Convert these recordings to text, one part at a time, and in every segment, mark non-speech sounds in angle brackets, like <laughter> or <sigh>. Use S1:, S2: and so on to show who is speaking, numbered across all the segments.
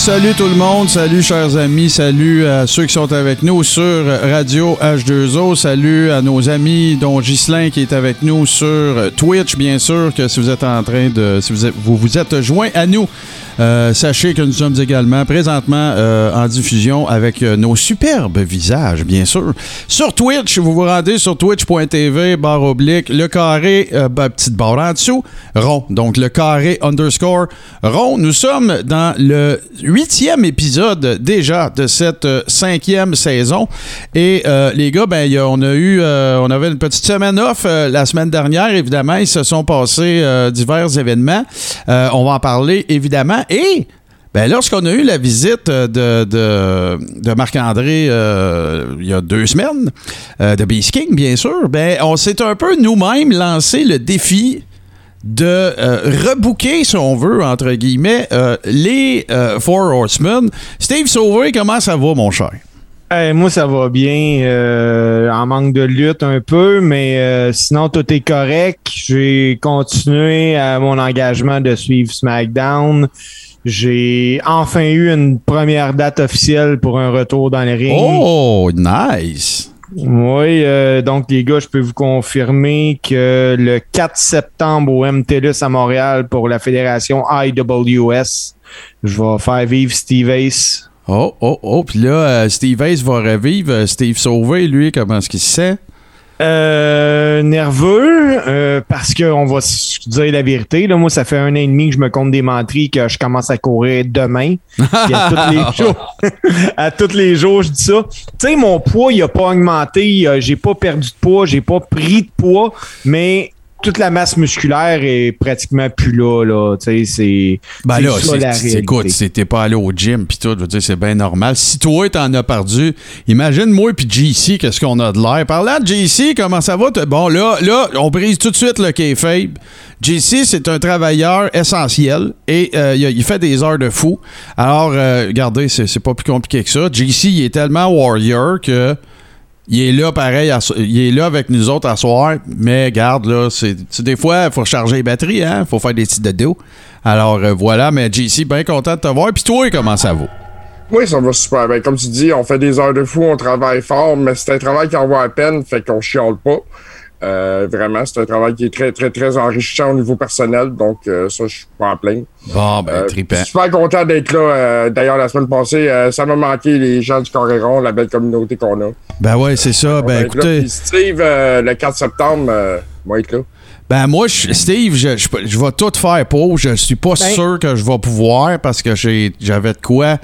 S1: Salut tout le monde, salut chers amis, salut à ceux qui sont avec nous sur Radio H2O, salut à nos amis dont Ghislain qui est avec nous sur Twitch, bien sûr que si vous êtes en train de, si vous êtes- vous, vous êtes joint à nous, euh, sachez que nous sommes également présentement euh, en diffusion avec euh, nos superbes visages, bien sûr. Sur Twitch, vous vous rendez sur twitch.tv, barre oblique, le carré, ben, petite barre en dessous, rond. Donc le carré underscore rond. Nous sommes dans le huitième épisode déjà de cette cinquième saison. Et les gars, ben, on a eu, on avait une petite semaine off la semaine dernière. Évidemment, il se sont passés divers événements. On va en parler évidemment. Et ben, lorsqu'on a eu la visite euh, de, Marc-André euh, il y a deux semaines, euh, de Beast King, bien sûr, ben, on s'est un peu nous-mêmes lancé le défi de euh, rebooker, si on veut, entre guillemets, les Four Horsemen. Steve Sauvé, comment ça va, mon cher?
S2: Moi, ça va bien. euh, en manque de lutte un peu, mais euh, sinon, tout est correct. J'ai continué à mon engagement de suivre SmackDown. J'ai enfin eu une première date officielle pour un retour dans les rings.
S1: Oh, nice!
S2: Oui, euh, donc les gars, je peux vous confirmer que le 4 septembre au MTLUS à Montréal pour la fédération IWS, je vais faire vivre Steve Ace.
S1: Oh, oh, oh. Puis là, euh, Steve Ace va revivre. Euh, Steve Sauvé, lui, comment est-ce qu'il se sent?
S2: Euh, nerveux, euh, parce qu'on va se dire la vérité. Là, moi, ça fait un an et demi que je me compte des menteries que je commence à courir demain. Puis à tous les <laughs> jours, <laughs> à tous les jours, je dis ça. Tu sais, mon poids, il a pas augmenté. J'ai pas perdu de poids, j'ai pas pris de poids, mais toute la masse musculaire est pratiquement plus là. là. Tu sais, c'est.
S1: Ben là,
S2: ça,
S1: c'est-
S2: la réalité.
S1: écoute, si t'es pas allé au gym pis tout, je veux dire, c'est bien normal. Si toi, t'en as perdu, imagine moi puis JC, qu'est-ce qu'on a de l'air. Parlant de JC, comment ça va? Bon, là, là, on brise tout de suite le kayfabe. JC, c'est un travailleur essentiel et euh, il, a- il fait des heures de fou. Alors, euh, regardez, c'est pas plus compliqué que ça. JC, il est tellement warrior que il est là pareil, il est là avec nous autres à soir, mais garde là, c'est des fois il faut recharger les batteries, hein, faut faire des petits dodos. Alors euh, voilà, mais JC, bien content de te voir. Puis toi, comment ça va?
S3: Oui, ça va super bien. Comme tu dis, on fait des heures de fou, on travaille fort, mais c'est un travail qui en vaut à peine, fait qu'on chiale pas. Euh, vraiment, c'est un travail qui est très, très, très enrichissant au niveau personnel, donc euh, ça, je suis pas en plein.
S1: Bon, ben
S3: Euh,
S1: trippant.
S3: je suis super content d'être là. euh, D'ailleurs, la semaine passée, euh, ça m'a manqué les gens du Coréron, la belle communauté qu'on a.
S1: Ben ouais, c'est ça. Ben écoutez,
S3: Puis Steve, euh, le 4 septembre, euh, va être là.
S1: Ben moi, je- Steve, je, je, je vais tout faire pour. Je suis pas
S2: Ben-
S1: sûr que je vais pouvoir parce que j'ai j'avais de quoi,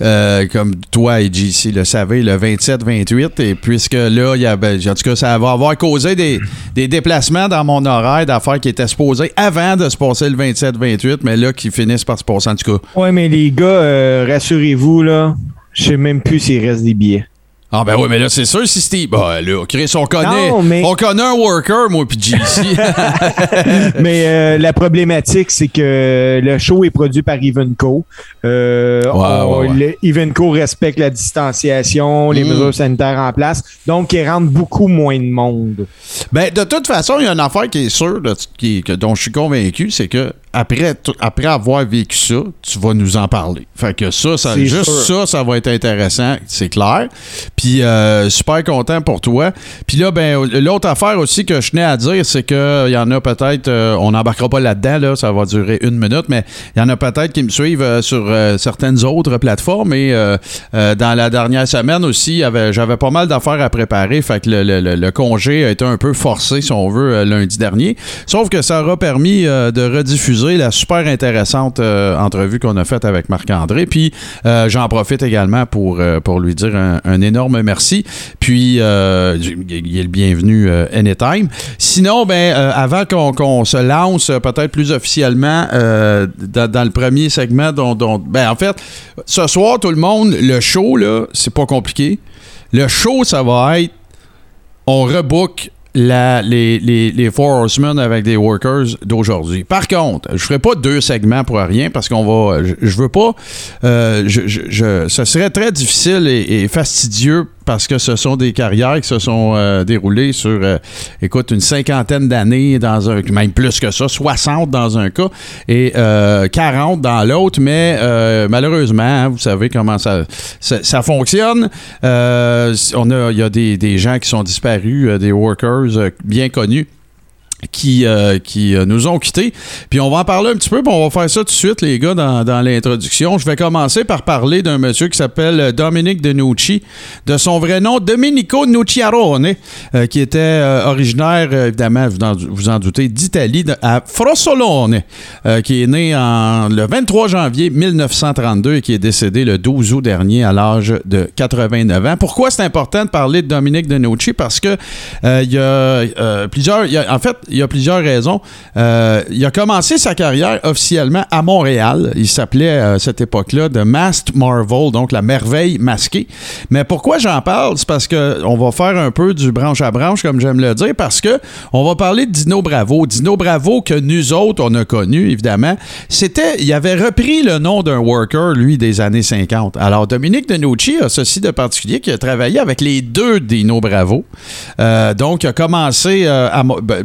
S1: euh, comme toi et JC le savez, le 27-28. Et puisque là, il y a, ben, en tout cas, ça va avoir causé des, des déplacements dans mon horaire d'affaires qui étaient supposés avant de se passer le 27-28, mais là, qui finissent par se passer en tout cas.
S2: Ouais, mais les gars, euh, rassurez-vous, là, je sais même plus s'il reste des billets.
S1: Ah ben oui, mais là, c'est sûr si Steve... Ben là, Chris, on connaît,
S2: Non, mais-
S1: on connaît un worker, moi puis JC. <laughs> <laughs>
S2: Mais euh, la problématique, c'est que le show est produit par Evenco. Euh, on-
S1: ouais, ouais.
S2: le- Evenco respecte la distanciation, les
S1: Mm.
S2: mesures sanitaires en place, donc il rentre beaucoup moins de monde.
S1: Ben, de toute façon, il y a une affaire qui est sûre, de- qui- que- dont je suis convaincu, c'est que après, après avoir vécu ça, tu vas nous en parler. Fait que ça, ça juste
S2: sûr.
S1: ça, ça va être intéressant, c'est clair. Puis, euh, super content pour toi. Puis là, ben, l'autre affaire aussi que je tenais à dire, c'est que il y en a peut-être, euh, on n'embarquera pas là-dedans, là, ça va durer une minute, mais il y en a peut-être qui me suivent euh, sur euh, certaines autres plateformes. Et dans la dernière semaine aussi, j'avais pas mal d'affaires à préparer. Fait que le, congé a été un peu forcé, si on veut, lundi dernier. Sauf que ça aura permis de rediffuser la super intéressante entrevue qu'on a faite avec Marc-André. Puis j'en profite également pour, pour lui dire un énorme merci. Puis euh, il est le bienvenu euh, anytime. Sinon, ben, euh, avant qu'on se lance peut-être plus officiellement dans, dans le premier segment, dont, dont- ben, en fait, ce soir, tout le monde, le show, là, c'est pas compliqué. Le show, ça va être on rebook les, les, les Four Horsemen avec des workers d'aujourd'hui. Par contre, je ferai pas deux segments pour rien parce qu'on va. Je, je veux pas. euh, je, je, je- ce serait très difficile et fastidieux parce que ce sont des carrières qui se sont euh, déroulées sur, euh, écoute, une cinquantaine d'années dans un, même plus que ça, 60 dans un cas et euh, 40 dans l'autre, mais euh, malheureusement, hein, vous savez comment ça, ça, ça fonctionne. Euh, on a, il y a des, des gens qui sont disparus, euh, des workers euh, bien connus qui, euh, qui euh, nous ont quittés. Puis on va en parler un petit peu, puis on va faire ça tout de suite, les gars, dans, dans l'introduction. Je vais commencer par parler d'un monsieur qui s'appelle euh, Dominique Denucci, de son vrai nom, Domenico Nucciarone, qui était originaire, évidemment, vous en, vous en doutez, d'Italie, de- à Frossolone, qui est né en, le 23 janvier 1932 et qui est décédé le 12 août dernier à l'âge de 89 ans. Pourquoi c'est important de parler de Dominique Denucci? Parce que il y a plusieurs... y a- en fait, il y a plusieurs raisons. Euh, il a commencé sa carrière officiellement à Montréal. Il s'appelait à cette époque-là The Masked Marvel, donc la merveille masquée. Mais pourquoi j'en parle? C'est parce que on va faire un peu du branche à branche, comme j'aime le dire, parce que on va parler de Dino Bravo. Dino Bravo que nous autres, on a connu, évidemment. C'était, il avait repris le nom d'un worker, lui, des années 50. Alors, Dominique Denucci a ceci de particulier qu'il a travaillé avec les deux Dino Bravo. Euh, donc, il a commencé euh, à... ben,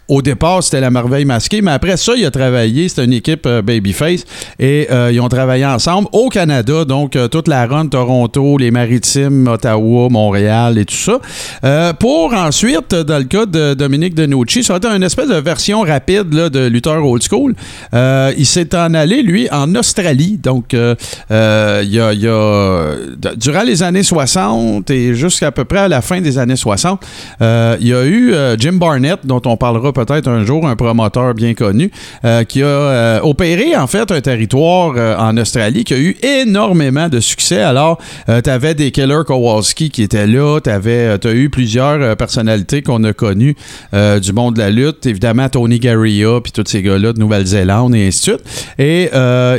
S1: au départ, c'était la merveille masquée, mais après ça, il a travaillé, c'était une équipe euh, Babyface, et euh, ils ont travaillé ensemble au Canada, donc euh, toute la run, Toronto, les Maritimes, Ottawa, Montréal et tout ça. Pour ensuite, dans le cas de Dominique Denucci, ça a été une espèce de version rapide là, de lutteur old school. Il s'est en allé, lui, en Australie, donc il y a, durant les années 60 et jusqu'à peu près à la fin des années 60, euh, il y a eu Jim Barnett, dont on parlera peut-être un jour, un promoteur bien connu, euh, qui a euh, opéré en fait un territoire euh, en Australie qui a eu énormément de succès. Alors, tu avais des Killer Kowalski qui étaient là, tu as eu plusieurs personnalités qu'on a connues du monde de la lutte, évidemment Tony Garria, puis tous ces gars-là de Nouvelle-Zélande et ainsi de suite. Et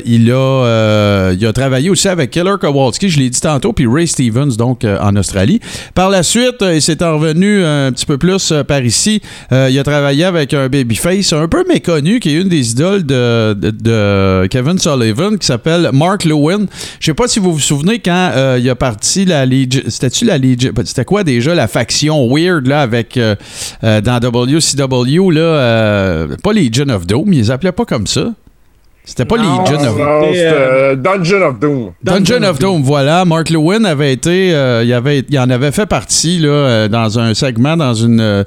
S1: il, a, il a travaillé aussi avec Killer Kowalski, je l'ai dit tantôt, puis Ray Stevens, donc en Australie. Par la suite, il s'est en revenu un petit peu plus par ici. Il a travaillé avec un babyface un peu méconnu, qui est une des idoles de, de- de Kevin Sullivan, qui s'appelle Mark Lewin. Je sais pas si vous vous souvenez quand euh, il a parti la Legion. C'était-tu la Legion? C'était quoi déjà la faction weird là avec euh, euh, dans WCW là, pas Legion of Doom, ils appelaient pas comme ça. C'était pas
S2: Non,
S1: Legion of
S3: euh, Dungeon of Doom.
S1: Dungeon of Doom, voilà. Mark Lewin avait été, euh, il, avait, il en avait fait partie là, euh, dans un segment, dans une,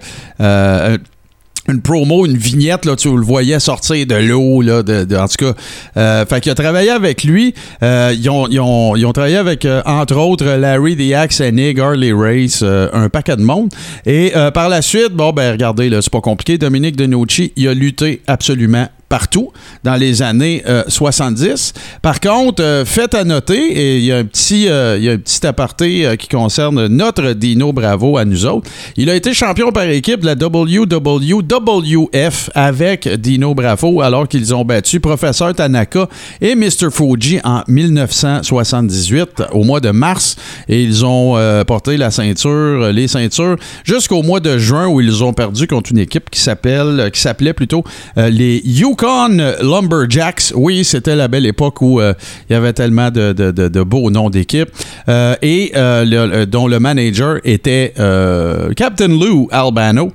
S1: une promo, une vignette, là, tu le voyais sortir de l'eau, là, de, de- en tout cas. Euh, fait qu'il a travaillé avec lui. Euh, ils, ont, ils ont- ils ont travaillé avec, euh, entre autres, Larry the Axe Hennig, Harley Race, euh, un paquet de monde. Et euh, par la suite, bon, ben regardez, là, c'est pas compliqué. Dominique Denucci, il a lutté absolument partout dans les années euh, 70. Par contre, euh, faites à noter, et il y a un petit, euh, y a un petit aparté euh, qui concerne notre Dino Bravo à nous autres. Il a été champion par équipe de la WWF avec Dino Bravo alors qu'ils ont battu Professeur Tanaka et Mr. Fuji en 1978 au mois de mars et ils ont euh, porté la ceinture, les ceintures jusqu'au mois de juin où ils ont perdu contre une équipe qui s'appelle, qui s'appelait plutôt euh, les Yukon Lumberjacks. Oui, c'était la belle époque où euh, il y avait tellement de, beaux noms d'équipes euh, et euh, dont le manager était Captain Lou Albano.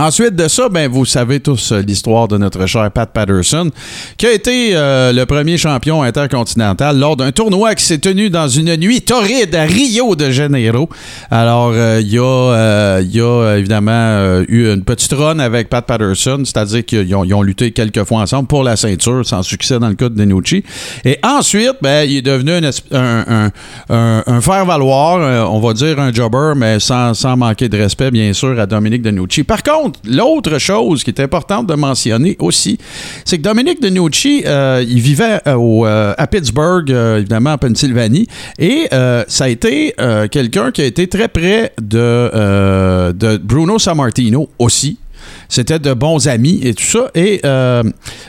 S1: Ensuite de ça, ben, vous savez tous euh, l'histoire de notre cher Pat Patterson, qui a été euh, le premier champion intercontinental lors d'un tournoi qui s'est tenu dans une nuit torride à Rio de Janeiro. Alors, euh, il y, a, évidemment eu une petite run avec Pat Patterson, c'est-à-dire qu'ils ont, lutté quelques fois ensemble pour la ceinture, sans succès dans le cas de Denucci. Et ensuite, ben, il est devenu un, un, un- un- faire-valoir, on va dire un jobber, mais sans, sans manquer de respect, bien sûr, à Dominique Denucci. Par contre, l'autre chose qui est importante de mentionner aussi, c'est que Dominique Denucci, euh, il vivait euh, euh, à Pittsburgh, euh, évidemment, en Pennsylvanie, et ça a été quelqu'un qui a été très près de Bruno Sammartino aussi c'était de bons amis et tout ça. Et euh,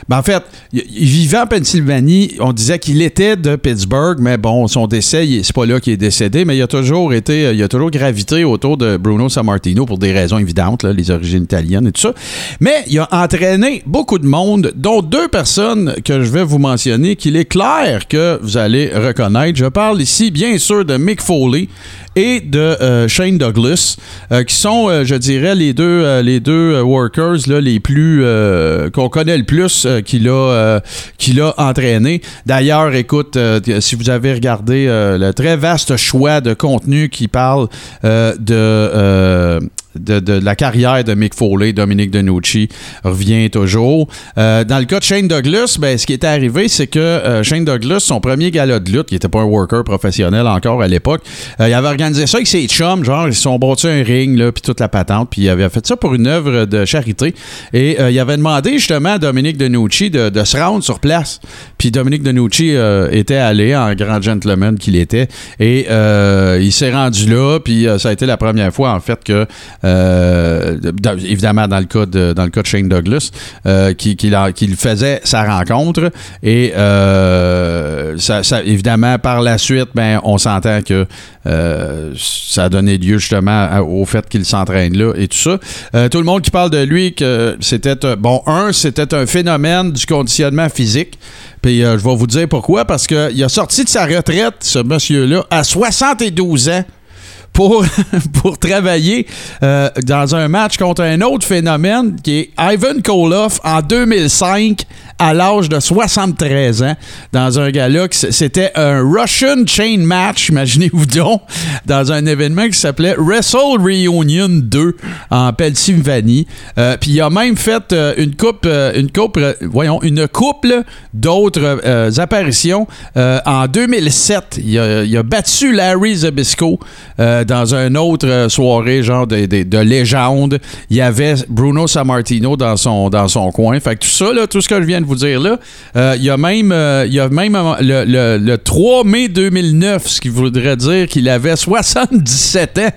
S1: ben, en fait, il, vivait en Pennsylvanie. On disait qu'il était de Pittsburgh, mais bon, son décès, c'est pas là qu'il est décédé, mais il a toujours été, il a toujours gravité autour de Bruno Sammartino pour des raisons évidentes, là, les origines italiennes et tout ça. Mais il a entraîné beaucoup de monde, dont deux personnes que je vais vous mentionner, qu'il est clair que vous allez reconnaître. Je parle ici, bien sûr, de Mick Foley et de euh, Shane Douglas, euh, qui sont, euh, je dirais, les deux, euh, les deux euh, workers les plus euh, qu'on connaît le plus euh, qu'il a, euh, entraîné. D'ailleurs, écoute, si vous avez regardé le très vaste choix de contenu qui parle euh, de, de, de la carrière de Mick Foley, Dominique Denucci revient toujours. Euh, dans le cas de Shane Douglas, ben, ce qui était arrivé, c'est que euh, Shane Douglas, son premier gala de lutte, qui n'était pas un worker professionnel encore à l'époque, euh, il avait organisé ça avec ses chums, genre ils se sont bâtis un ring, là, puis toute la patente, puis il avait fait ça pour une œuvre de charité. Et il avait demandé justement à Dominique Denucci de, de se rendre sur place. Puis Dominique Denucci euh, était allé en grand gentleman qu'il était, et il s'est rendu là, puis ça a été la première fois en fait que dans- évidemment dans le cas de dans le cas de Shane Douglas euh, qui- qu'il qu'il faisait sa rencontre. Et euh, ça, évidemment par la suite ben on s'entend que euh, ça a donné lieu justement au fait qu'il s'entraîne là et tout ça. Euh, tout le monde qui parle de lui que c'était bon un c'était un phénomène du conditionnement physique. Puis euh, je vais vous dire pourquoi. Parce que il a sorti de sa retraite ce monsieur là à 72 ans pour, <laughs> pour travailler euh, dans un match contre un autre phénomène qui est Ivan Koloff en 2005 à l'âge de 73 ans dans un gala c'était un Russian Chain Match, <laughs> imaginez-vous donc, dans un événement qui s'appelait Wrestle Reunion 2 en Pennsylvanie. Euh, Puis il a même fait euh, une coupe, une coupe, voyons, une couple d'autres apparitions en 2007. Il a, il a battu Larry Zabisco dans une autre euh, soirée, genre de, de- de légende. Il y avait Bruno Sammartino dans son, dans son coin. Fait que tout ça, là, tout ce que je viens de vous dire là, euh, il y a même, euh, y a même euh, le, le- le 3 mai 2009, ce qui voudrait dire qu'il avait 77 ans.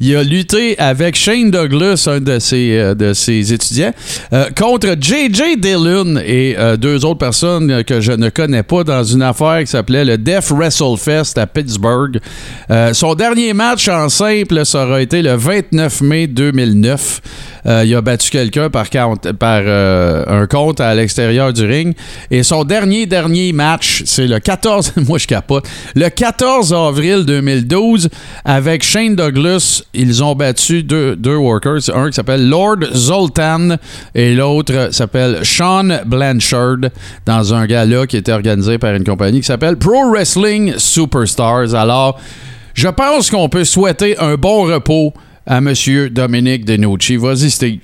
S1: Il a lutté avec Shane Douglas, un de ses, euh, de ses étudiants, euh, contre J.J. Dillon et euh, deux autres personnes euh, que je ne connais pas dans une affaire qui s'appelait le Death WrestleFest à Pittsburgh. Euh, son dernier match en simple, ça aura été le 29 mai 2009. Euh, il a battu quelqu'un par euh, un compte à l'extérieur du ring. Et son dernier, dernier match, c'est le 14, <laughs> moi je capote, le 14 avril 2012, avec Shane Douglas, ils ont battu deux, deux workers, un qui s'appelle Lord Zoltan et l'autre s'appelle Sean Blanchard, dans un gala qui était organisé par une compagnie qui s'appelle Pro Wrestling Superstars. Alors, je pense qu'on peut souhaiter un bon repos à Monsieur Dominique Denucci. Vas-y, Steve.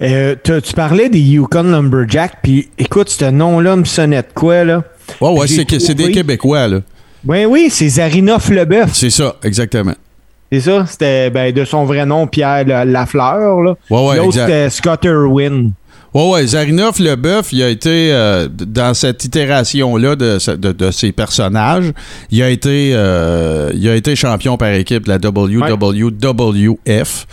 S2: Euh, tu parlais des Yukon Lumberjack, puis écoute, ce nom-là me sonnait de quoi, là?
S1: Ouais, ouais, c'est des Québécois, là.
S2: Ben oui, c'est Zarinoff Leboeuf.
S1: C'est ça, exactement.
S2: C'est ça? C'était ben, de son vrai nom, Pierre La- Lafleur, là.
S1: Ouais, ouais,
S2: L'autre, c'était Scott Irwin.
S1: Ouais, ouais, Zarinov Leboeuf, il a été euh, dans cette itération-là de, de, de ses personnages, il a été euh, il a été champion par équipe de la WWF.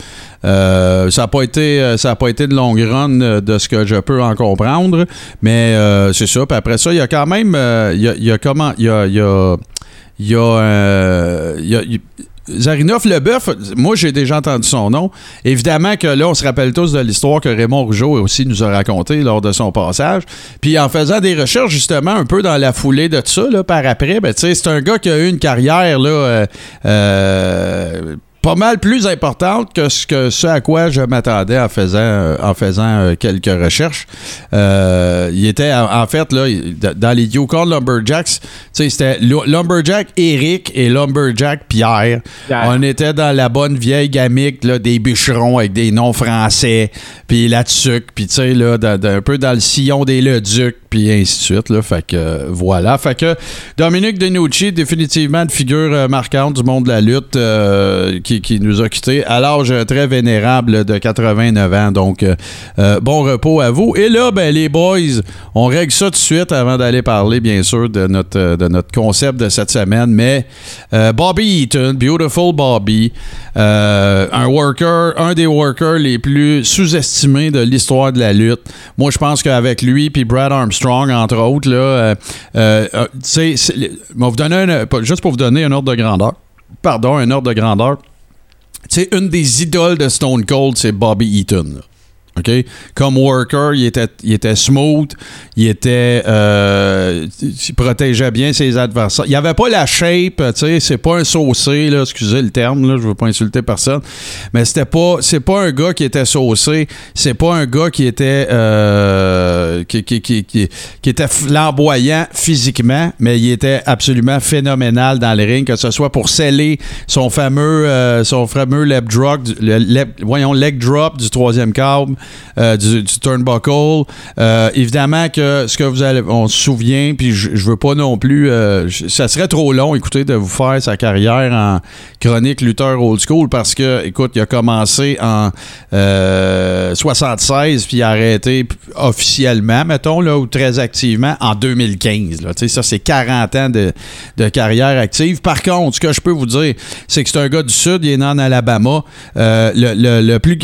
S1: Euh, ça n'a pas été ça a pas été de longue run de ce que je peux en comprendre, mais c'est ça. Puis après ça, il y a quand même il y a, il y a il y a il y a- Zarinov Leboeuf, moi j'ai déjà entendu son nom. Évidemment que là, on se rappelle tous de l'histoire que Raymond Rougeau aussi nous a raconté lors de son passage. Puis en faisant des recherches justement un peu dans la foulée de ça, là, par après, ben, c'est un gars qui a eu une carrière là, euh, euh, pas mal plus importante que ce, que ce à quoi je m'attendais en faisant, euh, en faisant euh, quelques recherches. Euh, il était, en, fait, là, dans les Yukon Lumberjacks, c'était Lu- Lumberjack Eric et Lumberjack Pierre.
S2: Pierre.
S1: On était dans la bonne vieille gamique là, des bûcherons avec des noms français, puis la tuque, puis tu sais, là, dans- un peu dans le sillon des Leduc, puis ainsi de suite. Là, fait que euh, voilà. Fait que Dominique Denucci, définitivement une figure marquante du monde de la lutte, euh, qui qui, nous a quittés à l'âge très vénérable de 89 ans. Donc, euh, euh, bon repos à vous. Et là, ben, les boys, on règle ça tout de suite avant d'aller parler, bien sûr, de notre, euh, de notre concept de cette semaine. Mais Bobby Eaton, Beautiful Bobby, un worker, un des workers les plus sous-estimés de l'histoire de la lutte. Moi, je pense qu'avec lui puis Brad Armstrong, entre autres, là, c'est- juste pour vous donner un ordre de grandeur. Pardon, un ordre de grandeur. Tu sais, une des idoles de Stone Cold, c'est Bobby Eaton. OK? Comme worker, il était, il était smooth, il était. euh, il protégeait bien ses adversaires. Il avait pas la shape, tu sais, c'est pas un saucé, là, excusez le terme, là, je veux pas insulter personne. Mais c'était pas. C'est pas un gars qui était saucé, c'est pas un gars qui était. euh, qui, qui, qui, qui, était flamboyant physiquement, mais il était absolument phénoménal dans le ring, que ce soit pour sceller son fameux, euh, son fameux leg drop, voyons, leg drop du troisième câble, euh, du, du turnbuckle. Euh, évidemment que ce que vous allez, on se souvient, puis je, je veux pas non plus, euh, ça serait trop long, écoutez, de vous faire sa carrière en chronique lutteur old school parce que, écoute, il a commencé en euh, 76 puis il a arrêté officiellement, mettons, là, ou très activement en 2015. Là. Ça, c'est 40 ans de, de carrière active. Par contre, ce que je peux vous dire, c'est que c'est un gars du Sud, il est né en Alabama. Le, le- le plus,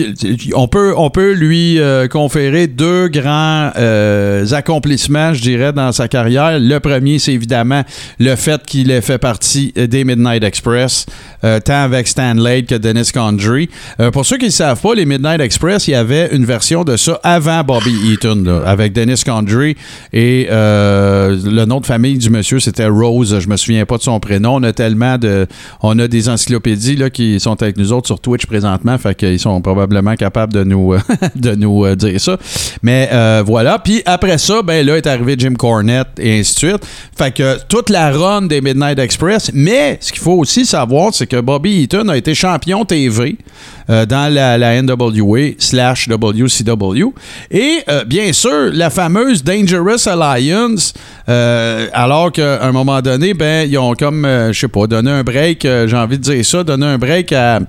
S1: on, peut, on peut lui euh, conférer deux grands euh, accomplissements, je dirais, dans sa carrière. Le premier, c'est évidemment le fait qu'il ait fait partie des Midnight Express, euh, tant avec Stan Lade que Dennis Condrey. Euh, pour ceux qui ne savent pas, les Midnight Express, il y avait une version de ça avant Bobby Eaton, là, avec Dennis Condrey et euh, le nom de famille du monsieur, c'était Rose. Je me souviens pas de son prénom. On a tellement de, on a des encyclopédies là, qui sont avec nous autres sur Twitch présentement, fait qu'ils sont probablement capables de nous, <laughs> de nous euh, dire ça. Mais euh, voilà. Puis après ça, ben là est arrivé Jim Cornette et ainsi de suite. Fait que toute la run des Midnight Express. Mais ce qu'il faut aussi savoir, c'est que Bobby Eaton a été champion TV euh, dans la, NWA slash WCW. Et bien sûr, la fameuse Dangerous Alliance, alors qu'à un moment donné, ben, ils ont comme, je sais pas, donné un break, j'ai envie de dire ça, donné un break à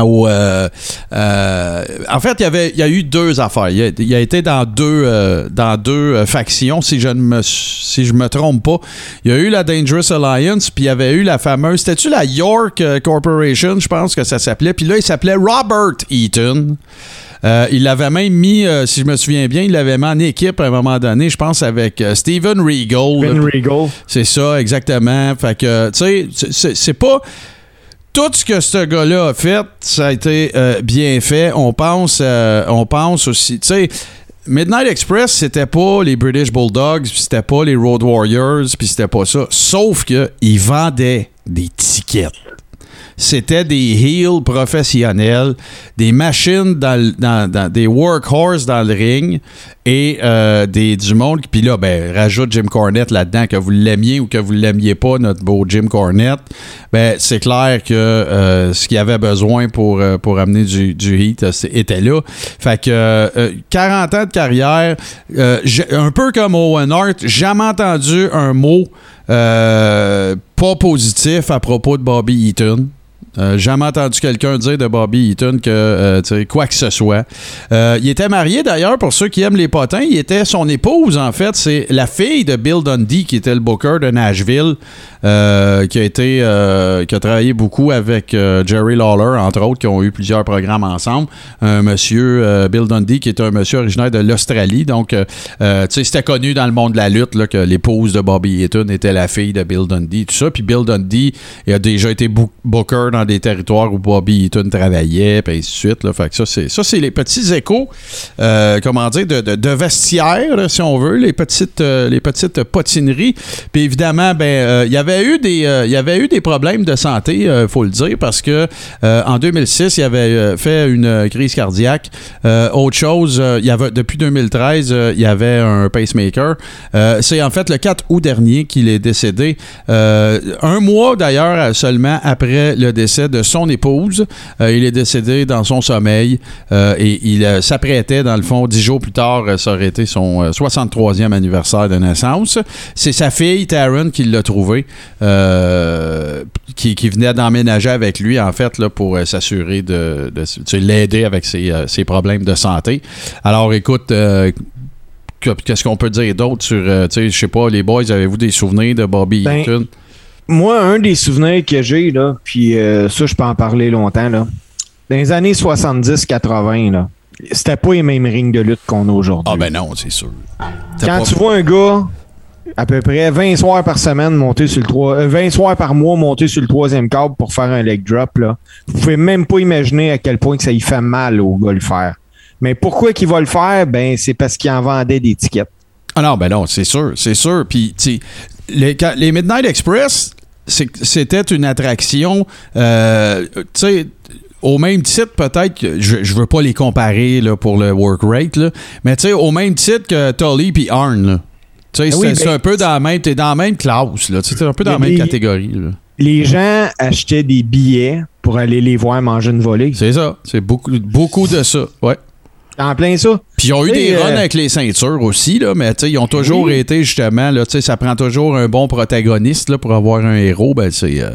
S1: au, euh, euh, en fait, il y avait, il y a eu deux affaires. Il a, il a été dans deux, euh, dans deux factions, si je ne me, si je me trompe pas. Il y a eu la Dangerous Alliance, puis il y avait eu la fameuse, c'était-tu la York Corporation, je pense que ça s'appelait. Puis là, il s'appelait Robert Eaton. Euh, il l'avait même mis, euh, si je me souviens bien, il l'avait mis en équipe à un moment donné, je pense, avec euh, Steven Regal.
S2: Ben Regal.
S1: C'est ça, exactement. Fait que, tu sais, c'est pas. Tout ce que ce gars-là a fait, ça a été euh, bien fait. On pense, euh, on pense aussi, tu sais. Midnight Express, c'était pas les British Bulldogs, puis c'était pas les Road Warriors, puis c'était pas ça. Sauf que ils vendaient des tickets. C'était des heels professionnels, des machines dans, dans- des workhorses dans le ring et euh, des, du monde. Puis là, ben, rajoute Jim Cornette là-dedans, que vous l'aimiez ou que vous l'aimiez pas, notre beau Jim Cornette. Ben, c'est clair que euh, ce qu'il avait besoin pour, euh, pour amener du, du était là. Fait que euh, 40 ans de carrière, un peu comme Owen Hart, jamais entendu un mot pas positif à propos de Bobby Eaton. Euh, jamais entendu quelqu'un dire de Bobby Eaton que euh, quoi que ce soit. Euh, il était marié d'ailleurs, pour ceux qui aiment les potins, il était son épouse en fait, c'est la fille de Bill Dundee qui était le booker de Nashville, euh, qui a été euh, qui a travaillé beaucoup avec Jerry Lawler entre autres, qui ont eu plusieurs programmes ensemble. Un monsieur Bill Dundee qui est un monsieur originaire de l'Australie, donc c'était connu dans le monde de la lutte là, que l'épouse de Bobby Eaton était la fille de Bill Dundee, tout ça. Puis Bill Dundee il a déjà été boo- booker dans des territoires où Bobby Eaton travaillait, puis ainsi de suite. Là. Fait que ça, c'est, ça, c'est les petits échos, euh, comment dire, de, de, vestiaire, si on veut, les petites, euh, les petites potineries. Puis évidemment, ben, euh, il y avait eu des, il y avait eu des problèmes de santé, il faut le dire, parce que en 2006, il avait fait une crise cardiaque. Autre chose, il y avait, depuis 2013, euh, il y avait un pacemaker. C'est en fait le 4 août dernier qu'il est décédé. Un mois d'ailleurs seulement après le décès décès de son épouse. Euh, il est décédé dans son sommeil euh, et il euh, s'apprêtait, dans le fond, dix jours plus tard, ça aurait été son euh, 63e anniversaire de naissance. C'est sa fille, Taryn, qui l'a trouvé, qui, qui venait d'emménager avec lui, en fait, là, pour s'assurer de, l'aider avec ses, ses problèmes de santé. Alors, écoute, que- qu'est-ce qu'on peut dire d'autre sur, euh, tu sais, je sais pas, les boys, avez-vous des souvenirs de Bobby
S2: Ben,
S1: Eaton?
S2: Moi, un des souvenirs que j'ai, là, puis euh, ça, je peux en parler longtemps, là. Dans les années 70-80, là, c'était pas les mêmes rings de lutte qu'on a aujourd'hui.
S1: Ah ben non, c'est sûr. T'as
S2: Quand
S1: pas-
S2: tu vois un gars, à peu près 20 soirs par semaine monter sur le 3, euh, 20 soirs par mois monter sur le troisième câble pour faire un leg drop, là, vous pouvez même pas imaginer à quel point que ça y fait mal au gars le faire. Mais pourquoi qu'il va le faire? Ben, c'est parce qu'il en vendait des tickets.
S1: Ah non, ben non, c'est sûr, c'est sûr. Puis, tu sais, les, les Midnight Express, c'était une attraction, euh, tu sais, au même titre, peut-être je, je veux pas les comparer là, pour le work rate, là, mais tu sais, au même titre que Tully puis Arn. Tu sais,
S2: Ah
S1: c'est
S2: ben-
S1: un peu dans la même, t'es dans la même classe, là. Tu sais, t'es un peu dans la même
S2: les-
S1: catégorie, là.
S2: Les gens achetaient des billets pour aller les voir manger une volée.
S1: C'est ça. C'est beaucoup, beaucoup de ça, ouais.
S2: En plein ça.
S1: Puis ils ont eu des runs
S2: euh,
S1: avec les ceintures aussi, là, mais tu sais, ils ont toujours
S2: Oui.
S1: été justement, là, tu sais, ça prend toujours un bon protagoniste là, pour avoir un héros. Ben, c'est, euh,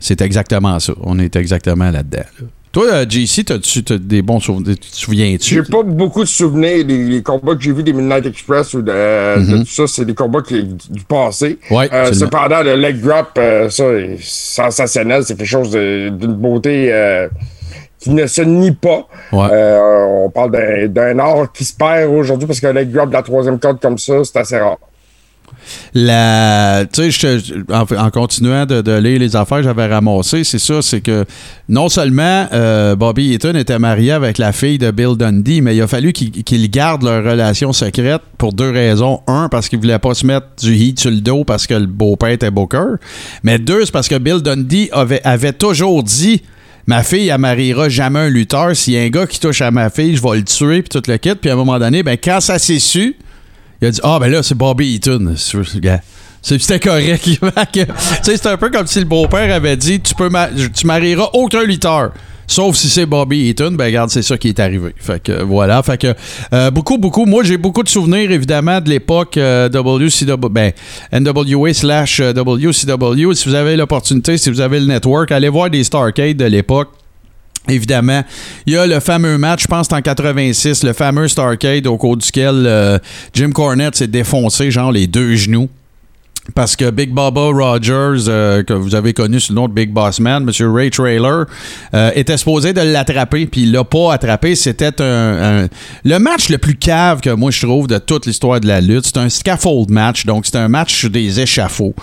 S1: c'est exactement ça. On est exactement là-dedans. là. Toi, euh, JC, t'as-tu t'as des bons souvenirs? Tu te souviens-tu?
S3: J'ai pas beaucoup de souvenirs des les combats que j'ai vus des Midnight Express ou de, de tout ça, c'est des combats qui- du passé.
S1: Mhm. Ouais,
S3: Euh, cependant, le leg drop, euh, ça, sensationnel. C'est quelque chose de- d'une beauté euh, qui ne se nie pas.
S1: Ouais.
S3: Euh, on parle d'un- art qui se perd aujourd'hui parce qu'un leg drop de la troisième corde comme ça, c'est assez rare.
S1: La, tu sais, je en, en continuant de, de lire les affaires que j'avais ramassées, c'est ça, c'est que non seulement euh, Bobby Eaton était marié avec la fille de Bill Dundee, mais il a fallu qu'il qu'il garde leur relation secrète pour deux raisons. Un, parce qu'il voulait pas se mettre du heat sur le dos parce que le beau-père était Booker. Mais deux, c'est parce que Bill Dundee avait, avait toujours dit Ma fille, elle mariera jamais un lutteur. S'il y a un gars qui touche à ma fille, je vais le tuer, puis tout le kit. Puis à un moment donné, ben, quand ça s'est su, il a dit Ah, ben là, c'est Bobby Eaton. C'était correct. <laughs> C'est un peu comme si le beau-père avait dit Tu peux tu marieras aucun lutteur. Sauf si c'est Bobby Eaton, ben regarde, c'est ça qui est arrivé. Fait que voilà, fait que euh, beaucoup, beaucoup. Moi, j'ai beaucoup de souvenirs évidemment de l'époque euh, WCW, ben NWA slash euh, WCW. Si vous avez l'opportunité, si vous avez le network, allez voir des Starcade de l'époque. Évidemment, il y a le fameux match, je pense en 86, le fameux Starcade au cours duquel euh, Jim Cornette s'est défoncé genre les deux genoux. Parce que Big Baba Rogers, euh, que vous avez connu sous le nom de Big Boss Man, M. Ray Trailer, euh, était supposé de l'attraper, puis il l'a pas attrapé. C'était un, le match le plus cave que moi je trouve de toute l'histoire de la lutte. C'est un scaffold match, donc c'est un match des échafauds.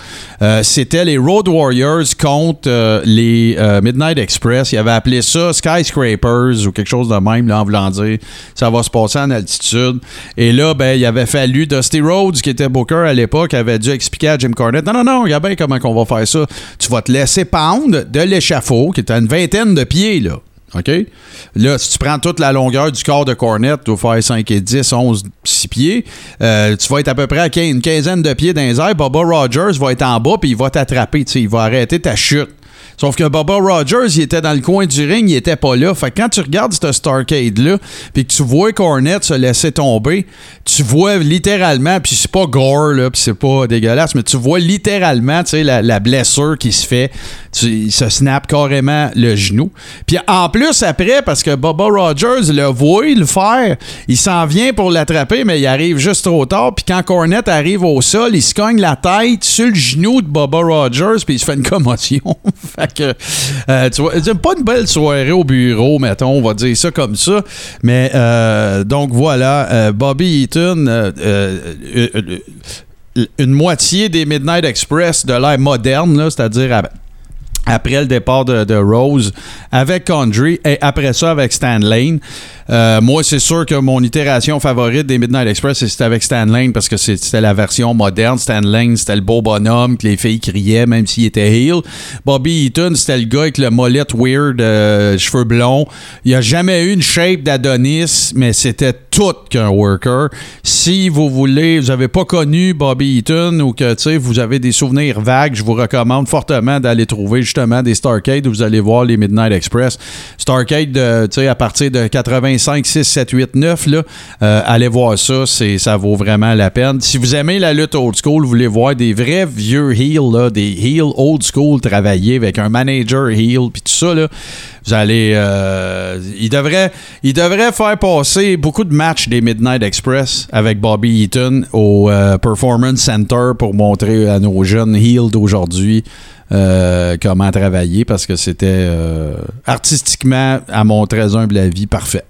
S1: Euh, C'était les Road Warriors contre les Midnight Express. Il avait appelé ça Skyscrapers ou quelque chose de même, là, en voulant dire ça va se passer en altitude. Et là, ben, il avait fallu Dusty Rhodes, qui était Booker à l'époque, avait dû expliquer à Jim Cornette Non, non, non, regarde bien comment on va faire ça. Tu vas te laisser pendre de l'échafaud, qui est à une vingtaine de pieds, là. OK? Là, si tu prends toute la longueur du corps de Cornette, tu vas faire 5 et 10, 11, 6 pieds. euh, tu vas être à peu près à une quinzaine de pieds dans les airs. Bubba Rogers va être en bas puis il va t'attraper. Il va arrêter ta chute. Sauf que Bubba Rogers, il était dans le coin du ring, il était pas là. Fait que quand tu regardes ce Starcade-là, puis que tu vois Cornette se laisser tomber, tu vois littéralement, puis c'est pas gore, là, puis c'est pas dégueulasse, mais tu vois littéralement, tu sais, la blessure qui se fait. Il se snap carrément le genou. Puis en plus, après, parce que Bubba Rogers le voit le faire, il s'en vient pour l'attraper, mais il arrive juste trop tard. Puis quand Cornette arrive au sol, il se cogne la tête sur le genou de Bubba Rogers, puis il se fait une commotion. <laughs> fait que, euh, tu vois, pas une belle soirée au bureau, mettons, on va dire ça comme ça. Mais euh, donc voilà, euh, Bobby Eaton, euh, une moitié des Midnight Express de l'ère moderne, c'est-à-dire après le départ de, de Rose avec Condry et après ça avec Stan Lane. Euh, moi, c'est sûr que mon itération favorite des Midnight Express, c'était avec Stan Lane parce que c'était la version moderne. Stan Lane, c'était le beau bonhomme que les filles criaient même s'il était heel. Bobby Eaton, c'était le gars avec le molette weird, euh, cheveux blonds. Il a jamais eu une shape d'Adonis, mais c'était qu'un worker. Si vous voulez, vous n'avez pas connu Bobby Eaton ou que vous avez des souvenirs vagues, je vous recommande fortement d'aller trouver justement des Starcade où vous allez voir les Midnight Express. Starcade, euh, à partir de 85, 6, 7, 8, 9, là, euh, allez voir ça, ça vaut vraiment la peine. Si vous aimez la lutte old school, vous voulez voir des vrais vieux heels, là, des heels old school travailler avec un manager heel, puis tout ça, là, vous allez. Euh, il, devrait, il devrait faire passer beaucoup de des Midnight Express avec Bobby Eaton au euh, Performance Center pour montrer à nos jeunes heels d'aujourd'hui euh, comment travailler parce que c'était artistiquement, à mon très humble avis, parfait.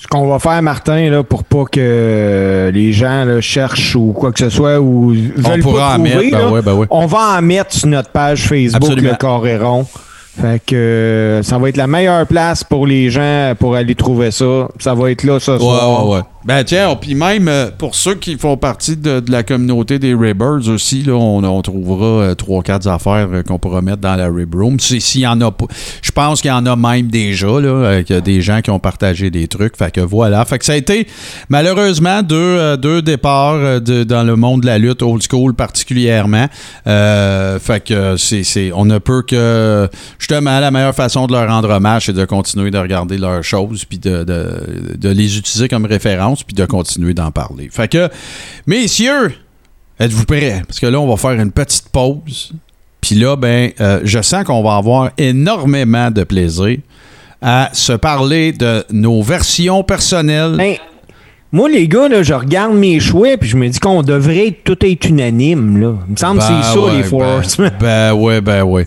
S2: Ce qu'on va faire, Martin, là, pour pas que les gens cherchent ou quoi que ce soit ou veulent on pas trouver, ben ben on va en mettre sur notre page Facebook, le Coréron. Fait que euh, ça va être la meilleure place pour les gens pour aller trouver ça. Ça va être là ce soir.
S1: Ouais, ouais. Ben tiens, puis même euh, pour ceux qui font partie de, la communauté des Ribbers aussi, là, on, trouvera euh, trois, quatre affaires qu'on pourra mettre dans la Rib Room. S'il y en a pas. Je pense qu'il y en a même déjà, là, avec des gens qui ont partagé des trucs. Fait que voilà. Fait que ça a été malheureusement deux, deux départs dans le monde de la lutte old school particulièrement. fait que c'est, on ne peut que justement la meilleure façon de leur rendre hommage, c'est de continuer de regarder leurs choses puis de, de les utiliser comme référence puis de continuer d'en parler. Fait que, messieurs, êtes-vous prêts? Parce que là, on va faire une petite pause. Puis là, ben, euh, je sens qu'on va avoir énormément de plaisir à se parler de nos versions personnelles.
S2: Ben, moi, les gars, là, je regarde mes choix puis je me dis qu'on devrait tout être unanime. Là. Il me semble que c'est ben ça, les Force.
S1: Ben, <laughs> ben ouais, ben ouais.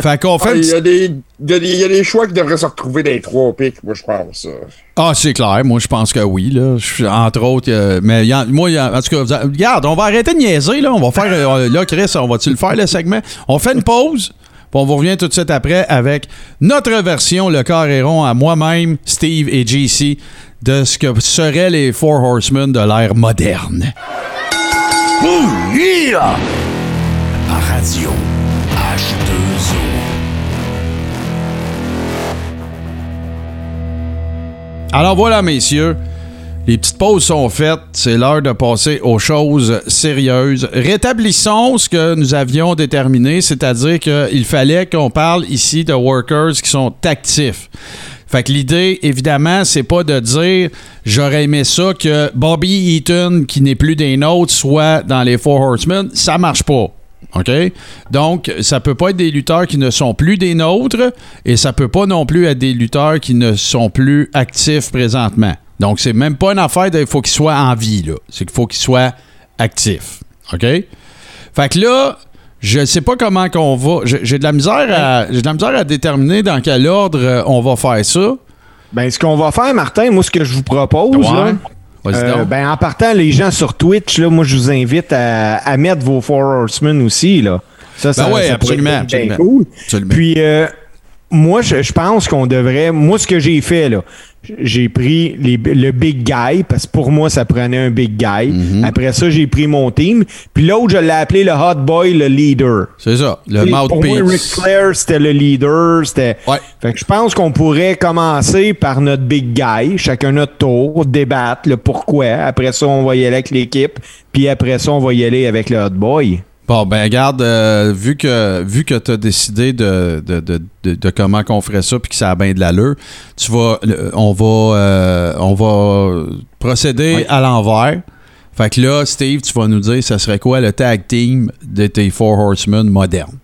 S1: Fait qu'on fait.
S3: Ah, il y, a des, y, a choix qui devraient se retrouver dans les trois pics, moi, je pense.
S1: Ah, c'est clair. Moi, je pense que oui. Là. entre autres, mais moi, en tout cas, regarde, on va arrêter de niaiser. Là. On va faire. Euh, là, Chris, on va-tu le faire, le segment? On fait une pause. Puis on vous revient tout de suite après avec notre version, le Carréron, à moi-même, Steve et JC de ce que seraient les Four Horsemen de l'ère moderne. Radio H2O. Alors voilà, messieurs. Les petites pauses sont faites. C'est l'heure de passer aux choses sérieuses. Rétablissons ce que nous avions déterminé, c'est-à-dire qu'il fallait qu'on parle ici de workers qui sont actifs. Fait que l'idée, évidemment, c'est pas de dire j'aurais aimé ça que Bobby Eaton, qui n'est plus des nôtres, soit dans les Four Horsemen. Ça marche pas. OK? Donc, ça peut pas être des lutteurs qui ne sont plus des nôtres et ça peut pas non plus être des lutteurs qui ne sont plus actifs présentement. Donc, c'est même pas une affaire de il faut qu'ils soient en vie, là. C'est qu'il faut qu'ils soient actifs. OK? Fait que là, je sais pas comment qu'on va. J'ai de la misère à. J'ai de la misère à déterminer dans quel ordre euh, on va faire ça.
S2: Ben, ce qu'on va faire, Martin, moi, ce que je vous propose, euh, ben, en partant, les gens sur Twitch, là, moi, je vous invite à, mettre vos Four Horsemen aussi, là.
S1: Ça, ben ça, ben absolument, absolument,
S2: cool. Puis, euh, moi, je, pense qu'on devrait. Moi, ce que j'ai fait, là, j'ai pris le big guy, parce que pour moi, ça prenait un big guy. Mhm. Après ça, j'ai pris mon team. Puis l'autre, je l'ai appelé le hot boy, le leader.
S1: C'est ça, le mouthpiece.
S2: Pour moi, Ric Flair, c'était le leader. C'était...
S1: Ouais.
S2: Fait que je pense qu'on pourrait commencer par notre big guy, chacun notre tour, débattre le pourquoi. Après ça, on va y aller avec l'équipe. Puis après ça, on va y aller avec le hot boy.
S1: Bon, ben regarde, euh, vu que vu que tu as décidé de, de, de, de, comment qu'on ferait ça puis que ça a bien de l'allure, tu vas on va euh, on va procéder à l'envers. Fait que là, Steve, tu vas nous dire ça serait quoi le tag team de tes Four Horsemen modernes?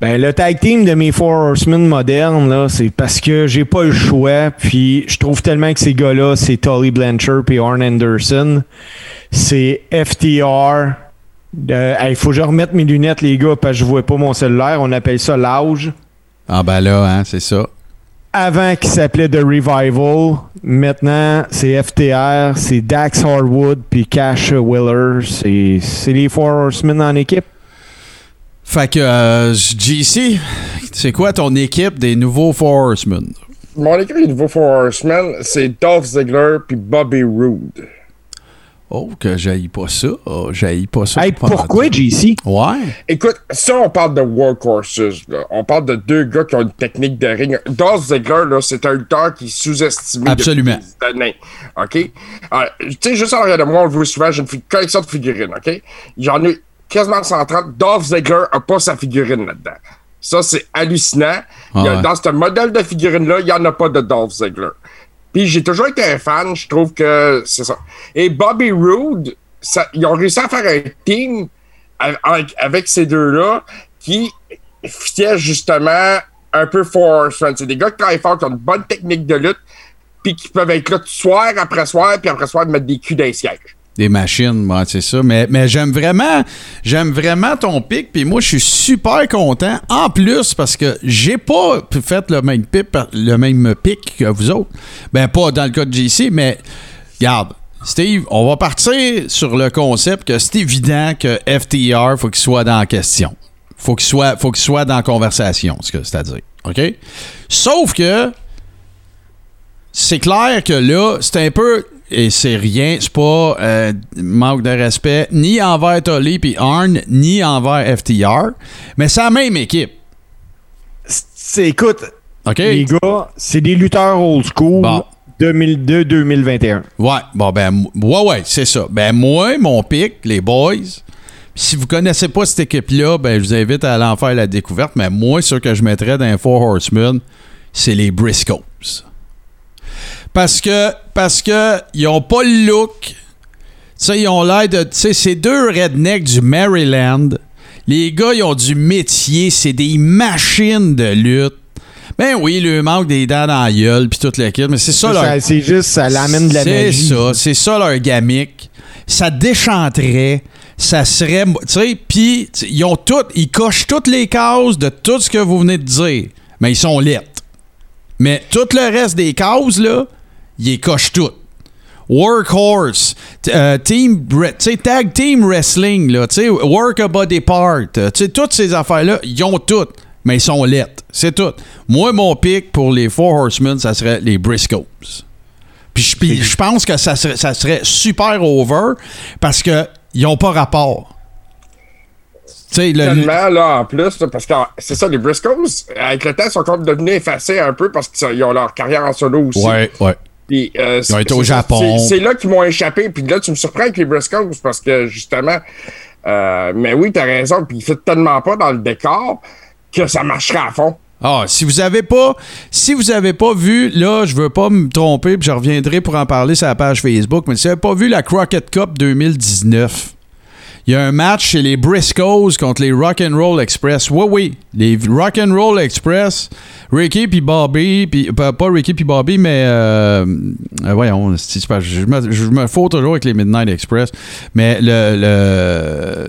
S2: Ben, le tag team de mes Four Horsemen modernes, là, c'est parce que j'ai pas le choix. Puis je trouve tellement que ces gars-là, c'est Tully Blanchard et Arn Anderson. C'est FTR, il faut que je remette mes lunettes, les gars, parce que je vois pas mon cellulaire. On appelle ça l'âge.
S1: Ah ben là, hein, c'est ça.
S2: Avant qu'il s'appelait The Revival, maintenant c'est FTR, c'est Dax Harwood puis Cash Willer. C'est les Four Horsemen en équipe.
S1: Fait que, euh, JC, c'est quoi ton équipe des nouveaux Four Horsemen?
S3: Mon équipe des nouveaux Four Horsemen, c'est Dolph Ziggler puis Bobby Roode.
S1: Oh, que j'aille pas ça. Oh, j'aille pas ça.
S2: Hey,
S1: pas
S2: pourquoi. JC?
S1: Ouais.
S3: Écoute, ça, on parle de workhorses. Là. On parle de deux gars qui ont une technique de ring. Dolph Ziggler, là, c'est un lutteur qui est sous-estimé.
S1: Absolument.
S3: depuis des années. OK? Alors, tu sais, juste en arrière de moi, on le voit souvent, j'ai une collection de figurines. OK? J'en ai quasiment 130. Dolph Ziggler a pas sa figurine là-dedans. Ça, c'est hallucinant. Il y a-
S1: Ah ouais.
S3: Dans ce modèle de figurine-là, il n'y en a pas de Dolph Ziggler. Puis j'ai toujours été un fan, je trouve que c'est ça. Et Bobby Roode, ils ont réussi à faire un team avec, ces deux-là qui fitaient justement un peu Horsemen. C'est des gars qui travaillent fort, qui ont une bonne technique de lutte, puis qui peuvent être là soir après soir, puis après soir mettre des culs dans les sièges.
S1: Des machines, ouais, c'est ça. Mais, j'aime vraiment, j'aime vraiment ton pic. Puis moi, je suis super content. En plus, parce que j'ai pas fait le même pic, le même pic que vous autres. Ben, pas dans le cas de JC, mais regarde. Steve, on va partir sur le concept que c'est évident que FTR, faut qu'il soit dans la question. Faut qu'il soit, faut qu'il soit dans la conversation, c'est-à-dire. OK? Sauf que c'est clair que là, c'est un peu. Et c'est rien, c'est pas euh, manque de respect ni envers Tully puis Arn, ni envers FTR, mais c'est la même équipe.
S2: C'est, écoute, les gars, c'est des lutteurs old school
S1: Bon.
S2: 2002-2021.
S1: Ouais, bon, ben, ouais, ouais, c'est ça. Ben, moi, mon pic, les boys, si vous connaissez pas cette équipe-là, ben, je vous invite à aller en faire la découverte, mais moi, ce que je mettrais dans les Four Horsemen, c'est les Briscoes. Parce que, parce que, ils ont pas le look. Ils ont l'air de. Tu sais, c'est deux rednecks du Maryland. Les gars, ils ont du métier. C'est des machines de lutte. Ben oui, le manque des dents dans la gueule, puis toute l'équipe, mais c'est ça, leur-
S2: c'est juste, ça l'amène de la
S1: c'est
S2: magie.
S1: ça, c'est ça leur gamique. Ça déchanterait, ça serait, tu sais, puis ils ont tout, ils cochent toutes les cases de tout ce que vous venez de dire, mais ils sont lettres. Mais tout le reste des cases là, ils les cochent toutes. Workhorse, euh, team, tag team wrestling là, work a body part, toutes ces affaires là, ils ont toutes, mais ils sont lettres, c'est tout. Moi, mon pic pour les Four Horsemen, ça serait les Briscoes. Puis je- pense que ça serait, ça serait super over parce que ils ont pas rapport. Le,
S3: Tellement, là, en plus, là, parce que c'est ça, les Briscoes, avec le temps, sont comme devenus effacés un peu parce qu'ils ont leur carrière en solo aussi.
S1: Ouais, ouais.
S3: Puis, euh,
S1: Ils ont été au Japon.
S3: C'est là qu'ils m'ont échappé. Puis là, tu me surprends avec les Briscoes parce que justement, euh, mais oui, t'as raison. Puis il fait tellement pas dans le décor que ça marcherait à fond.
S1: Ah, si vous avez pas, si vous avez pas vu, là, je veux pas me tromper, puis je reviendrai pour en parler sur la page Facebook, mais si vous avez pas vu la Crockett Cup 2019, il y a un match chez les Briscoes contre les Rock'n'Roll Express. Oui, oui, les Rock'n'Roll Express, Ricky puis Bobby, puis pas, Ricky puis Bobby, mais euh, euh, voyons, je me, je me fous toujours avec les Midnight Express, mais le, le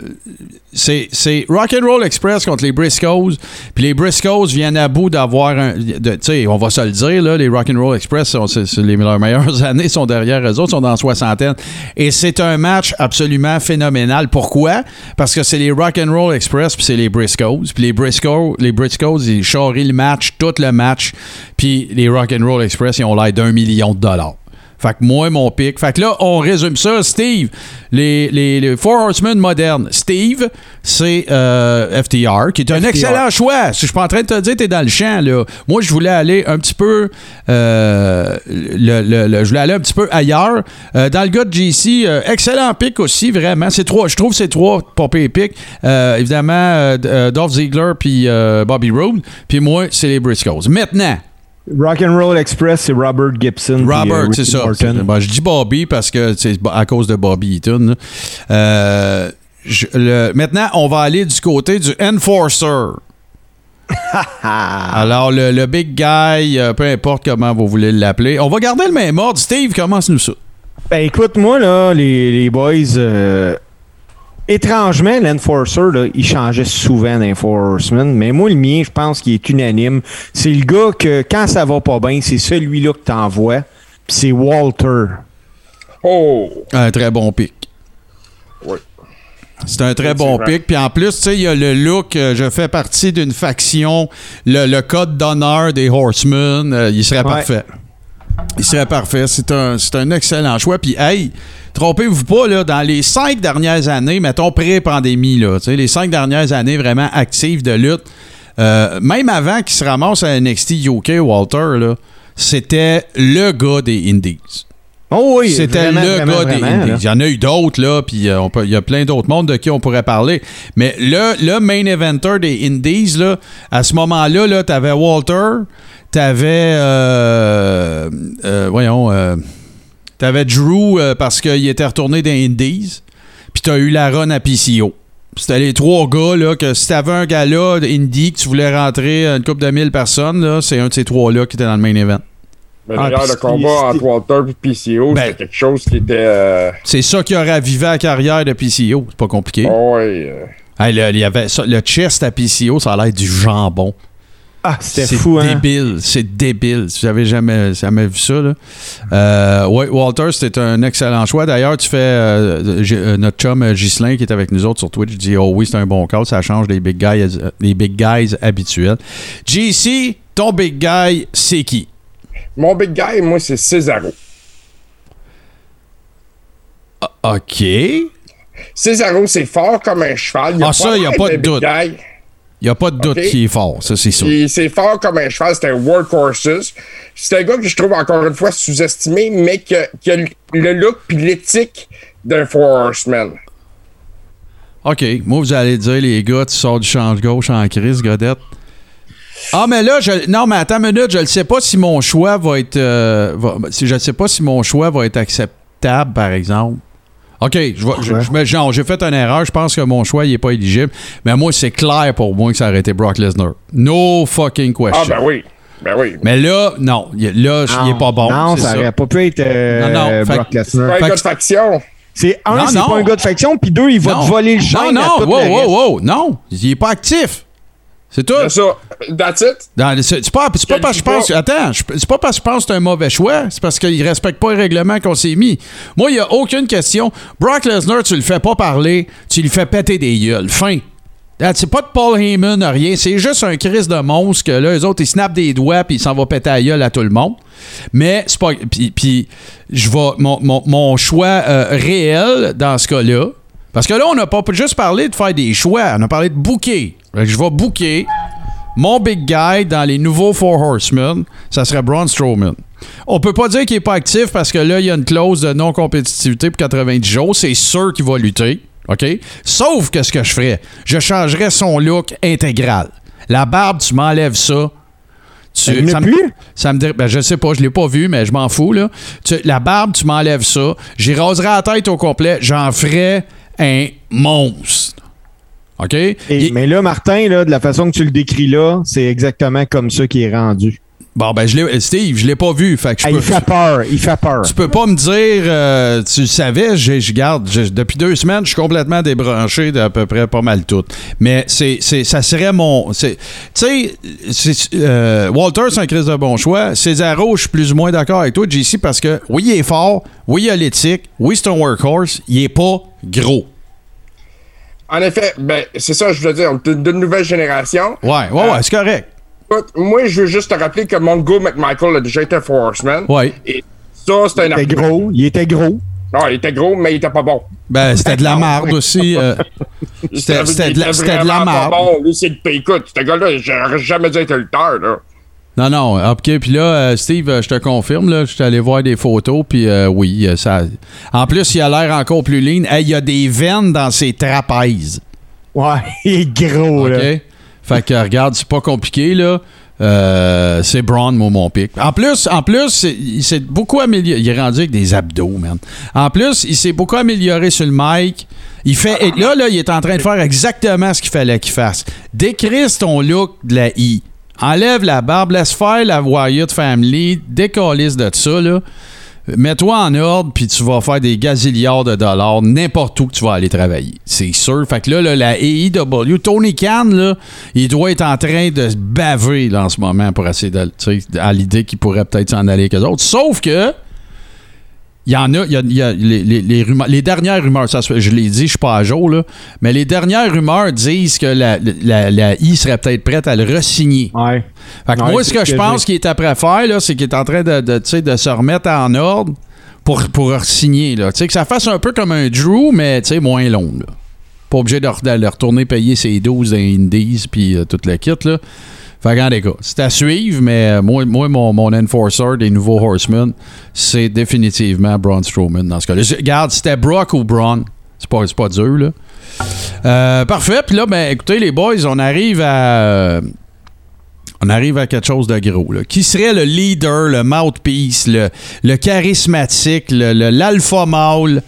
S1: c'est, c'est Rock'n'Roll Express contre les Briscoes. Puis les Briscoes viennent à bout d'avoir un. Tu sais, on va se le dire, là, les Rock'n'Roll Express, c'est, c'est les, leurs meilleures <laughs> années sont derrière eux autres, sont dans la soixantaine. Et c'est un match absolument phénoménal. Pourquoi? Parce que c'est les Rock'n'Roll Express, puis c'est les Briscoes. Puis les Briscoes, les Briscoes, ils charrient le match, tout le match. Puis les Rock'n'Roll Express, ils ont l'air d'un million de dollars. Fait que moi, mon pic. Fait que là, on résume ça. Steve, les, les, les Four Horsemen modernes. Steve, c'est euh, FTR, qui est un
S2: FTR.
S1: excellent choix. Je suis pas en train de te dire, t'es dans le champ, là. Moi, je voulais aller un petit peu. euh, le, le- le- je voulais aller un petit peu ailleurs. Euh, dans le gars de JC, euh, excellent pic aussi, vraiment. C'est trois, je trouve c'est trois pas pire pics. Évidemment, Dolph Ziggler puis Bobby Roode. Puis moi, c'est les Briscoes. Maintenant.
S2: Rock'n'Roll Express, c'est Robert Gibson.
S1: Robert,
S2: euh,
S1: c'est ça. Bon, je dis Bobby parce que c'est à cause de Bobby Eaton. Euh, je- le- maintenant, on va aller du côté du Enforcer. <laughs> Alors, le, le big guy, euh, peu importe comment vous voulez l'appeler. On va garder le même ordre. Steve, commence-nous ça.
S2: Ben écoute, moi, là, les, les boys, euh, étrangement, l'Enforcer, là, il changeait souvent d'Enforcement, mais moi, le mien, je pense qu'il est unanime. C'est le gars que, quand ça va pas bien, c'est celui-là que t'envoies, puis c'est Walter.
S3: Oh!
S1: Un très bon pic.
S3: Oui.
S1: C'est un très bon pic. Puis en plus, tu sais, il y a le look. euh, je fais partie d'une faction. Le, le code d'honneur des Horsemen, euh, il serait
S2: Ouais.
S1: parfait. Il serait parfait. C'est un, c'est un excellent choix. Puis, hey, trompez-vous pas, là, dans les cinq dernières années, mettons pré-pandémie, là, les cinq dernières années vraiment actives de lutte, euh, même avant qu'il se ramasse à NXT UK, Walter, là, c'était le gars des Indies.
S2: Oh oui,
S1: C'était le
S2: vraiment,
S1: gars des Indies. Il y en a eu d'autres, là, puis euh, il y a plein d'autres mondes de qui on pourrait parler. Mais le, le main eventer des Indies, là, à ce moment-là, là, t'avais Walter, t'avais. Euh, voyons. Euh, t'avais Drew euh, parce qu'il était retourné des Indies, puis t'as eu la run à PCO. C'était les trois gars, là, que si t'avais un gars là, indie, que tu voulais rentrer une couple de mille personnes, là, c'est un de ces trois-là qui était dans le main event.
S3: Mais
S2: Ah,
S3: d'ailleurs, le combat entre Walter et PCO,
S1: Ben-
S3: c'était quelque chose qui était. euh,
S1: C'est ça qui aurait ravivé la carrière de PCO. C'est pas compliqué.
S3: oh, euh,
S1: Hey, le, il y avait ça- le chest à PCO, ça a l'air du jambon.
S2: Ah, c'était
S1: C'est
S2: fou, hein?
S1: débile. C'est débile. Si vous avez jamais, jamais vu ça, là. Euh, ouais, Walter, c'était un excellent choix. D'ailleurs, tu fais euh, euh, notre chum Ghislain qui est avec nous autres sur Twitch dit Oh oui, c'est un bon call, ça change les big guys, euh, les big guys habituels. JC, ton big guy, c'est qui?
S3: Mon big guy, moi, c'est Cesaro.
S1: OK.
S3: Cesaro, c'est fort comme un cheval. Il
S1: Ah, ça, y a
S3: l'air
S1: pas de doute.
S3: guy.
S1: Il n'y a pas de doute qu'il est fort, ça c'est sûr.
S3: C'est fort comme un cheval, c'est un workhorses. C'est un gars que je trouve encore une fois sous-estimé, mais qui a, qui a le- look puis l'éthique d'un Four Horseman.
S1: OK. Moi, vous allez dire, les gars, tu sors du champ de gauche en crise, Godette. Ah, mais là, je, non, mais attends une minute, je ne sais pas si mon choix va être. euh, va- je ne sais pas si mon choix va être acceptable, par exemple. OK, je, vais- je- je me- genre, j'ai fait une erreur. Je pense que mon choix, il n'est pas éligible. Mais moi, c'est clair pour moi que ça aurait été Brock Lesnar. No fucking question.
S3: Ah, ben oui. Ben oui.
S1: Mais là, non. Là, il n'est pas bon.
S2: Non,
S1: c'est
S2: ça aurait pas pu être euh,
S1: Non, non, fait
S2: Brock Lesnar.
S3: C'est de faction.
S2: C'est un, c'est pas un gars de faction, puis deux, il va
S1: Non.
S2: te voler le shine
S1: Non,
S2: à
S1: non, wow, wow, wow. Non, il n'est pas actif. C'est tout?
S3: C'est ça. That's it.
S1: Dans C'est pas, c'est pas
S3: Je
S1: parce que je pense. Attends, c'est pas parce que je pense que c'est un mauvais choix, c'est parce qu'il respecte pas le règlement qu'on s'est mis. Moi, il y a aucune question. Brock Lesnar, tu le fais pas parler, tu lui fais péter des gueules. Fin. C'est pas de Paul Heyman, rien. C'est juste un crise de monstre que là, les autres, ils snappent des doigts puis il s'en va péter la gueule à tout le monde. Mais c'est pas. Puis, puis je vais. Mon, mon- mon choix euh, réel dans ce cas-là. Parce que là, on n'a pas juste parlé de faire des choix, on a parlé de booker. Je vais booker mon big guy dans les nouveaux Four Horsemen, ça serait Braun Strowman. On peut pas dire qu'il est pas actif parce que là, il y a une clause de non-compétitivité pour 90 jours. C'est sûr qu'il va lutter. OK? Sauf que ce que je ferais, je changerais son look intégral. La barbe, tu m'enlèves ça. Tu,
S2: Elle
S1: ça me-
S2: plus?
S1: ça me dirait- ben, je sais pas, je l'ai pas vu, mais je m'en fous. Là. Tu- la barbe, tu m'enlèves ça. J'y raserai la tête au complet. J'en ferais un monstre. OK?
S2: Et-
S1: Il-
S2: Mais là, Martin, là, de la façon que tu le décris là, c'est exactement comme ça qu'il est rendu.
S1: Bon, ben, je l'ai, Steve, je l'ai pas vu. Fait que je
S2: Ah,
S1: peux,
S2: il fait peur, il fait peur.
S1: tu peux pas me dire, euh, tu le savais, je garde, depuis deux semaines, je suis complètement débranché d'à peu près pas mal tout. Mais c'est, c'est, ça serait mon. Tu sais, euh, Walter, c'est un crise de bon choix. Cesaro, je suis plus ou moins d'accord avec toi, JC, parce que oui, il est fort, oui, il a l'éthique, oui, c'est un workhorse, il est pas gros.
S3: En effet, ben, c'est ça, je veux dire, on est d'une nouvelle génération.
S1: Ouais, ouais, ouais, c'est correct.
S3: Écoute, moi, je veux juste te rappeler que Mongo McMichael a déjà été Four Horseman.
S1: Ouais.
S3: Et ça, c'est un
S2: Il était gros, il était gros.
S3: Non, il était gros, mais il était pas bon.
S1: Ben, c'était de la marde aussi. euh, <laughs> C'était- c'était de la- c'était de la marde.
S3: Bon. Lui, c'est le Écoute, ce gars-là, j'aurais jamais dû être lutteur, là.
S1: Non, non, OK. Puis là, euh, Steve, euh, je te confirme, là, je suis allé voir des photos, puis euh, oui, ça... En plus, il a l'air encore plus lean. Hey, il y a des veines dans ses trapèzes,
S2: Ouais, <laughs> il est gros,
S1: OK?
S2: là.
S1: Fait que, regarde, c'est pas compliqué, là. Euh, c'est Braun, moi, mon pic. En plus, en plus il s'est beaucoup amélioré. Il est rendu avec des abdos, man. En plus, il s'est beaucoup amélioré sur le mic. Il fait. et là, là, il est en train de faire exactement ce qu'il fallait qu'il fasse. Décrise ton look de la I. Enlève la barbe, laisse faire la Wyatt Family, décalisse de ça, là. Mets-toi en ordre, puis tu vas faire des gazillards de dollars n'importe où que tu vas aller travailler. C'est sûr. Fait que là, la AEW, Tony Khan, là, il doit être en train de se baver là, en ce moment pour essayer de, à l'idée qu'il pourrait peut-être s'en aller avec eux autres. Sauf que il y en a, il y a, il y a les, les- les rumeurs, les dernières rumeurs, ça, je l'ai dit, je suis pas à jour, là, mais les dernières rumeurs disent que la, la, la I serait peut-être prête à le re-signer.
S2: Ouais.
S1: Fait que
S2: Ouais,
S1: moi, ce que je pense qu'il est après faire, là, c'est qu'il est en train de, de, de se remettre en ordre pour, pour re-signer. là. Que ça fasse un peu comme un Drew, mais moins long. Là. Pas obligé de, re- de le retourner payer ses 12 dans les Indies puis euh, toute la kit. Là. Fait que, en les gars, c'est à suivre, mais euh, moi, moi mon, enforcer des nouveaux Horsemen, c'est définitivement Braun Strowman dans ce cas-là. Regarde, c'était Brock ou Braun? C'est pas, pas dur, là. Euh, parfait. Puis là, ben, écoutez, les boys, on arrive à. euh, on arrive à quelque chose de gros. Qui serait le leader, le mouthpiece, le, le charismatique, le- le- l'alpha mâle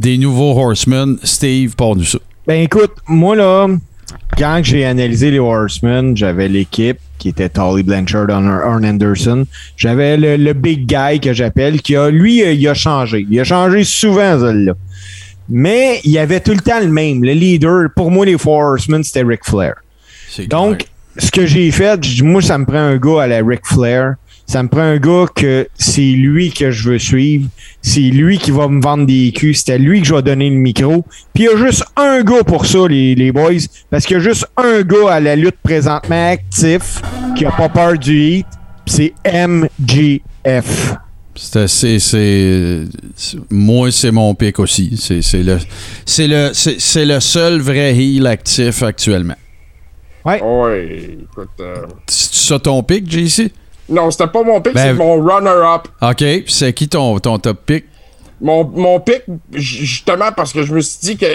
S1: des nouveaux Horsemen? Steve, parle-nous ça.
S2: Ben écoute, moi là, quand j'ai analysé les Horsemen, j'avais l'équipe qui était Tolly Blanchard, Arn Anderson. J'avais le, le big guy que j'appelle, qui a, lui, euh, il a changé. Il a changé souvent. Mais il y avait tout le temps le même. Le leader, pour moi, les Four Horsemen, c'était Ric Flair. Donc,
S1: clair.
S2: ce que j'ai fait, moi, ça me prend un gars à la Ric Flair. Ça me prend un gars que c'est lui que je veux suivre. C'est lui qui va me vendre des culs. C'est à lui que je vais donner le micro. Puis il y a juste un gars pour ça, les, les boys. Parce qu'il y a juste un gars à la lutte présentement actif qui a pas peur du hit. C'est MGF.
S1: C'est, c'est, c'est- c'est- moi, c'est mon pic aussi. C'est, c'est le, c'est, le, c'est, c'est le seul vrai heel actif actuellement.
S3: Ouais, écoute. euh,
S1: C'est ça ton pic, JC?
S3: Non, c'était pas mon pick,
S1: Ben-
S3: c'est mon runner-up.
S1: OK. C'est qui ton, ton top pick?
S3: Mon, mon pick, justement, parce que je me suis dit que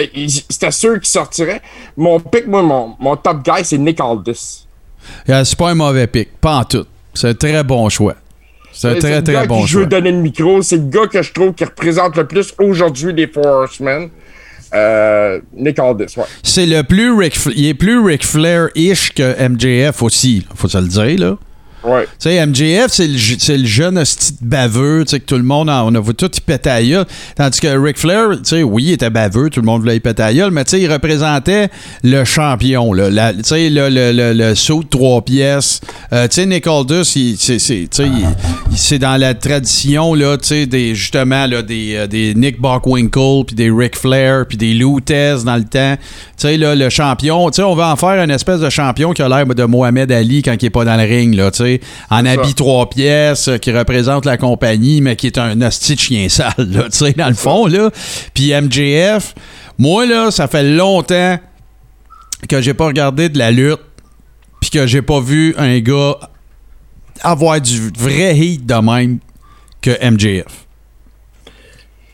S3: c'était sûr qu'il sortirait. Mon pick, moi, mon, mon top guy, c'est Nick Aldis.
S1: Euh, C'est pas un mauvais pic. Pas en tout. C'est un très bon choix. C'est un très,
S3: le
S1: très
S3: gars
S1: bon
S3: qui je
S1: choix.
S3: veux donner le micro. C'est le gars que je trouve qui représente le plus aujourd'hui les Four Horsemen. Euh, Nick Aldis, ouais.
S1: C'est le plus Ric Fla- Il est plus Ric Flair-ish que MJF aussi. Faut se le dire, là.
S3: Ouais.
S1: MJF, c'est le, le jeune hostie baveux, que tout le monde, on a vu tout, il. Tandis que Ric Flair, tu oui, il était baveux, tout le monde voulait y péter à mais tu il représentait le champion, là. Le, le, le, le saut de trois pièces. Euh, tu Nick il- c'est, dans la tradition, là, des, justement, là, des, euh, des Nick Bockwinkel, puis des Ric Flair, puis des Lou Tez dans le temps. Tu là, le champion, on va en faire une espèce de champion qui a l'air de Mohamed Ali quand il est pas dans le ring, là, en habit trois pièces, euh, qui représente la compagnie, mais qui est un hostie de chien sale, là, <laughs> tu sais, dans le fond, là. Puis MJF, moi, là, ça fait longtemps que j'ai pas regardé de la lutte, puis que j'ai pas vu un gars avoir du vrai heat de même que MJF.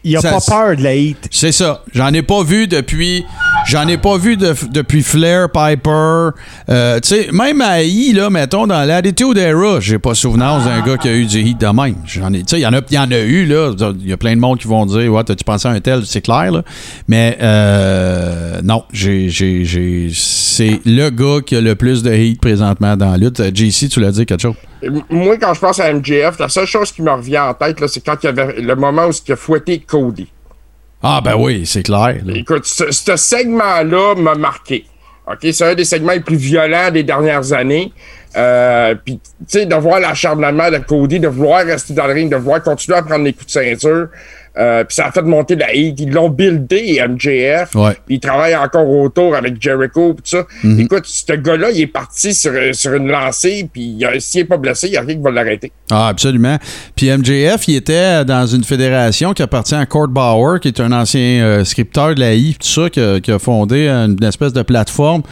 S2: Il a
S1: Ça-
S2: pas peur de la hit.
S1: C'est ça. J'en ai pas vu depuis. J'en ai pas vu de- depuis Flair, Piper. Euh, tu sais, même à I, là, mettons, dans l'Attitude Era, j'ai pas souvenance d'un gars qui a eu du hit de même. J'en ai. Tu sais, il y, en a- y en a eu, là. Il y a plein de monde qui vont dire, ouais, t'as-tu pensé à un tel? C'est clair, là. Mais, euh, non, j'ai, j'ai, j'ai- c'est le gars qui a le plus de hit présentement dans la lutte. Euh, JC, tu l'as dit quelque chose?
S3: Moi, quand je pense à MJF, la seule chose qui me revient en tête, là, c'est quand il y avait le moment où il a fouetté Cody.
S1: Ah, ben oui, c'est clair. là.
S3: Écoute, ce, ce segment-là m'a marqué. OK, c'est un des segments les plus violents des dernières années. Euh, Puis, tu sais, de voir l'acharnement de Cody, de vouloir rester dans le ring, de vouloir continuer à prendre des coups de ceinture. Euh, puis ça a fait monter la hate. Ils l'ont buildé, MJF.
S1: Ouais.
S3: Puis il travaille encore autour avec Jericho. Tout ça.
S1: Mhm.
S3: Écoute, ce gars-là, il est parti sur, sur une lancée. Puis s'il n'est pas blessé, il n'y a rien qui va l'arrêter.
S1: Ah, absolument. Puis MJF, il était dans une fédération qui appartient à Court Bauer, qui est un ancien euh, scripteur de la I, tout ça, qui a, qui a fondé une, une espèce de plateforme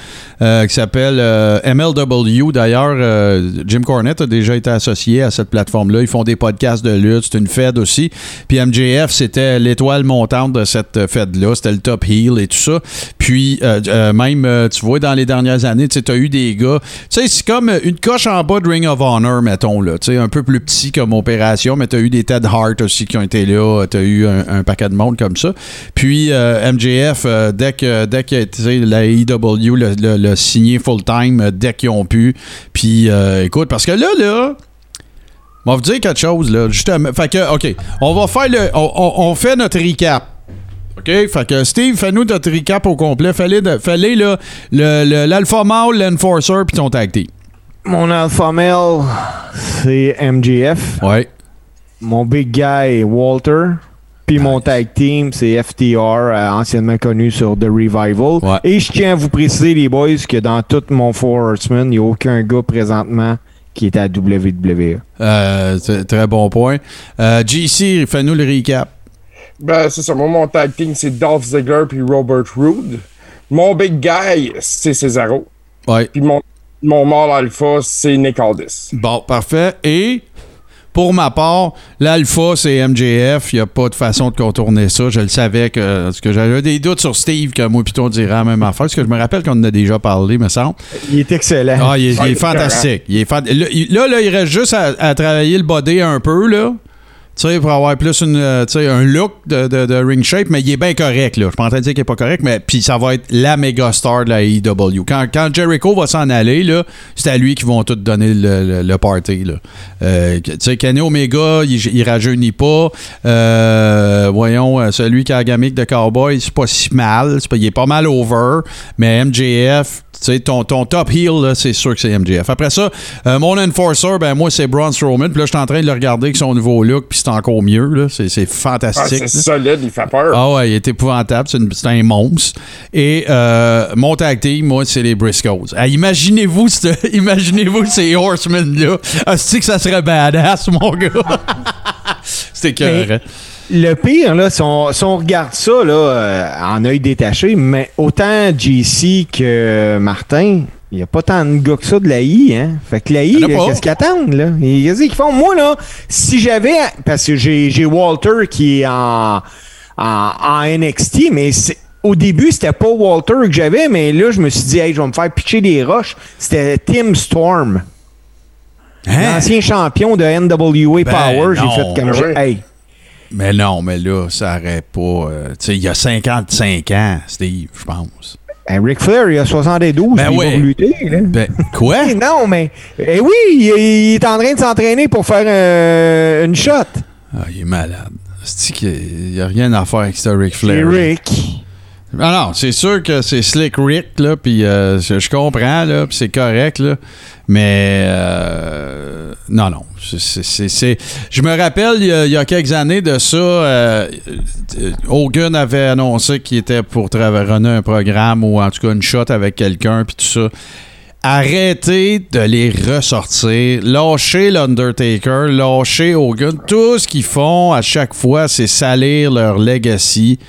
S1: euh, qui s'appelle euh, MLW. D'ailleurs, Jim Cornette a déjà été associé à cette plateforme-là. Ils font des podcasts de lutte. C'est une fed aussi. Puis MJF, c'était l'étoile montante de cette fed-là. C'était le top heel et tout ça. Puis, euh, euh, même, euh, tu vois, dans les dernières années, tu as eu des gars. Tu sais, c'est comme une coche en bas de Ring of Honor, mettons, là. Tu sais, un peu plus petit comme opération, mais tu as eu des Ted Hart aussi qui ont été là. Tu as eu un, paquet de monde comme ça. Puis, MJF, euh, dès que, dès que la AEW l'a- l'a signé full-time, dès qu'ils ont pu. Puis, écoute, parce que là, là, on va vous dire quelque chose, là. Justement. Fait que, OK, on va faire le. On, on- on fait notre recap. OK? Fait que Steve, fais-nous notre recap au complet. Fallait, de- fallait là, le, le- l'Alpha Male, l'Enforcer, puis ton tag team.
S2: Mon alpha male, c'est MGF.
S1: Ouais.
S2: Mon big guy, Walter. Puis mon tag team, c'est FTR, euh, anciennement connu sur The Revival.
S1: Ouais.
S2: Et je tiens à vous préciser, les boys, que dans tout mon Four Horsemen, il n'y a aucun gars présentement qui est à WWE.
S1: Euh, c'est- très bon point. Euh, GC, fais-nous le recap.
S3: Ben, c'est ça. Moi, mon tag team, c'est Dolph Ziggler puis Robert Roode. Mon big guy, c'est Cesaro.
S1: Ouais.
S3: Puis mon, mon mâle alpha, c'est Nick Aldis.
S1: Bon, parfait. Et pour ma part, l'alpha, c'est MJF. Il n'y a pas de façon de contourner ça. Je le savais que, parce que j'avais des doutes sur Steve que moi plutôt on dirait la même affaire. Parce que je me rappelle qu'on en a déjà parlé, me semble.
S2: Il est excellent.
S1: Ah, il est, il est
S3: Ouais,
S1: fantastique. Il est il, là, là, il reste juste à, à travailler le body un peu, là. Sais, pour avoir plus une, euh, un look de, de- ring shape, mais il est bien correct, là. Je suis pas en train de dire qu'il est pas correct, mais puis ça va être la méga star de la AEW. Quand, quand Jericho va s'en aller, c'est à lui qu'ils vont tout donner le, le- party. Euh, tu sais, Kenny Omega, il, il rajeunit pas. Euh, voyons, celui qui a la gamique de Cowboy, c'est pas si mal. Il est pas mal over, mais MJF, sais, ton, ton top heel, là, c'est sûr que c'est MJF. Après ça, euh, mon enforcer, ben moi, c'est Braun Strowman. Puis là, je suis en train de le regarder avec son nouveau look, puis c'est encore mieux. là. C'est, c'est
S3: Ah,
S1: fantastique.
S3: c'est solide, il fait peur.
S1: Ah ouais, il est épouvantable. C'est, une- c'est un monstre. Et euh, mon tag team, moi, c'est les Briscoes. Ah, imaginez-vous, <laughs> imaginez-vous ces Horsemen-là. Ah, c'est que ça serait badass, mon gars? <laughs> C'était que
S2: Le pire, là, si on, si on regarde ça là, euh, en œil détaché, mais autant JC que Martin, il n'y a pas tant de gars que ça de la I, hein? Fait que la I,
S1: Il y en a
S2: là,
S1: pas.
S2: qu'est-ce qu'ils attendent, là? Qu'est-ce qu'ils font? Moi, là, si j'avais. Parce que j'ai Walter qui est en, en, en NXT, mais au début, c'était pas Walter que j'avais, mais là, je me suis dit, hey, je vais me faire pitcher des roches. C'était Tim Storm.
S1: Hein?
S2: L'ancien champion de NWA
S1: Ben
S2: Power, j'ai fait comme
S3: Ben oui.
S2: hey,
S1: Mais non, mais là, ça aurait pas. euh, tu sais, il y a 55 ans, Steve, je pense.
S2: ben, Ric Flair, il a 72,
S1: Ben
S2: il
S1: ouais.
S2: va lutter, là.
S1: Ben, quoi? <laughs>
S2: Non, mais eh oui, il, il est en train de s'entraîner pour faire euh, une shot.
S1: Ah, il est malade. C'est qu'il n'y a rien à faire avec ce Ric Flair.
S2: Rick.
S1: Ah non, c'est sûr que c'est Slick Rick, là, puis euh, je, comprends, là, puis c'est correct, là, mais euh, non, non, c'est- Je me rappelle, il y, a, quelques années de ça, euh, Hogan avait annoncé qu'il était pour travailler un programme ou en tout cas une shot avec quelqu'un, puis tout ça. Arrêtez de les ressortir. Lâchez l'Undertaker, lâchez Hogan. Tout ce qu'ils font à chaque fois, c'est salir leur legacy.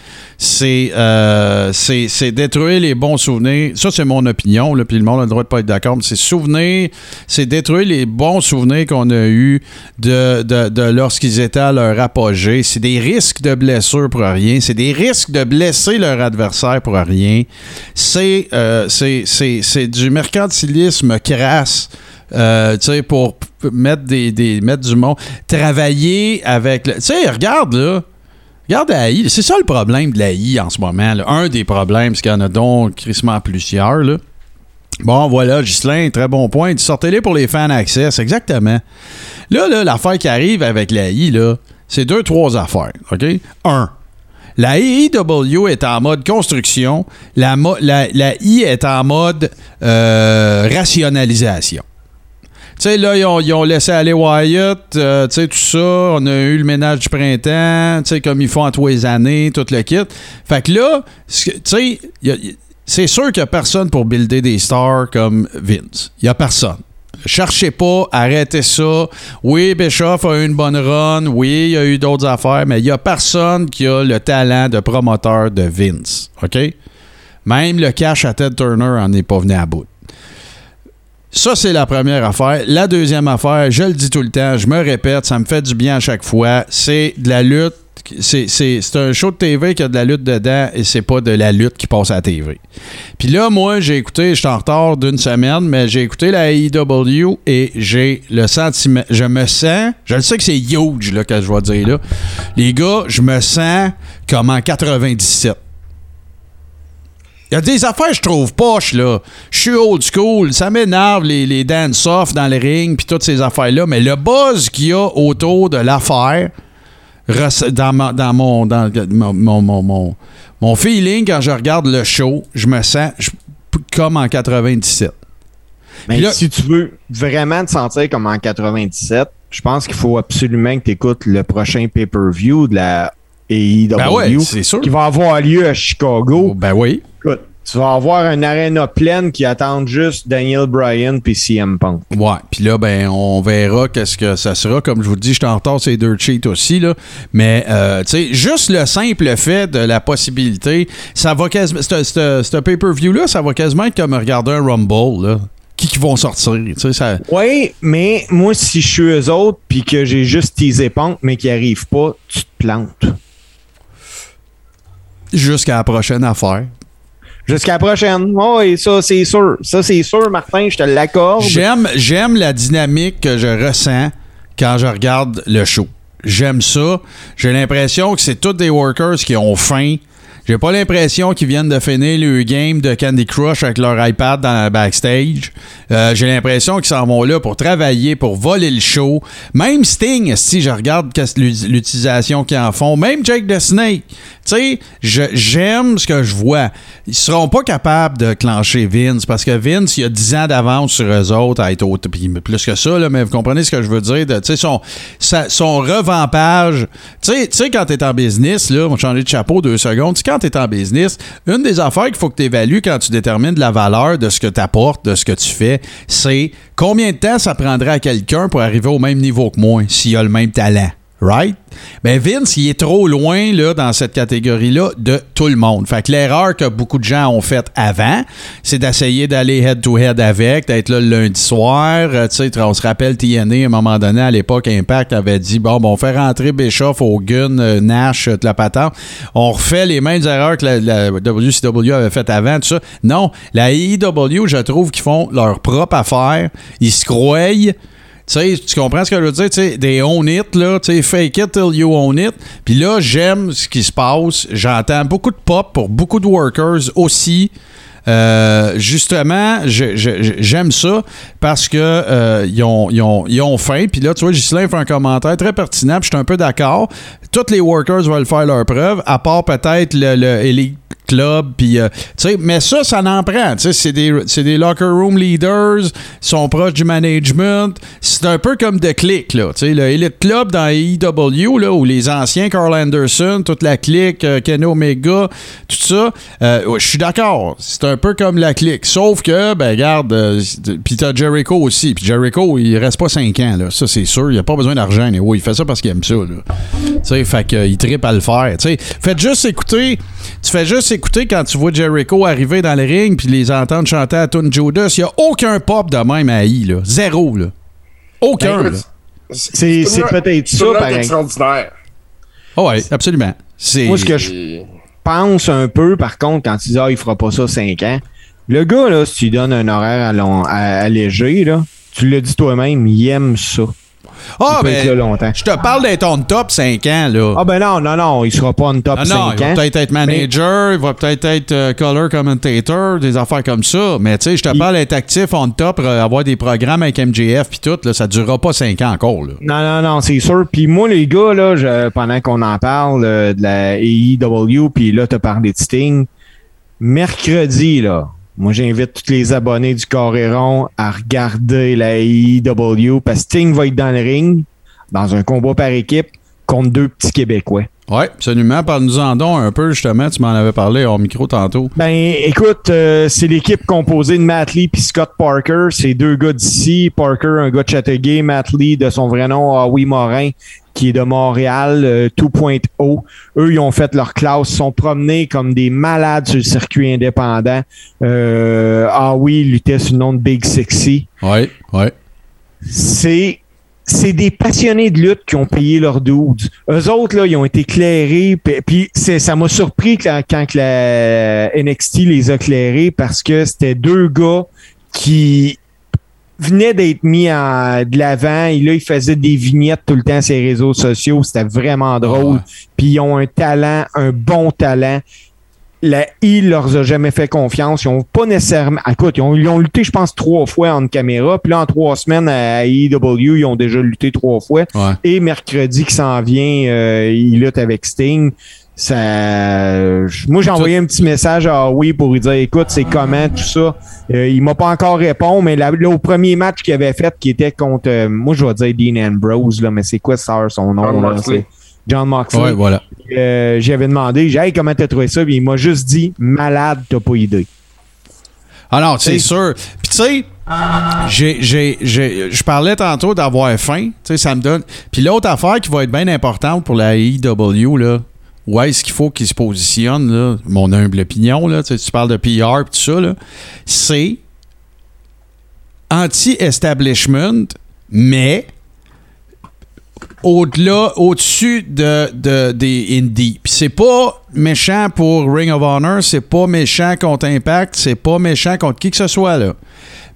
S1: C'est euh, c'est- détruire les bons souvenirs. Ça, c'est mon opinion. Puis le monde a le droit de pas être d'accord. Mais c'est souvenirs, c'est détruire les bons souvenirs qu'on a eus de, lorsqu'ils étaient à leur apogée. C'est des risques de blessure pour rien. C'est des risques de blesser leur adversaire pour rien. C'est euh, du mercantilisme crasse. euh, pour mettre des, des mettre du monde, travailler avec, tu sais, regarde là, regarde la I, c'est ça le problème de la I en ce moment. Un des problèmes, c'est qu'il y en a donc crissement plusieurs. Bon, voilà, Ghislain, très bon point. Sortez-les pour les fans access, exactement. Là, là, l'affaire qui arrive avec la I, là, c'est deux, trois affaires, OK? Un, la AEW est en mode construction, la I est en mode euh, rationalisation. Tu sais, là, ils ont, laissé aller Wyatt, euh, tu sais, tout ça. On a eu le ménage du printemps, tu sais, comme ils font en tous les années, tout le kit. Fait que là, tu sais, c'est sûr qu'il n'y a personne pour builder des stars comme Vince. Il n'y a personne. Cherchez pas, arrêtez ça. Oui, Bischoff a eu une bonne run. Oui, il y a eu d'autres affaires, mais il n'y a personne qui a le talent de promoteur de Vince. OK? Même le cash à Ted Turner en est pas venu à bout. Ça, c'est la première affaire. La deuxième affaire, je le dis tout le temps, je me répète, ça me fait du bien à chaque fois, c'est de la lutte. C'est, un show de TV qui a de la lutte dedans et c'est pas de la lutte qui passe à la TV. Puis là, moi, j'ai écouté, je suis en retard d'une semaine, mais j'ai écouté la AEW et j'ai le sentiment, je me sens, je le sais que c'est huge, là, que je vais dire là. Les gars, je me sens comme en 97. Il y a des affaires je trouve poches, là. Je suis old school. Ça m'énerve, les, les dance-off dans le ring, puis toutes ces affaires-là. Mais le buzz qu'il y a autour de l'affaire, dans, ma- dans mon, dans mon, mon, mon, mon- feeling, quand je regarde le show, je me sens je- comme en 97.
S2: Mais
S1: là-
S2: si tu veux vraiment te sentir comme en 97, je pense qu'il faut absolument que tu écoutes le prochain pay-per-view de la AEW
S1: Ben ouais,
S2: qui va avoir lieu à Chicago.
S1: Ben oui.
S2: Écoute, tu vas avoir une arena pleine qui attend juste Daniel Bryan puis CM Punk.
S1: Ouais, puis là, ben, on verra qu'est-ce que ça sera. Comme je vous dis, je suis en retard, c'est Dirt Sheet aussi, là. Mais, euh, tu sais, juste le simple fait de la possibilité, ça va quasiment. Ce ce pay-per-view-là, ça va quasiment être comme regarder un Rumble, là. Qui, qui vont sortir, tu sais, ça.
S2: Oui, mais moi, si je suis eux autres puis que j'ai juste teasé Punk mais qui arrive pas, tu te plantes.
S1: Jusqu'à la prochaine affaire.
S2: Jusqu'à la prochaine. Oui, ça, c'est sûr. Ça, c'est sûr, Martin, je te l'accorde.
S1: J'aime, j'aime la dynamique que je ressens quand je regarde le show. J'aime ça. J'ai l'impression que c'est tous des workers qui ont faim. J'ai pas l'impression qu'ils viennent de finir le game de Candy Crush avec leur iPad dans le backstage. Euh, J'ai l'impression qu'ils s'en vont là pour travailler, pour voler le show. Même Sting, si je regarde l'utilisation qu'ils en font, même Jake the Snake. Tu sais, j'aime ce que je vois. Ils seront pas capables de clencher Vince parce que Vince, il a 10 ans d'avance sur eux autres à être au puis plus que ça, mais vous comprenez ce que je veux dire? Tu sais, son, revampage. Tu sais, quand t'es en business, là, on va changer de chapeau deux secondes. Tu quand t'es en business, une des affaires qu'il faut que tu évalues quand tu détermines la valeur de ce que tu apportes, de ce que tu fais, c'est combien de temps ça prendrait à quelqu'un pour arriver au même niveau que moi s'il a le même talent. Right? Ben Vince, il est trop loin là, dans cette catégorie-là de tout le monde. Fait que l'erreur que beaucoup de gens ont faite avant, c'est d'essayer d'aller head-to-head avec, d'être là le lundi soir. Euh, on se rappelle TNA, à un moment donné, à l'époque, Impact avait dit bon, bon on fait rentrer Bischoff, Hogan, euh, Nash, euh, de la. On refait les mêmes erreurs que la, WCW avait faites avant, tout ça. Non, la AEW, je trouve qu'ils font leur propre affaire. Ils se croient. Tu sais, tu comprends ce que je veux dire? Des own it, là, tu sais, fake it till you own it. Puis là, j'aime ce qui se passe. J'entends beaucoup de pop pour beaucoup de workers aussi. Euh, justement, j'aime ça parce que euh, ils, ont, ils, ont, ils ont faim. Puis là, tu vois, Ghislain fait un commentaire très pertinent. Puis je suis un peu d'accord. Tous les workers veulent faire leur preuve, à part peut-être le, le Elite Club. Puis, euh, mais ça, ça n'en prend. C'est des, des locker room leaders, ils sont proches du management. C'est un peu comme The Click, là. Le Elite Club dans AEW, là, où les anciens, Carl Anderson, toute la clique, euh, Kenny Omega, tout ça, euh, je suis d'accord. C'est un peu comme la clique. Sauf que, ben, regarde, euh, puis t'as Jericho aussi. Puis Jericho, il reste pas 5 ans, là. Ça, c'est sûr. Il a pas besoin d'argent, il fait ça parce qu'il aime ça, là. Fait qu'il trippe à le faire. Tu sais, faites juste écouter. Tu fais juste écouter quand tu vois Jericho arriver dans le ring puis les entendre chanter à Tune Judas. Il n'y a aucun pop de même à I, là. Zéro, là. Aucun,
S3: Ben,
S2: C'est c'est peut-être ça,
S3: C'est
S2: pareil.
S3: extraordinaire.
S1: Ah ouais, absolument. C'est.
S2: Moi, ce que je pense un peu, par contre, quand tu dis, ah, il fera pas ça 5 ans, le gars, là, si tu lui donnes un horaire à long- à- allégé, là, tu l'as dit toi-même, il aime ça.
S1: Ah,
S2: il peut être là
S1: ben.
S2: longtemps.
S1: Je te parle d'être on top 5 ans, là.
S2: Ah ben non, non, non, il sera pas en top
S1: Ah
S2: 5
S1: non, il va
S2: ans.
S1: peut-être être manager, il va peut-être être euh, color commentator, des affaires comme ça. Mais tu sais, je te
S2: Il-
S1: parle d'être actif on top, euh, avoir des programmes avec MJF puis tout, là, ça durera pas 5 ans encore. Là.
S2: Non, non, non, c'est sûr. Puis moi, les gars, là, je- pendant qu'on en parle euh, de la AEW, puis là, t'as parlé de Sting, mercredi, là, moi, j'invite tous les abonnés du Coréron à regarder la AEW, parce que Sting va être dans le ring, dans un combat par équipe, contre deux petits Québécois.
S1: Oui, absolument. Parle-nous-en donc un peu, justement. Tu m'en avais parlé en micro tantôt.
S2: Ben, écoute, euh, c'est l'équipe composée de Matt Lee puis Scott Parker. C'est deux gars d'ici. Parker, un gars de Châteauguay. Matt Lee, de son vrai nom, Howie Morin, qui est de Montréal, euh, 2.0. Eux, ils ont fait leur classe, sont promenés comme des malades sur le circuit indépendant. Euh, Howie luttait sous le nom de Big Sexy
S1: Oui, oui.
S2: c'est c'est des passionnés de lutte qui ont payé leurs dudes. Eux autres, là, ils ont été clairés. Puis, ça m'a surpris quand, quand la NXT les a clairés parce que c'était deux gars qui venaient d'être mis en, de l'avant. Et là, ils faisaient des vignettes tout le temps sur les réseaux sociaux. C'était vraiment drôle. Puis ils ont un talent, un bon talent. La I leur a jamais fait confiance. Ils ont pas nécessairement. Écoute, ils ont, ils ont lutté, je pense, trois fois en caméra. Puis là, en trois semaines à AEW, ils ont déjà lutté trois fois.
S1: Ouais.
S2: Et mercredi qui s'en vient, euh, il lutte avec Sting. Ça, moi, j'ai envoyé un petit message à Oui pour lui dire, écoute, c'est comment tout ça. Euh, il m'a pas encore répondu, mais là, là, au premier match qu'il avait fait, qui était contre, euh, moi, je vais dire Dean Ambrose là, mais c'est quoi ça son nom
S3: Jon
S2: là,
S3: Moxley.
S2: John Moxley.
S1: Ouais, voilà.
S2: Euh, J'avais demandé, j'ai hey, comment t'as trouvé ça? Puis il m'a juste dit, malade, t'as pas idée.
S1: Alors, c'est sûr. Puis tu sais, j'ai- j'ai- j'ai- je parlais tantôt d'avoir faim. Tu sais, ça me donne. Puis l'autre affaire qui va être bien importante pour la AEW, là, où est-ce qu'il faut qu'il se positionne, là, mon humble opinion, là, tu parles de PR et tout ça, c'est anti-establishment, mais au-delà, au-dessus de, de- des indies. Puis c'est pas méchant pour Ring of Honor, c'est pas méchant contre Impact, c'est pas méchant contre qui que ce soit, là.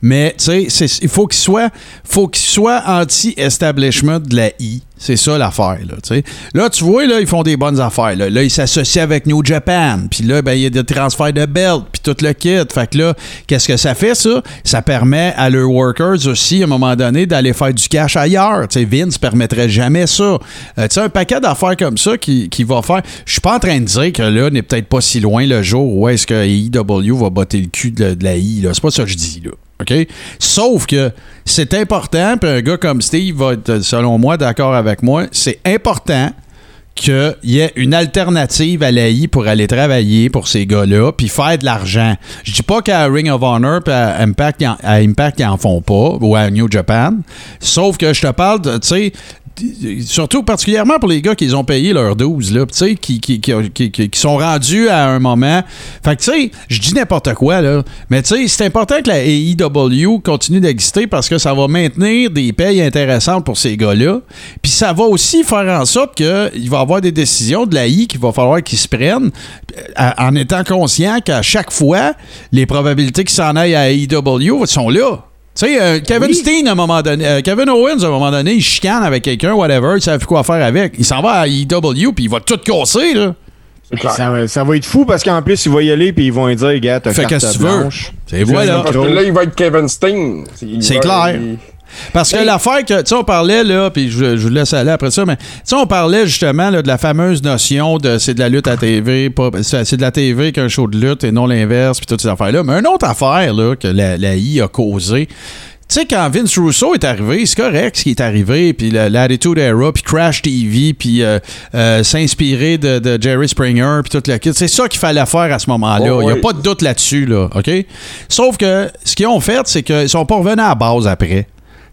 S1: Mais, tu sais, il faut qu'il soit, faut qu'il soit anti-establishment de la I. C'est ça l'affaire, là. Là, tu vois, là, ils font des bonnes affaires, là. Là, ils s'associent avec New Japan. Puis là, ben, il y a des transferts de belt, puis tout le kit. Fait que là, qu'est-ce que ça fait, ça? Ça permet à leurs workers aussi, à un moment donné, d'aller faire du cash ailleurs. Tu sais, Vince permettrait jamais ça. Euh, tu sais, un paquet d'affaires comme ça qui, qui va faire... Je suis pas en train de dire que là, n'est peut-être pas si loin le jour où est-ce que AEW va botter le cul de, de la I. C'est pas ça que je dis, là. OK? Sauf que c'est important, puis un gars comme Steve va être, selon moi, d'accord avec moi, c'est important qu'il y ait une alternative à l'AI pour aller travailler pour ces gars-là, puis faire de l'argent. Je dis pas qu'à Ring of Honor puis à Impact, ils en- font pas, ou à New Japan. Sauf que je te parle, tu sais, surtout particulièrement pour les gars qui ont payé leurs 12, là, qui, qui- qui- qui sont rendus à un moment. Fait que, tu sais, je dis n'importe quoi, là, mais tu sais, c'est important que la AEW continue d'exister parce que ça va maintenir des payes intéressantes pour ces gars-là. Puis ça va aussi faire en sorte qu'il va y avoir des décisions de la I qu'il va falloir qu'ils se prennent euh, en étant conscient qu'à chaque fois, les probabilités qu'ils s'en aillent à AEW sont là. Tu sais, euh, Kevin
S2: Oui.
S1: Steen, à un moment donné, euh, Kevin Owens, à un moment donné, il chicane avec quelqu'un, whatever, il savent quoi faire avec. Il s'en va à AEW, puis il va tout casser, là.
S3: C'est clair.
S2: Ça, va- ça va être fou parce qu'en plus, il va y aller puis ils vont dire, gars, t'as
S1: Fais
S2: carte
S1: qu'est-ce que tu veux.
S2: blanche.
S1: Et voilà.
S3: Parce que là, il va être Kevin Steen.
S1: C'est clair.
S3: il-
S1: Parce que l'affaire que, tu sais, on parlait, là, puis je, je vous laisse aller après ça, mais, tu sais, on parlait justement là, de la fameuse notion de c'est de la lutte à TV, c'est de la TV qu'un show de lutte et non l'inverse, puis toutes ces affaires-là. Mais une autre affaire, là, que la, la I a causé, tu sais, quand Vince Russo est arrivé, c'est correct ce qui est arrivé, puis la- l'Attitude Era, puis Crash TV, puis euh, euh, s'inspirer de, de Jerry Springer, puis tout le kit. C'est ça qu'il fallait faire à ce moment-là.
S3: Oh,
S1: Il n'y a pas de doute là-dessus, là, OK? Sauf que ce qu'ils ont fait, c'est qu'ils sont pas revenus à la base après.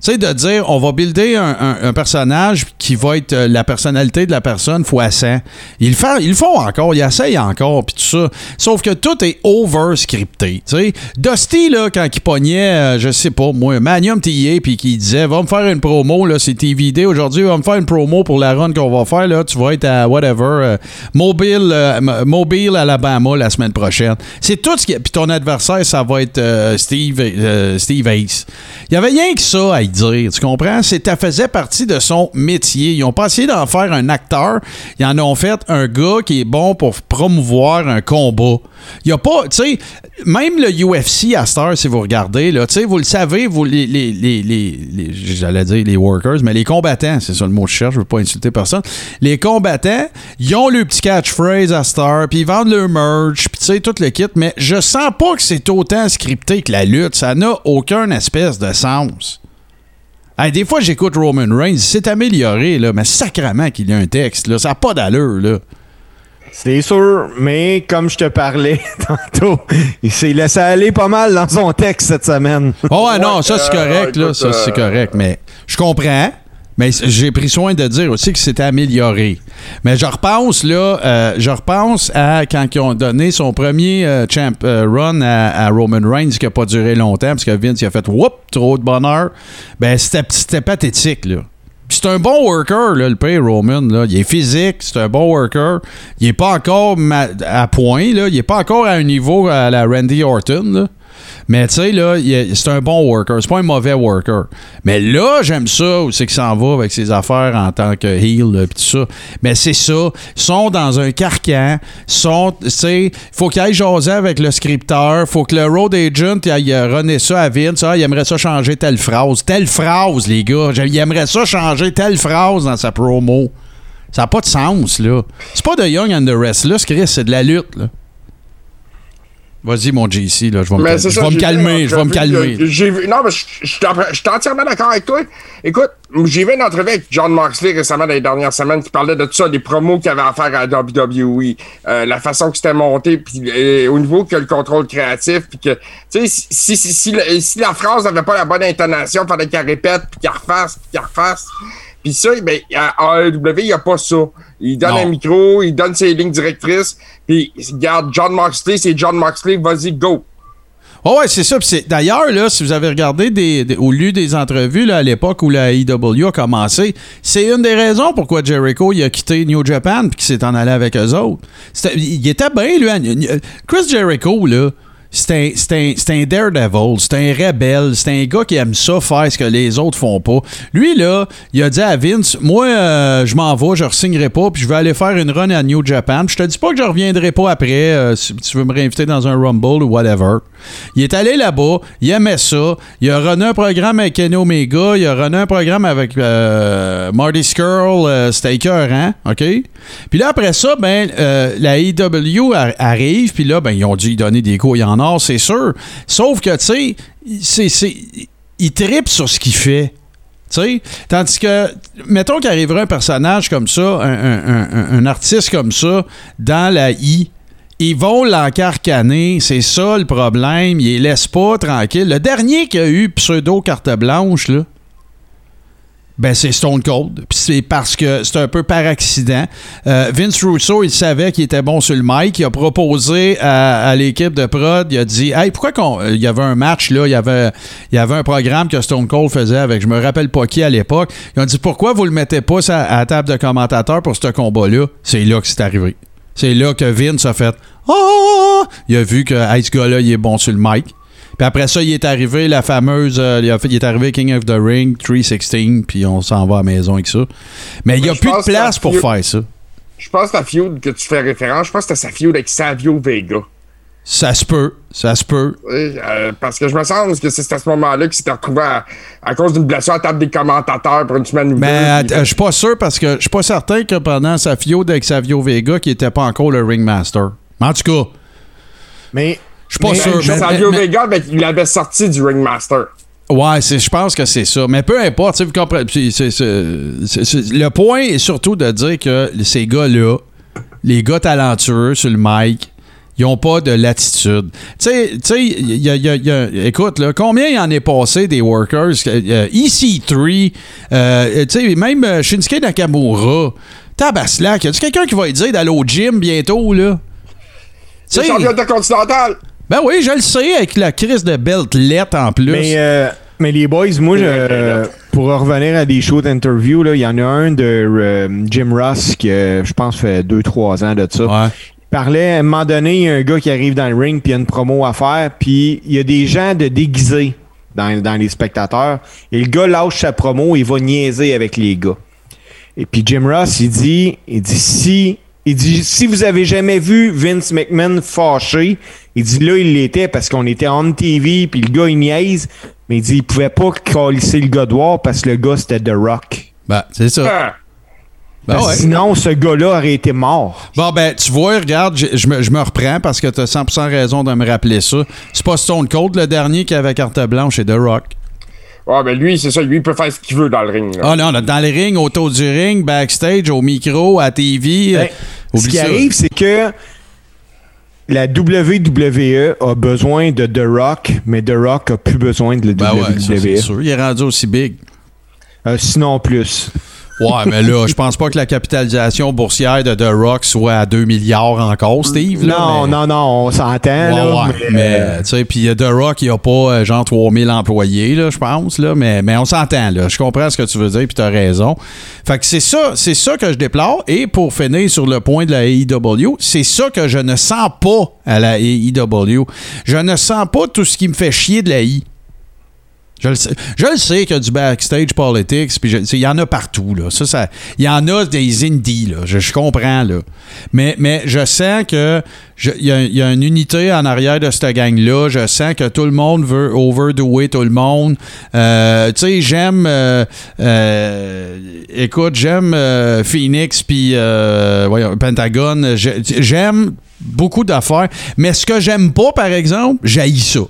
S1: Sais, de dire, on va builder un, personnage qui va être euh, la personnalité de la personne fois 100. Ils le, font, ils le font encore, ils essayent encore, puis tout ça. Sauf que tout est over-scripté. Sais, Dusty, là, quand il pognait, euh, je sais pas, moi, Manium TA, puis qui disait, va me faire une promo, là, c'est TVD aujourd'hui, va me faire une promo pour la run qu'on va faire, là, tu vas être à whatever, euh, Mobile, euh, Mobile, Alabama, la semaine prochaine. C'est tout ce qui. Puis ton adversaire, ça va être Steve, Steve Ace. Il y avait rien que ça à dire, tu comprends? Ça faisait partie de son métier. Ils ont pas essayé d'en faire un acteur. Ils en ont fait un gars qui est bon pour promouvoir un combat. Il y a pas, tu sais, même le UFC à Star, si vous regardez, là, tu sais, vous le savez, vous, les, les, les, les- les- j'allais dire les workers, mais les combattants, c'est ça le mot que je cherche, je veux pas insulter personne. Les combattants, ils ont le petit catchphrase à Star, puis ils vendent leur merch, puis tu sais, tout le kit, mais je sens pas que c'est autant scripté que la lutte. Ça n'a aucun espèce de sens. Hey, des fois, j'écoute Roman Reigns, c'est amélioré, là, mais sacrament qu'il y a un texte, là, ça n'a pas d'allure, là.
S2: C'est sûr, mais comme je te parlais <laughs> tantôt, il s'est laissé aller pas mal dans son texte cette semaine.
S1: Oh, ouais, non, ça c'est
S3: euh,
S1: correct, là,
S3: écoute,
S1: ça c'est
S3: euh,
S1: correct, mais je comprends. Mais j'ai pris soin de dire aussi que c'était amélioré. Mais je repense, là, euh, je repense à quand ils ont donné son premier euh, champ euh, run à, Roman Reigns qui n'a pas duré longtemps parce que Vince a fait whoop, trop de bonheur. Ben, c'était pathétique, là. C'est un bon worker, là, le père Roman. Là. Il est physique, c'est un bon worker. Il est pas encore à point, là. Il est pas encore à un niveau à la Randy Orton, là. Mais tu sais, là, c'est un bon worker. C'est pas un mauvais worker. Mais là, j'aime ça c'est qu'il s'en va avec ses affaires en tant que heel, pis tout ça. Mais c'est ça. Ils sont dans un carcan. Sont, tu faut qu'il aille jaser avec le scripteur. Faut que le road agent, il aille runner ça à Vince. Ah, il aimerait ça changer telle phrase. Telle phrase, les gars. Il aimerait ça changer telle phrase dans sa promo. Ça n'a pas de sens, là. C'est pas de Young and the Restless, Chris, c'est de la lutte, là. Vas-y, mon JC, là, je vais me, je vais me calmer, je vais me calmer.
S3: vu, non, mais je je- je suis entièrement d'accord avec toi. Écoute, j'ai vu une entrevue avec John Moxley récemment dans les dernières semaines qui parlait de tout ça, des promos qu'il avait à faire à WWE, euh, la façon que c'était monté, puis euh, au niveau que le contrôle créatif, puis que, tu sais, si, si, si, si la phrase n'avait pas la bonne intonation, il fallait qu'elle répète, puis qu'elle refasse, puis qu'elle refasse. Puis ça, ben, à AEW, il n'y a pas ça. Il donne
S1: Non.
S3: un micro, il donne ses lignes directrices, puis regarde, John Moxley, c'est John Moxley, vas-y, go.
S1: Oh ouais, c'est ça. D'ailleurs, là, si vous avez regardé des, des- ou lu des entrevues là, à l'époque où la IW a commencé, c'est une des raisons pourquoi Jericho il a quitté New Japan puis qu'il s'est en allé avec eux autres. Il était bien, lui. Chris Jericho, là. C'est un, daredevil, c'est un rebelle, c'est un gars qui aime ça faire ce que les autres font pas. Lui, là, il a dit à Vince, moi, euh, je m'en vais, je re-signerai pas, puis je vais aller faire une run à New Japan. Puis je te dis pas que je reviendrai pas après, euh, si tu veux me réinviter dans un Rumble ou whatever. Il est allé là-bas, il aimait ça, il a runné un programme avec Kenny Omega, il a runné un programme avec euh, Marty Skrull, euh, c'était écœurant, OK? Puis là, après ça, ben, euh, la IW ar- arrive, puis là, ben, ils ont dû donner des couilles en or, c'est sûr. Sauf que, tu sais, il tripe sur ce qu'il fait. Tu sais, tandis que, mettons qu'arriverait un personnage comme ça, un, un- un- un artiste comme ça, dans la I, ils vont l'encarcaner, c'est ça le problème, ils les laissent pas tranquilles. Le dernier qui a eu pseudo carte blanche, là, ben c'est Stone Cold. Puis c'est parce que c'est un peu par accident. Euh, Vince Russo, il savait qu'il était bon sur le mic. Il a proposé à, l'équipe de prod, il a dit Hey, pourquoi qu'on. Il y avait un match, là, il y avait, il y avait un programme que Stone Cold faisait avec je me rappelle pas qui à l'époque. Ils ont dit Pourquoi vous le mettez pas à table de commentateur pour ce combat-là? C'est là que c'est arrivé. C'est là que Vince a fait Ah! Il a vu que hey, ce gars-là, il est bon sur le mic. Puis après ça, il est arrivé la fameuse. euh, il, a fait, il est arrivé King of the Ring 316, puis on s'en va à la maison avec ça. Mais il n'y a
S3: je
S1: plus de place pour
S3: Feud-
S1: faire ça.
S3: Je pense que la feud que tu fais référence, je pense que c'était sa feud avec Savio Vega.
S1: Ça se peut. Ça se peut.
S3: Oui, euh, parce que je me sens que c'est à ce moment-là qu'il s'était retrouvé à, à cause d'une blessure à table des commentateurs pour une semaine ou
S1: Mais
S3: deux.
S1: euh, je suis pas sûr parce que je suis pas certain que pendant sa feud avec Savio Vega, qu'il était pas encore le Ringmaster. Mais en tout cas,
S2: Mais
S1: je suis pas
S2: Mais,
S1: sûr. Mais-
S3: Savio
S1: mais-
S3: Vega, ben, il avait sorti du Ringmaster.
S1: Ouais, c'est- je pense que c'est ça. Mais peu importe, vous comprenez. le point est surtout de dire que ces gars-là, les gars talentueux sur le mic, ils ont pas de latitude. Tu sais, tu sais, il y a- il y a- il y a- écoute, là, combien il en est passé des workers? Euh, EC3, euh, tu sais, même euh, Shinsuke Nakamura, Tabaslac, y a-tu quelqu'un qui va lui dire d'aller au gym bientôt, là? Tu
S3: C'est champion intercontinental.
S1: ben oui, je le sais, avec la crise de beltlette en plus.
S2: Mais, euh, mais les boys, moi, je- euh, pour revenir à des shows d'interview, il y en a un de euh, Jim Ross qui, euh, je pense, fait 2-3 ans de ça.
S1: Ouais.
S2: Il parlait, à un moment donné, il y a un gars qui arrive dans le ring, puis il y a une promo à faire, puis il y a des gens de déguisés dans, dans les spectateurs, et le gars lâche sa promo, il va niaiser avec les gars. Et puis Jim Ross, il dit, il dit si, il dit si vous avez jamais vu Vince McMahon fâché, il dit là il l'était parce qu'on était on TV puis le gars il niaise, mais il dit il pouvait pas calisser le gars dehors parce que le gars c'était The Rock.
S1: Ben, c'est ça.
S3: Ah.
S1: Ben ouais.
S2: Sinon ce gars-là aurait été mort.
S1: Bon, ben, tu vois, regarde, je, je me, je me reprends parce que tu as 100% raison de me rappeler ça. C'est pas Stone Cold, le dernier qui avait carte blanche, c'est The Rock.
S3: Ouais, ben lui, c'est ça. Lui, il peut faire ce qu'il veut dans le ring. là.
S1: Ah non, là, dans les rings, autour du ring, backstage, au micro, à TV.
S2: Ben,
S1: euh,
S2: ce qui
S1: ça.
S2: arrive, c'est que la WWE a besoin de The Rock, mais The Rock a plus besoin de la
S1: Ben ouais, ça, c'est
S2: WWE.
S1: sûr. Il est rendu aussi big.
S2: Euh, sinon plus.
S1: Ouais, mais là, je pense pas que la capitalisation boursière de The Rock soit à 2 milliards encore, Steve. là,
S2: non,
S1: mais-
S2: non, non, on s'entend.
S1: Ouais,
S2: là,
S1: ouais,
S2: mais,
S1: tu sais, puis euh, The Rock, il a pas euh, genre 3000 employés, là, je pense, là, mais, mais on s'entend, là. Je comprends ce que tu veux dire, puis t'as raison. Fait que c'est ça, c'est ça que je déplore. Et pour finir sur le point de la AEW, c'est ça que je ne sens pas à la AEW. Je ne sens pas tout ce qui me fait chier de la I. Je le sais, sais qu'il y a du backstage politics, puis il y en a partout. Là. Ça, ça, il y en a des indies, là. Je, comprends. Là. Mais, mais je sens que il y, a- une unité en arrière de cette gang-là. Je sens que tout le monde veut overdoer tout le monde. Euh, tu sais, j'aime. euh, euh, écoute, j'aime Phoenix puis voyons, Pentagon. J'ai- J'aime beaucoup d'affaires. Mais ce que j'aime pas, par exemple, j'haïs ça.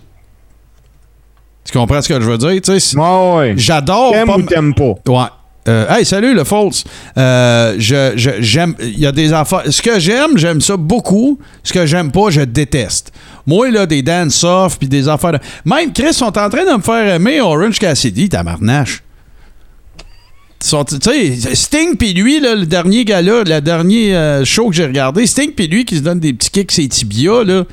S1: Tu comprends ce que je veux dire? Tu sais,
S2: Ouais, ouais.
S1: J'adore.
S2: T'aimes
S1: pas
S2: ou t'aimes pas?
S1: Ouais. Euh, hey, salut le False. Euh, je, je- j'aime. Il y a des affaires. Ce que j'aime, j'aime ça beaucoup. Ce que j'aime pas, je déteste. Moi, là, des dance-off puis des affaires. de- Même Chris sont en train de me faire aimer Orange Cassidy, tabarnache. Tu sais, Sting puis lui, là, le dernier gars-là, le dernier euh, show que j'ai regardé, Sting puis lui qui se donne des petits kicks ses tibias, là.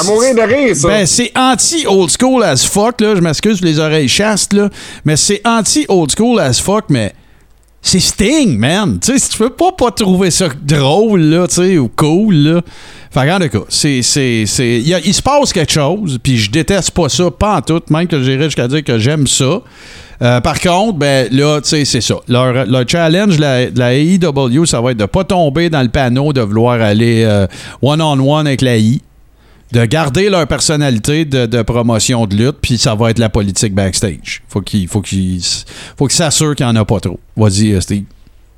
S3: À mourir de rire, ça.
S1: ben, c'est anti-old school as fuck, là. Je m'excuse pour les oreilles chastes, là. Mais c'est anti-old school as fuck, mais c'est Sting, man. Tu sais, si tu peux pas, pas trouver ça drôle, là, tu sais, ou cool, là. Fait en tout cas, c'est. c'est, c'est- Il se passe quelque chose, puis je déteste pas ça, pas en tout, même que j'irais jusqu'à dire que j'aime ça. Euh, par contre, ben là, tu sais, c'est ça. Leur, leur challenge de la, la AEW, ça va être de pas tomber dans le panneau de vouloir aller euh, one-on-one avec la I de garder leur personnalité de, de promotion de lutte, puis ça va être la politique backstage. Faut qu'il faut qu'il faut qu'il s'assure qu'il n'y en a pas trop. Vas-y, euh, Steve.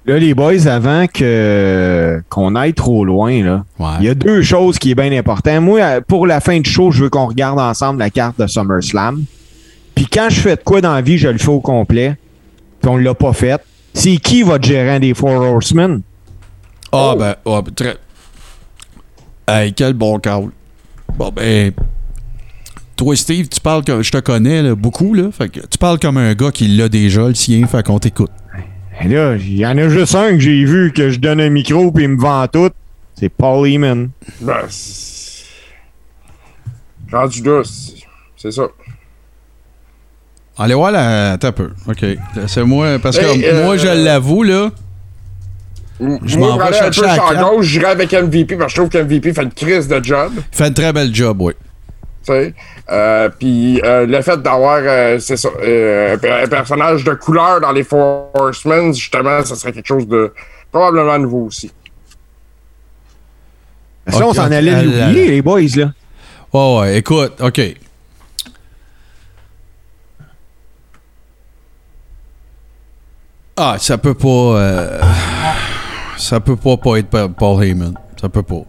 S2: Là, les boys, avant que qu'on aille trop loin, là,
S1: Ouais.
S2: il y a deux choses qui est bien important. Moi, euh, pour la fin du show, je veux qu'on regarde ensemble la carte de SummerSlam. Puis quand je fais de quoi dans la vie, je le fais au complet. Puis on l'a pas fait. C'est qui votre gérant des Four Horsemen?
S1: Ah ben, ah, ben, très. Hey, quel bon call. Bon ben. Toi, Steve, tu parles que je te connais là, beaucoup, là. Fait que tu parles comme un gars qui l'a déjà, le sien, fait qu'on t'écoute.
S2: Et là, il y en a juste un que j'ai vu que je donne un micro puis il me vend tout. C'est Paul Heyman.
S3: Ben, c'est- rendu là, c'est- c'est ça.
S1: Allez voir là, attends un peu. OK. C'est moi, parce que
S3: Hey, euh,
S1: moi, je l'avoue, là. Je
S3: Moi,
S1: m'en vais
S3: un peu
S1: carte.
S3: gauche, j'irais avec MVP parce que je trouve qu'MVP fait une crise de job.
S1: Il fait un très bel job, oui.
S3: tu sais. Euh, Puis euh, le fait d'avoir euh, c'est ça, euh, un per- un personnage de couleur dans les Four Horsemen, justement, ça serait quelque chose de probablement nouveau aussi.
S2: Que là, on s'en allait
S1: Ah
S2: l'oublier, les boys, là?
S1: Oh, ouais, écoute, OK. Ah, ça peut pas. Euh, ça peut pas, pas être Pa- Paul Heyman. Ça peut pas.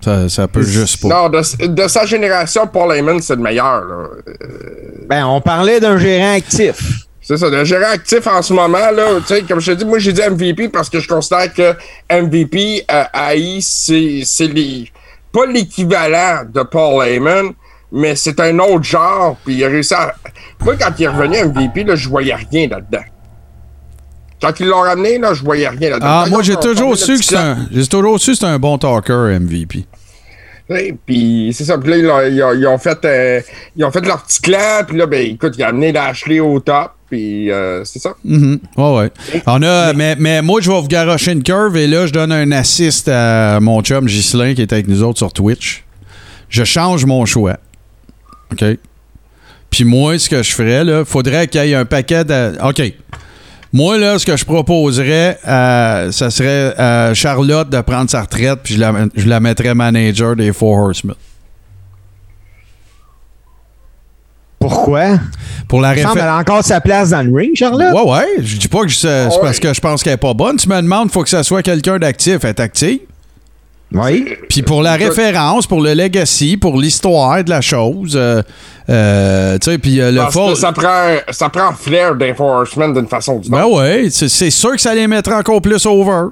S1: Ça, ça peut juste pas.
S3: Non, de, de sa génération, Paul Heyman, c'est le meilleur. là.
S2: Ben, on parlait d'un gérant actif.
S3: C'est ça, le gérant actif en ce moment, là, tu sais, comme je te dis, moi j'ai dit MVP parce que je considère que MVP euh, AI, c'est c'est les pas l'équivalent de Paul Heyman, mais c'est un autre genre, puis il a réussi à. Moi, quand il est revenu MVP, là, je voyais rien là-dedans. Quand ils l'ont ramené, là, je voyais rien là-dedans.
S1: Ah, moi,
S3: ils
S1: j'ai
S3: ont
S1: toujours su que c'est un. J'ai toujours su que c'est un bon talker, MVP.
S3: Sais, Puis c'est ça. Puis là, ils ont, ils ont- ils ont fait, euh, ils ont fait leur petit clan. Puis là, ben, écoute, il a amené Lashley au top. Puis euh, c'est ça.
S1: Mhm. Ouais, ouais. On a, mais, mais moi, je vais vous garocher une curve et là, je donne un assist à mon chum Ghislain qui est avec nous autres sur Twitch. Je change mon choix. OK? Puis moi, ce que je ferais, là, faudrait qu'il y ait un paquet de. OK. Moi, là, ce que je proposerais, euh, ça serait à Charlotte de prendre sa retraite, puis je la, je la mettrais manager des Four Horsemen.
S2: Pourquoi?
S1: Pour la
S2: Il semble
S1: réfé-
S2: qu'elle a encore sa place dans le ring, Charlotte.
S1: Ouais, ouais. Je dis pas que c'est c'est
S3: Ouais.
S1: parce que je pense qu'elle est pas bonne. Tu me demandes, faut que ça soit quelqu'un d'actif. Elle est active.
S2: Oui.
S1: Puis pour la référence, pour le legacy, pour l'histoire de la chose, euh, euh, tu sais, puis euh, le
S3: Parce que ça prend, ça prend Flair d'Enforcement d'une façon ou d'une
S1: Ben
S3: autre.
S1: ouais, c'est c'est sûr que ça les mettra encore plus over.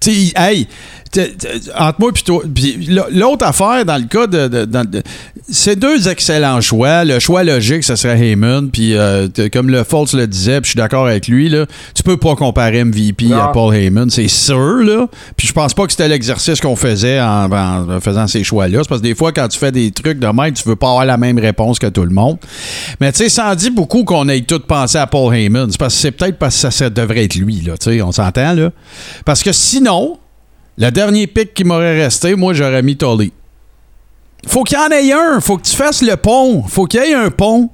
S1: Tu sais, hey, entre moi puis toi, l'autre affaire dans le cas de, de- c'est deux excellents choix. Le choix logique, ce serait Heyman, puis euh, comme le Fultz le disait, puis je suis d'accord avec lui là, tu peux pas comparer MVP à. Paul Heyman, c'est sûr là. Puis je pense pas que c'était l'exercice qu'on faisait en, en faisant ces choix-là. C'est parce que des fois quand tu fais des trucs de même, tu veux pas avoir la même réponse que tout le monde. Mais tu sais, ça en dit beaucoup qu'on ait tout pensé à Paul Heyman. C'est parce que c'est peut-être parce que ça, ça devrait être lui, là. Tu sais, on s'entend, là. Parce que sinon, le dernier pic qui m'aurait resté, moi, j'aurais mis Tully. Faut qu'il y en ait un. Faut que tu fasses le pont. Faut qu'il y ait un pont.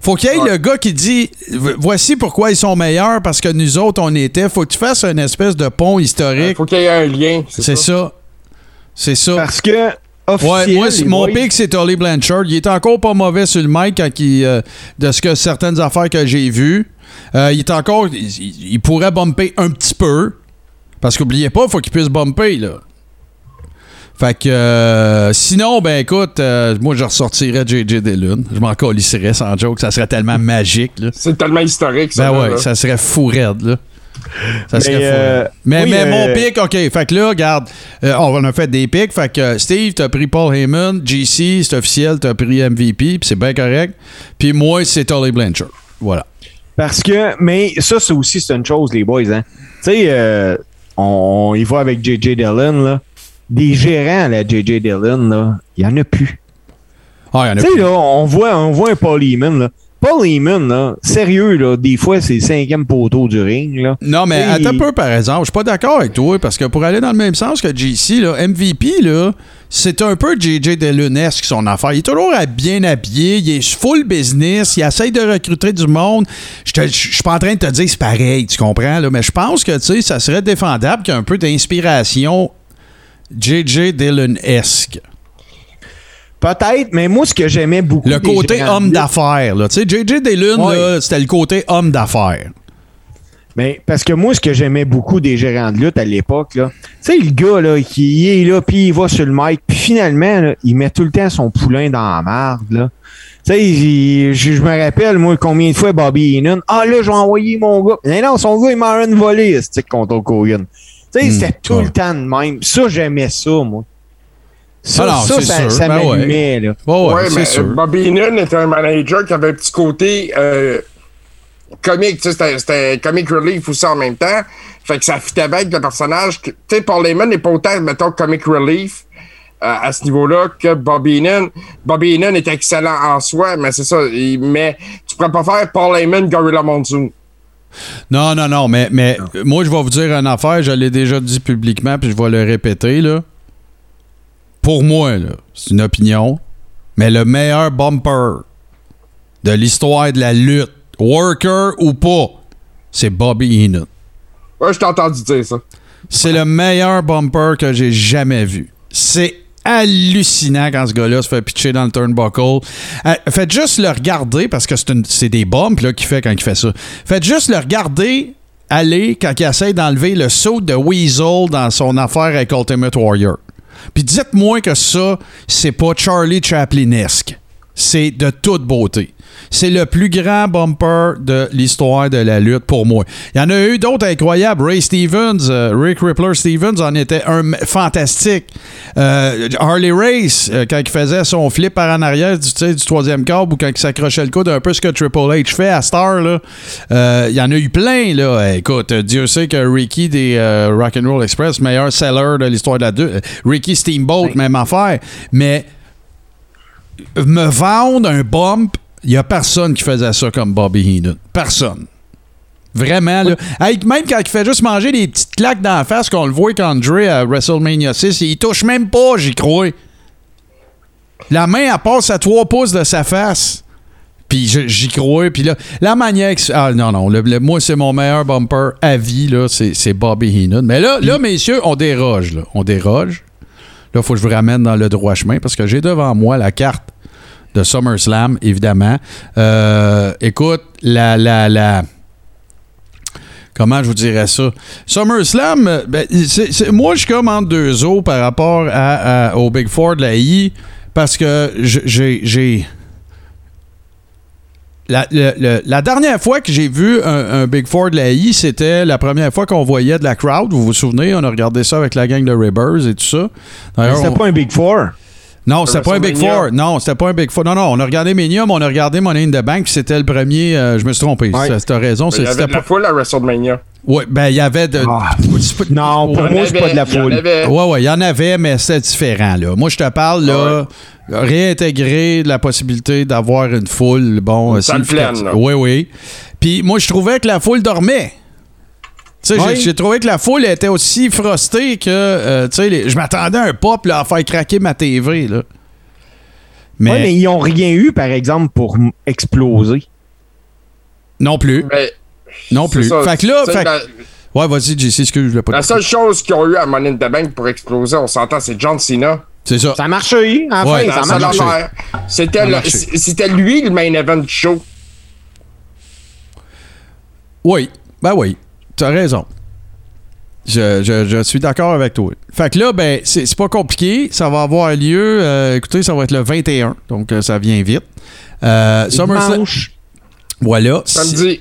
S1: Faut qu'il y ait
S3: Ouais.
S1: le gars qui dit voici pourquoi ils sont meilleurs parce que nous autres on était. Faut que tu fasses une espèce de pont
S3: Il
S1: historique.
S3: faut qu'il y ait un lien.
S1: C'est ça. C'est ça.
S2: Parce que,
S1: Ouais, moi, mon
S2: boys,
S1: pic, c'est Tully Blanchard. Il est encore pas mauvais sur le mic quand il, euh, de ce que certaines affaires que j'ai vues. Euh, il est encore. Il, il pourrait bumper un petit peu. Parce qu'oubliez pas, il faut qu'il puisse bumper, là. Fait que euh, sinon, ben écoute, euh, moi je ressortirais JJ Dillon. Je m'en colisserais sans joke. Ça serait tellement magique. Là.
S3: C'est tellement historique, ça.
S1: Ben
S3: là,
S1: ouais,
S3: là.
S1: ça serait fou raide, là. Ça
S2: Mais,
S1: serait fou
S2: euh,
S1: raide. Mais,
S2: oui,
S1: mais
S2: euh,
S1: mon pic, OK. Fait que là, regarde, euh, on a fait des pics. Fait que euh, Steve, t'as pris Paul Heyman. GC, c'est officiel, t'as pris MVP, puis c'est bien correct. Puis moi, c'est Tully Blanchard. Voilà.
S2: Parce que, mais ça, c'est aussi c'est une chose, les boys. Hein. Tu sais, euh, on, on y va avec JJ Dillon, là. Des gérants à la JJ Dillon, là, il n'y en a plus.
S1: Ah, il y en a
S2: Tu sais, là, on voit, on voit un Paul Heyman, là. Paul Heyman, là, sérieux, là, des fois, c'est le cinquième poteau du ring, là.
S1: Non, mais attends un peu, par exemple. Je suis pas d'accord avec toi, parce que pour aller dans le même sens que JC, là, MVP, là, c'est un peu JJ Delunesque son affaire. Il est toujours à- bien habillé, il est full business, il essaye de recruter du monde. Je je suis pas en train de te dire que c'est pareil, tu comprends, là, mais je pense que, ça serait défendable qu'il y ait un peu d'inspiration JJ Dillon-esque.
S2: Peut-être, mais moi, ce que j'aimais beaucoup.
S1: Le côté homme d'affaires, là. Tu sais, JJ
S2: Ouais.
S1: là, c'était le côté homme d'affaires.
S2: Mais parce que moi, ce que j'aimais beaucoup des gérants de lutte à l'époque, là, tu sais, le gars, là, qui il est là, puis il va sur le mic, puis finalement, là, il met tout le temps son poulain dans la marde, là. Tu sais, je me rappelle, moi, combien de fois Bobby Heenan, ah là, je vais envoyer mon gars. Mais non, son gars, il m'a une volée, c'est contre Hogan. Tu sais,
S1: Hmm,
S2: c'était tout
S1: ouais.
S2: le temps de même. Ça, j'aimais ça, moi. Ça,
S1: Ah non,
S2: ça, ça,
S1: sûr.
S2: ça
S1: Ben ouais.
S2: là.
S1: Oh, ouais,
S3: Ouais,
S1: c'est
S3: mais
S1: sûr.
S3: Bobby Heenan était un manager qui avait un petit côté euh, comique, tu sais, c'était- c'était comic relief aussi en même temps. Fait que ça fitait bien avec le personnage. Tu sais, Paul Heyman n'est pas autant, mettons, comic relief euh, à ce niveau-là que Bobby Heenan. Bobby Heenan est excellent en soi, mais c'est ça. il- mais tu pourrais pas faire Paul Heyman Gorilla Monsoon.
S1: Non, non, non, mais, mais moi, je vais vous dire une affaire, je l'ai déjà dit publiquement, puis je vais le répéter, là. Pour moi, là, c'est une opinion, mais le meilleur bumper de l'histoire de la lutte, worker ou pas, c'est Bobby Heenan.
S3: Ouais, je t'ai entendu dire ça.
S1: C'est le meilleur bumper que j'ai jamais vu. C'est hallucinant quand ce gars-là se fait pitcher dans le turnbuckle. Euh, faites juste le regarder parce que c'est des bumps là, qu'il fait quand il fait ça. Faites juste le regarder aller quand il essaie d'enlever le saut de Weasel dans son affaire avec Ultimate Warrior. Puis dites-moi que ça, c'est pas Charlie Chaplinesque. C'est de toute beauté. C'est le plus grand bumper de l'histoire de la lutte pour moi. Il y en a eu d'autres incroyables. Ray Stevens, euh, Rick Rippler Stevens en était un fantastique. Euh, Harley Race, euh, quand il faisait son flip par en arrière du, troisième câble ou quand il s'accrochait le coude, un peu ce que Triple H fait à Star, là. Il y en a eu plein. Là. Écoute, Dieu sait que Ricky des Rock'n'Roll Express, meilleur seller de l'histoire de la lutte. Ricky Steamboat, même affaire. Mais me vendre un bump, il n'y a personne qui faisait ça comme Bobby Heenan. Personne. Vraiment, là. Hey, même quand il fait juste manger des petites claques dans la face, qu'on le voit qu'André à WrestleMania 6, il touche même pas, j'y crois. La main, elle passe à 3 pouces de sa face. Puis j'y crois. Puis là, la manière. que- Ah non, non. le- le- moi, c'est mon meilleur bumper à vie, là. C'est c'est Bobby Heenan. Mais là, là, messieurs, on déroge, là. On déroge. Là, il faut que je vous ramène dans le droit chemin parce que j'ai devant moi la carte de SummerSlam, évidemment. Euh, écoute, la, la, la. Comment je vous dirais ça? SummerSlam, euh, ben, moi, je suis comme entre deux eaux par rapport au Big Four de la I parce que j'ai- La, le- le- la dernière fois que j'ai vu un, un Big Four de la I, c'était la première fois qu'on voyait de la crowd. Vous vous souvenez? On a regardé ça avec la gang de Ribbers et tout ça.
S2: C'était
S1: on-
S2: pas un Big Four.
S1: non, c'était pas un Big. Four. Non, c'était pas un Big Four. Non, non, on a regardé Mania, mais on a regardé Money in the Bank, c'était le premier. euh, je me suis trompé.
S2: Ouais.
S1: C'est- T'as raison.
S3: Il y
S1: c'est-
S3: avait
S1: C'était
S3: de la
S1: pas.
S3: foule à WrestleMania.
S1: Ouais, ben, il y avait de.
S2: Ah.
S1: c'est pas-
S2: Non, pour moi, c'est pas de la foule.
S1: Ouais, ouais, il y en avait, mais c'était différent, là. Moi, je te parle, là, réintégrer la possibilité d'avoir une foule, bon...
S3: Une salle
S1: significative.
S3: pleine, là.
S1: Oui, oui. Puis moi, je trouvais que la foule dormait. Tu sais, j'ai- trouvé que la foule était aussi frostée que, euh, tu sais, les- je m'attendais à un pop, là, à faire craquer ma TV, là. Mais,
S2: Ouais, mais ils ont rien eu, par exemple, pour exploser.
S1: non plus.
S3: Mais
S1: Non plus.
S3: ça.
S1: Fait que là, fait
S3: la-
S1: Ouais, vas-y, JC, excuse, je pas
S3: La seule chose qu'ils ont eu à Money in the Bank pour exploser, on s'entend, c'est John Cena.
S1: C'est ça.
S2: Ça a marché, enfin,
S1: Ouais,
S2: ça a marché.
S3: C'était
S1: a
S3: le-
S1: marché.
S3: c- c'était lui le main event du show.
S1: Oui, ben oui, t'as raison. Je, je- je suis d'accord avec toi. Fait que là, ben, c'est c'est pas compliqué. Ça va avoir lieu. euh, écoutez, ça va être le 21. Donc, euh, ça vient vite. Euh, SummerSlam. Voilà.
S3: Samedi.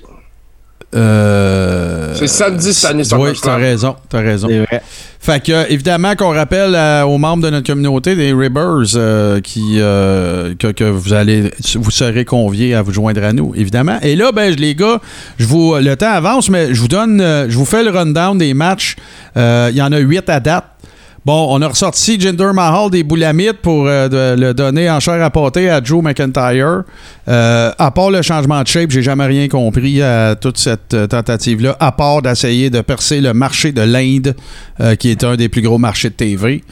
S1: Euh,
S3: C'est samedi cette année,
S1: Oui, t'as raison. T'as raison.
S2: C'est vrai.
S1: Fait que, évidemment, qu'on rappelle euh, aux membres de notre communauté des Ribbers euh, qui, euh, que, que vous allez, vous serez conviés à vous joindre à nous, évidemment. Et là, ben, les gars, je vous, le temps avance, mais je vous donne, je vous fais le rundown des matchs. Euh, Il y en a huit à date. Bon, on a ressorti Jinder Mahal des Boulamites pour euh, le donner en chair à pâté à Joe McIntyre. Euh, à part le changement de shape, j'ai jamais rien compris à toute cette euh, tentative-là, à part d'essayer de percer le marché de l'Inde, qui est un des plus gros marchés de TV.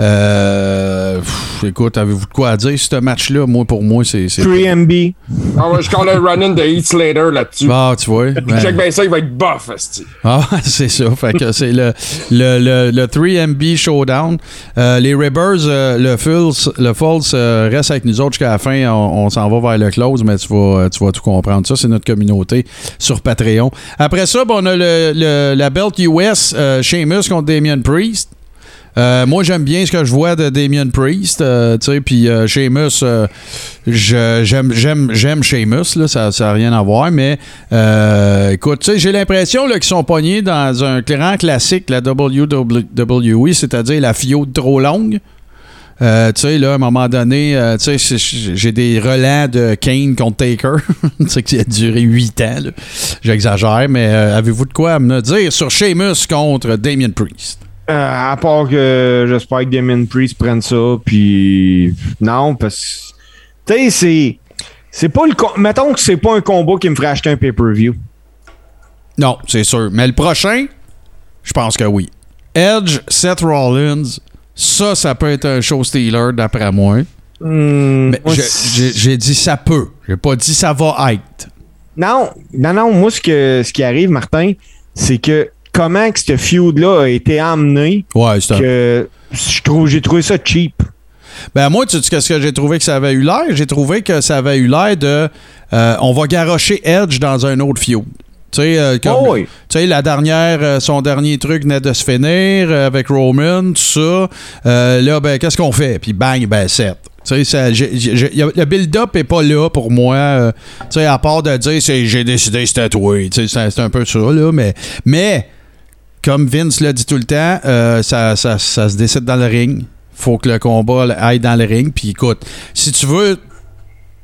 S1: Euh, pff, écoute, avez-vous de quoi à dire sur ce match-là? Moi, pour moi, c'est. c'est-
S2: 3MB.
S3: Ah ouais, je run-in de Heath Slater là-dessus.
S1: Ah, tu vois.
S3: Puis
S1: ben-
S3: check bien ça, il va être buff.
S1: Ah, <laughs> c'est ça. Fait que c'est le, le, le, le 3MB Showdown. Euh, les Ribbers, euh, le Falls, le Falls euh, reste avec nous autres jusqu'à la fin. On, on s'en va vers le close, mais tu vas, tu vas tout comprendre. Ça, c'est notre communauté sur Patreon. Après ça, ben, on a le, le- la belt US euh, Sheamus contre Damien Priest. Euh, moi, j'aime bien ce que je vois de Damien Priest, euh, tu sais, puis euh, euh, j'aime, j'aime, Sheamus, là, ça n'a rien à voir, mais écoute, tu sais, j'ai l'impression qu'ils sont pognés dans un grand classique, la WWE, c'est-à-dire la fiode trop longue. Tu sais, là, à un moment donné, tu sais, j'ai- des relents de Kane contre Taker, <laughs> tu sais, qui a duré 8 ans. J'exagère, mais avez-vous de quoi me dire sur Sheamus contre Damien Priest?
S2: Euh, à part que j'espère que Damien Priest prenne ça, puis non, parce que, tu sais, c'est. C'est pas le. Mettons que c'est pas un combat qui me ferait acheter un pay-per-view.
S1: Non, c'est sûr. Mais le prochain, je pense que oui. Edge, Seth Rollins, ça, ça peut être un show stealer d'après moi.
S2: Hmm,
S1: Mais j'ai dit ça peut. J'ai pas dit ça va être.
S2: Non, non, non, moi, ce, que, ce qui arrive, Martin, c'est que comment que ce feud-là a été amené,
S1: Ouais, c'est
S2: que je trouve, j'ai trouvé ça cheap.
S1: Ben moi, tu sais qu'est-ce que j'ai trouvé que ça avait eu l'air? J'ai trouvé que ça avait eu l'air de... euh, on va garocher Edge dans un autre feud. Tu sais, euh, comme-
S2: Oh oui.
S1: tu sais, la dernière, euh, son dernier truc venait de se finir avec Roman, tout ça. Là, ben, qu'est-ce qu'on fait? Puis bang, ben, Seth. Tu sais, le build-up est pas là pour moi. tu sais, à part de dire, c'est- j'ai décidé, c'était toi. Tu sais, c'est c'est un peu ça, là. Mais, mais comme Vince l'a dit tout le temps, euh, ça, ça- ça se décide dans le ring. Faut que le combat aille dans le ring. Puis écoute, si tu veux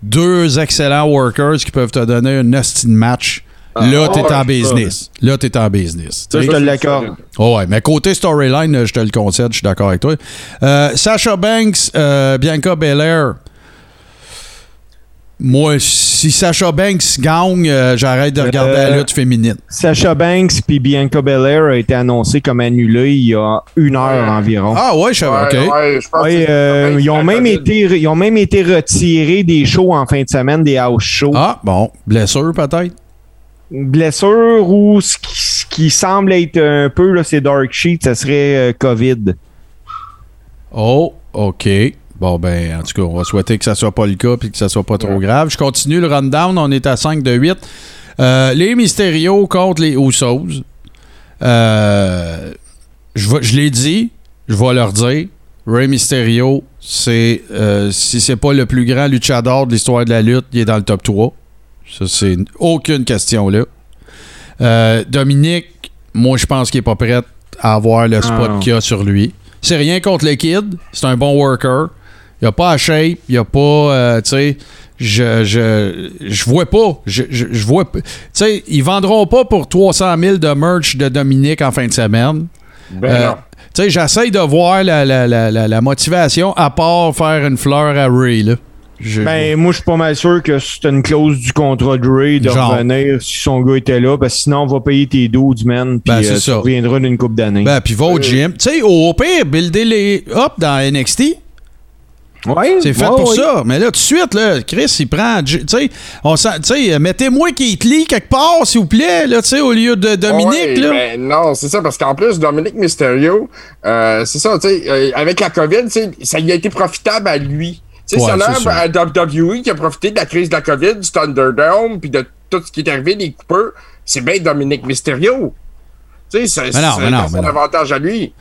S1: deux excellents workers qui peuvent te donner un hostie de match, là, t'es
S3: ouais,
S1: en business. Là, t'es en business.
S2: Ça, je te l'accorde.
S1: Oh ouais, mais côté storyline, je te le concède, je suis d'accord avec toi. Euh, Sasha Banks, euh, Bianca Belair. Moi, si Sasha Banks gagne, euh, j'arrête de regarder
S2: Euh,
S1: la lutte féminine.
S2: Sacha Banks puis Bianca Belair a été annoncé comme annulé il y a une heure
S3: Ouais.
S2: environ.
S1: Ah ouais, je savais,
S3: Ouais,
S1: ok.
S3: ouais, je pense
S2: Ouais,
S3: que
S2: euh,
S3: c'est-
S2: ils, ont même été, ils ont même été retirés des shows en fin de semaine, des house shows.
S1: Ah, bon, blessure peut-être?
S2: Blessure ou ce qui, ce qui semble être un peu, là, c'est Dark Sheet, ça serait euh, COVID.
S1: Oh, OK. Bon, ben, en tout cas, on va souhaiter que ça soit pas le cas et que ça soit pas trop grave. Je continue le rundown. On est à 5 de 8. Euh, les Mysterio contre les Usos. Euh, je l'ai dit, je vais leur dire. Rey Mysterio, c'est euh, si c'est pas le plus grand luchador de l'histoire de la lutte, il est dans le top 3. Ça, c'est aucune question là. Euh, Dominique, moi, je pense qu'il est pas prêt à avoir le spot
S2: Ah.
S1: qu'il a sur lui. C'est rien contre le kid. C'est un bon worker. Il a pas à shape. Il a pas. euh, tu sais. Je, je, je vois pas. Je, je, je vois. Tu sais, ils vendront pas pour 300 000 de merch de Dominique en fin de semaine.
S3: Ben
S1: Euh, tu sais, j'essaye de voir la, la, la, la, motivation à part faire une fleur à Ray, là. Je-
S2: Ben, moi, je suis pas mal sûr que c'est une clause du contrat de Ray de
S1: Genre.
S2: revenir si son gars était là, parce que sinon, on va payer tes 12, man, puis
S1: Ben,
S2: euh, tu reviendras d'une coupe d'années.
S1: ben, puis va au
S3: Euh,
S1: gym. Tu sais, au pire, builder les up dans NXT.
S2: Ouais,
S1: C'est fait
S2: ouais,
S1: pour
S2: ouais.
S1: ça. Mais là, tout de suite, là, Chris, il prend. Tu sais, sais, mettez-moi Keith Lee quelque part, s'il vous plaît, là, tu sais, au lieu de Dominique,
S3: Ouais,
S1: là.
S3: ben non, c'est ça, parce qu'en plus, Dominique Mysterio, euh, c'est ça, tu sais, euh, avec la COVID, tu sais, ça lui a été profitable à lui. Tu sais,
S1: Ouais,
S3: c'est un
S1: c'est
S3: homme
S1: ça.
S3: à WWE qui a profité de la crise de la COVID, du Thunderdome, puis de tout ce qui est arrivé, des coupeurs. C'est bien Dominique Mysterio. Tu sais, c'est
S1: non.
S3: avantage à lui.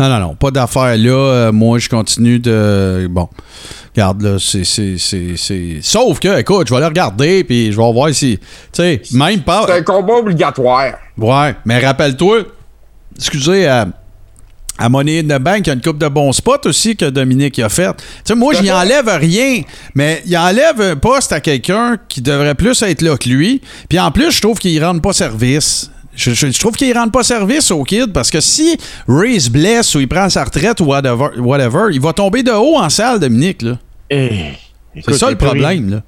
S1: Non, non, non, pas d'affaire là. Euh, moi, je continue de. Bon, regarde, là, c'est. c'est- c'est- c'est- Sauf que, écoute, je vais aller regarder, puis je vais voir si. Tu sais, même pas.
S3: C'est un combat obligatoire.
S1: Ouais, mais rappelle-toi, excusez, à, à Money in the Bank, il y a une coupe de bons spots aussi que Dominique a fait. Tu sais, moi, je n'y enlève rien, mais il enlève un poste à quelqu'un qui devrait plus être là que lui. Puis en plus, je trouve qu'il ne rend pas service. Je, je- je trouve qu'il ne rend pas service au kid parce que si Ray se blesse ou il prend sa retraite ou whatever, whatever, il va tomber de haut en salle, Dominique. là.
S2: Eh,
S1: C'est ça le problème. Là.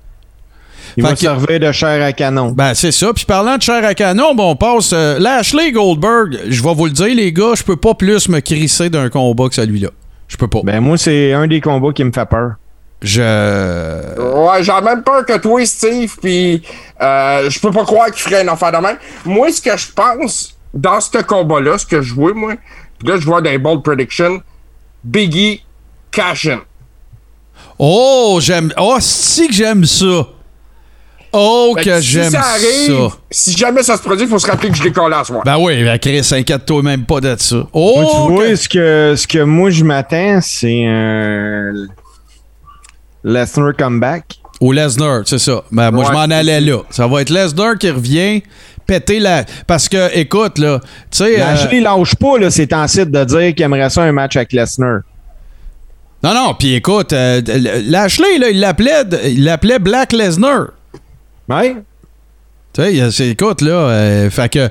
S2: Il
S1: Fait
S2: va
S1: que-
S2: servir de chair à canon.
S1: Ben, c'est ça. Puis parlant de chair à canon, bon, on passe. euh, Lashley Goldberg, je vais vous le dire, les gars, je peux pas plus me crisser d'un combat que celui-là. Je peux pas.
S2: Ben, moi, c'est un des combats qui me fait peur.
S1: Je.
S3: Ouais, j'ai même peur que toi, Steve, puis euh, je peux pas croire qu'il ferait une affaire de même. Moi, ce que je pense dans ce combat-là, ce que je vois, moi, puis là, je vois des bold predictions, Biggie cash in.
S1: Oh, j'aime. Oh, si que j'aime ça. Oh,
S3: Fait
S1: que
S3: si
S1: j'aime
S3: ça
S1: ça.
S3: arrive, Si jamais ça se produit, il faut se rappeler que je l'ai collé à soir.
S1: Ben oui, ben Chris, inquiète-toi même pas de ça. Oh,
S2: Moi, tu vois,
S1: que-
S2: ce, que, ce que moi, je m'attends, c'est un Lesnar comeback.
S1: Ou Lesnar, c'est ça. Ben, moi, je m'en allais là. Ça va être Lesnar qui revient péter la. Parce que, écoute, là, tu sais. euh,
S2: lâche pas, là, c'est en site de dire qu'il aimerait ça un match avec Lesnar.
S1: Non, non, puis écoute, euh, Lashley, là, il l'appelait, il l'appelait Black Lesnar.
S2: Ouais?
S1: Tu sais, écoute, là, euh, fait que.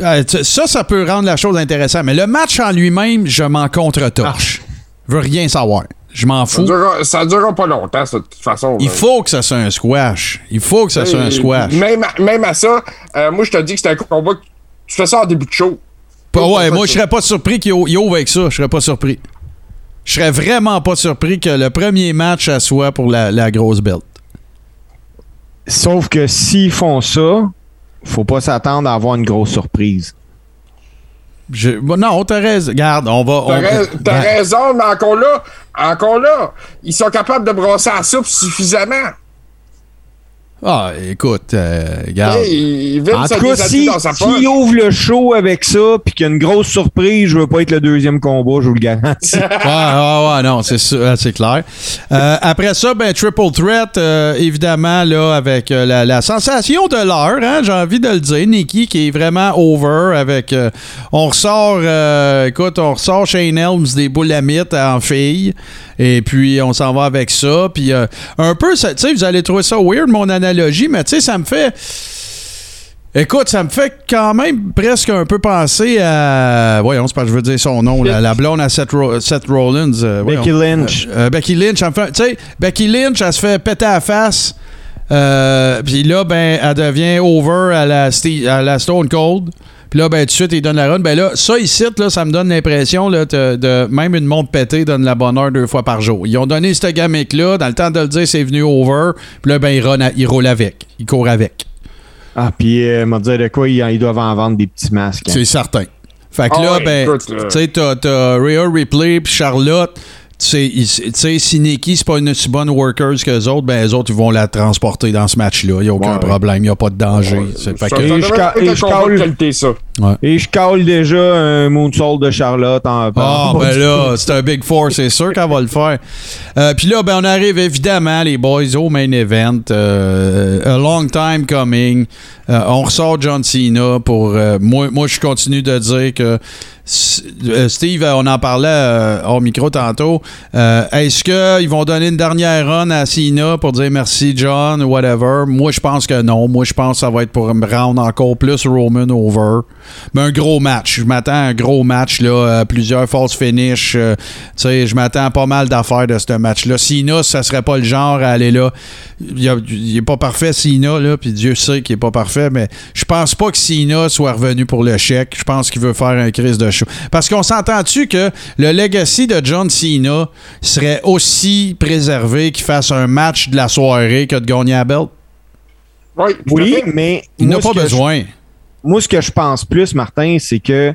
S1: euh, ça, ça peut rendre la chose intéressante. Mais le match en lui-même, je m'en contre-torche. Je veux rien savoir. Je m'en
S3: Ça
S1: fous.
S3: durera, ça durera pas longtemps, ça, de toute façon.
S1: Il
S3: là.
S1: faut que ça soit un squash. Il faut que ça soit un squash.
S3: Même, à- même à ça, euh, moi, je te dis que c'est un combat que tu fais ça en début de show.
S1: Pas- ouais,
S3: Pas
S1: moi, je serais pas surpris qu'il ouvre avec ça. Je serais pas surpris. Je serais vraiment pas surpris que le premier match à soit pour la, la grosse belt.
S2: Sauf que s'ils font ça, faut pas s'attendre à avoir une grosse surprise.
S1: Je- bon, non, t'as raison. Regarde, on va.
S3: T'as
S1: on-
S3: rais- t'as
S1: ben,
S3: raison, mais encore là, encore là, ils sont capables de brasser la soupe suffisamment.
S1: Ah, écoute, euh, regarde.
S3: Hey,
S2: En tout cas, si,
S3: poche.
S2: ouvre le show avec ça, puis qu'il y a une grosse surprise, je veux pas être le deuxième combat, je vous le garantis.
S1: Ouais, <laughs> ouais, ouais, non, c'est c'est clair. Euh, après ça, ben, Triple Threat, euh, évidemment, là, avec euh, la, la sensation de l'heure, hein, j'ai envie de le dire, Nikki qui est vraiment over avec. euh, on ressort, euh, écoute, on ressort Shane Helms des boulamites en fille, et puis on s'en va avec ça, puis euh, un peu, tu sais, vous allez trouver ça weird, mon analogie, mais tu sais, ça me fait. Écoute, ça me fait quand même presque un peu penser à. Voyons, c'est pas que je veux dire son nom, la, la blonde à Seth, Ro- Seth Rollins. euh, voyons.
S2: Becky Lynch.
S1: Euh, euh, Becky Lynch, elle fait- tu sais, Becky Lynch, elle se fait péter à la face. Euh, Puis là, ben, elle devient over à la, à la Stone Cold. Puis là, ben, tout de suite, il donne la run. Ben là, ça ici, là, ça me donne l'impression là, de, de- même une montre pétée donne la bonne heure deux fois par jour. Ils ont donné ce gimmick-là. Dans le temps de le dire, c'est venu over. Puis là, ben, il, run à- il roule avec. Il court avec.
S2: Ah, puis, euh, m'a dit de quoi, ils, ils doivent en vendre des petits masques. hein.
S1: C'est certain. Fait que
S3: Ah
S1: là,
S3: ouais,
S1: ben, tu sais, t'as, t'as Rhea Ripley puis Charlotte. Tu sais, si Nikki, c'est pas une aussi bonne worker que les autres, ben, les autres, ils vont la transporter dans ce match-là. Il n'y a aucun
S2: Ouais.
S1: problème. Il n'y a pas de danger. Fait
S3: Ça,
S1: que-
S3: ça
S2: Et je ca- et je Et je cale déjà un moonsault de Charlotte en
S1: Ah,
S2: en-
S1: ben là, c'est un Big Four, c'est sûr qu'elle va le faire. Euh, Puis là, ben, on arrive évidemment, les boys, au main event. Euh, a long time coming. Euh, on ressort John Cena pour. moi, moi, je continue de dire que. Steve, on en parlait hors micro tantôt. Est-ce qu'ils vont donner une dernière run à Cena pour dire merci John ou whatever? Moi, je pense que non. Moi, je pense que ça va être pour me rendre encore plus Roman over. Mais un gros match. Je m'attends à un gros match, là, euh, plusieurs false finish. euh, tu sais, je m'attends à pas mal d'affaires de ce match-là. Cena, ça serait pas le genre à aller là. Il, a- il est pas parfait, Cena, là, puis Dieu sait qu'il est pas parfait, mais je pense pas que Cena soit revenu pour le chèque. Je pense qu'il veut faire un crise de show. Parce qu'on s'entend-tu que le legacy de John Cena serait aussi préservé qu'il fasse un match de la soirée que de gagner la belt?
S3: Oui,
S2: mais.
S1: Il n'a pas
S2: je-
S1: besoin.
S2: Moi, ce que je pense plus, Martin, c'est que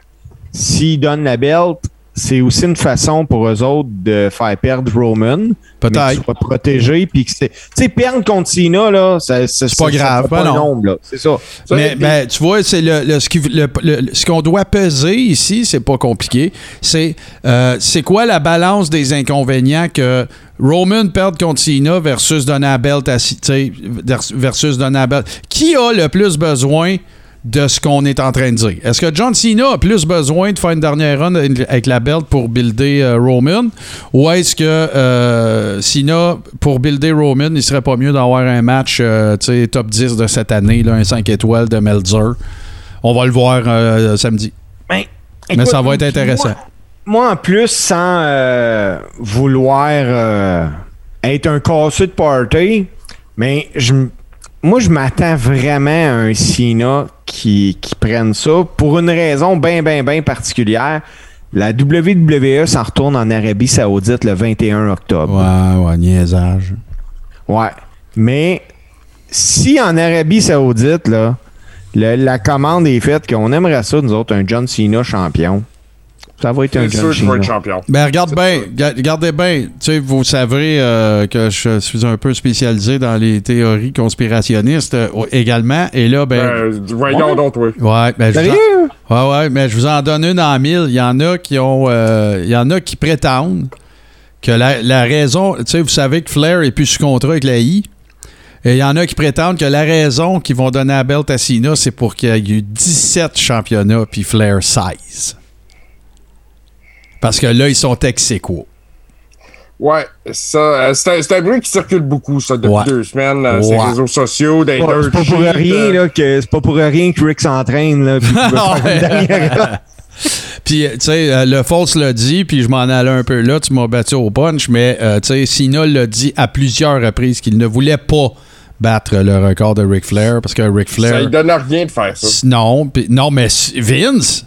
S2: s'il donne la belt, c'est aussi une façon pour eux autres de faire perdre Roman.
S1: Peut-être.
S2: Soit protégé. Puis que c'est. Tu sais, perdre contre Cena, là, ça- ça-
S1: C'est pas
S2: ça-
S1: grave,
S2: fait
S1: pas
S2: un
S1: non.
S2: nombre, là. C'est ça.
S1: Mais ben, tu vois, c'est le, le- ce qui- le- le- ce qu'on doit peser ici, c'est pas compliqué. C'est euh, c'est quoi la balance des inconvénients que Roman perde contre Cena versus donner la belt à versus donner la belt? Qui a le plus besoin de ce qu'on est en train de dire? Est-ce que John Cena a plus besoin de faire une dernière run avec la belt pour builder euh, Roman? Ou est-ce que euh, Cena, pour builder Roman, il serait pas mieux d'avoir un match euh, top 10 de cette année, là, un 5 étoiles de Meltzer? On va le voir samedi.
S2: Ben,
S1: Mais ça va être intéressant.
S2: Moi, moi, en plus, sans vouloir être un casseux de party, mais je, moi, je m'attends vraiment à un Cena qui, qui prenne ça pour une raison bien, bien, bien particulière. La WWE s'en retourne en Arabie Saoudite le 21 octobre.
S1: Ouais, ouais, niaisage.
S2: Ouais. Mais si en Arabie Saoudite, là, le- la commande est faite qu'on aimerait ça, nous autres, un John Cena champion, ça va être un
S3: sûr que je vais être champion.
S1: Ben, regarde bien, ga- regardez bien. Tu sais, vous savez euh, que je suis un peu spécialisé dans les théories conspirationnistes euh, également. Et là, ben.
S3: Euh, voyons donc, oui.
S1: ouais, ben, je vous en-? Ouais, ouais, mais je vous en donne une en mille. Il y en a qui ont. euh, Il y en a qui prétendent que la, la raison. Tu sais, vous savez que Flair est plus sous contrat avec la I. Et il y en a qui prétendent que la raison qu'ils vont donner la belt à Cena, c'est pour qu'il y ait eu 17 championnats, puis Flair 16. Parce que là, ils sont ex aequo.
S3: Ouais, ça, euh, c'est un, c'est un bruit qui circule beaucoup, ça, depuis
S1: Ouais.
S3: deux semaines, euh, sur
S1: Ouais.
S3: les réseaux sociaux, des
S2: Ouais, C'est pas pour rien,
S3: euh,
S2: là, que c'est pas pour rien que Rick s'entraîne, là, puis <laughs> <laughs>
S1: Puis, tu sais, euh, le False l'a dit, puis je m'en allais un peu là, tu m'as battu au punch, mais, euh, tu sais, Cena l'a dit à plusieurs reprises qu'il ne voulait pas battre le record de Ric Flair, parce que Ric
S3: Ça
S1: Flair...
S3: lui donne rien de faire ça.
S1: Non, pis- non, mais Vince?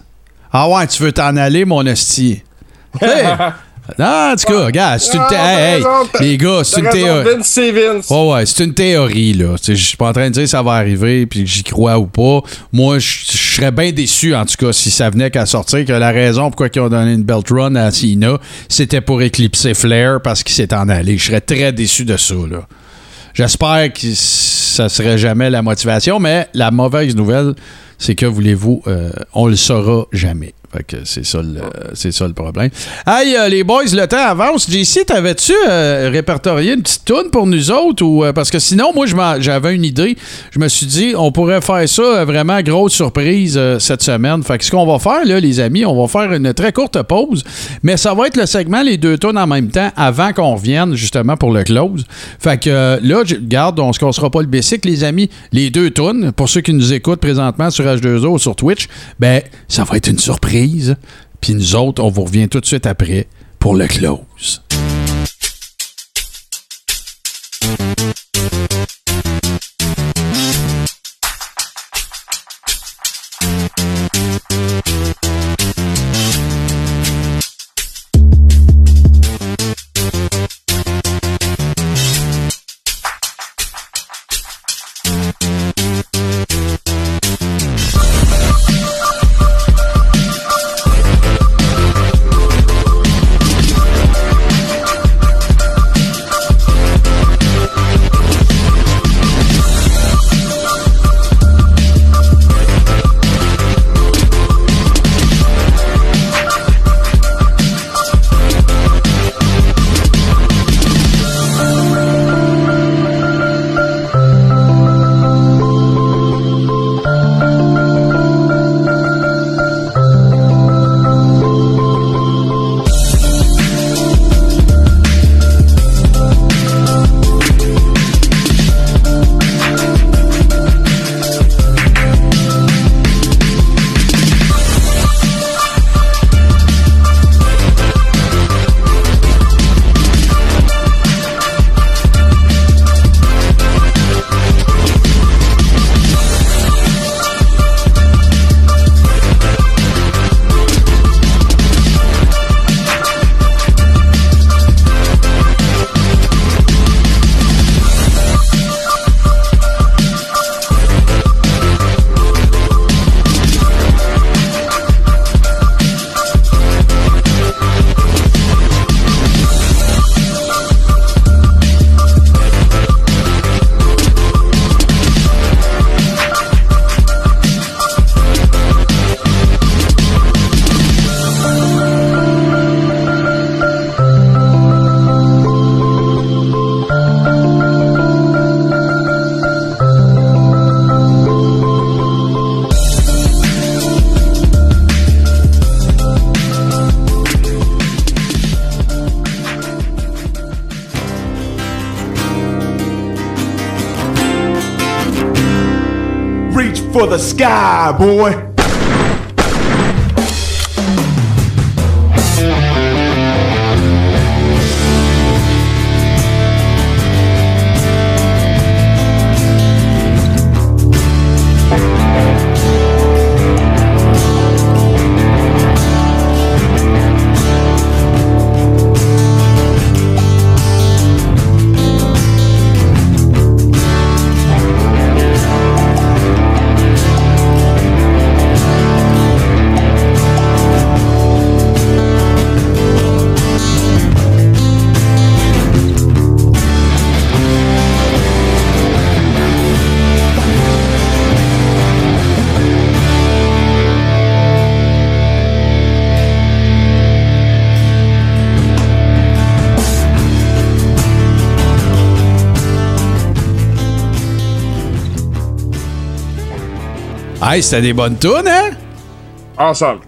S1: Ah ouais, tu veux t'en aller, mon hostie? Non, en tout cas, regarde, c'est une
S3: Ah,
S1: thé-
S3: t'as
S1: hey, hey,
S3: raison, t'as-
S1: les gars, c'est une théorie. Ouais, ouais, c'est une théorie, là. Je suis pas en train de dire que ça va arriver, puis que j'y crois ou pas. Moi, je je serais bien déçu, en tout cas, si ça venait qu'à sortir, que la raison pourquoi ils ont donné une belt run à Cena, c'était pour éclipser Flair parce qu'il s'est en allé. Je serais très déçu de ça, là. J'espère que ça serait jamais la motivation, mais la mauvaise nouvelle, c'est que, voulez-vous, euh, on le saura jamais. Fait que c'est ça, le, c'est ça le problème. Hey, euh, les boys, le temps avance. JC, t'avais-tu euh, répertorié une petite toune pour nous autres? ou euh, Parce que sinon, moi, j'avais une idée. Je me suis dit, on pourrait faire ça vraiment grosse surprise cette semaine. Fait que ce qu'on va faire, là, les amis, on va faire une très courte pause, mais ça va être le segment Les deux tonnes en même temps avant qu'on revienne justement pour le close. Fait que là, je- garde, on se cassera pas le bicycle, les amis. Les deux tonnes, pour ceux qui nous écoutent présentement sur H2O ou sur Twitch, ben, ça va être une surprise. Puis nous autres, on vous revient tout de suite après pour le close.
S2: Sky, boy.
S1: Hey, des bonnes tunes, hein?
S3: Ensemble.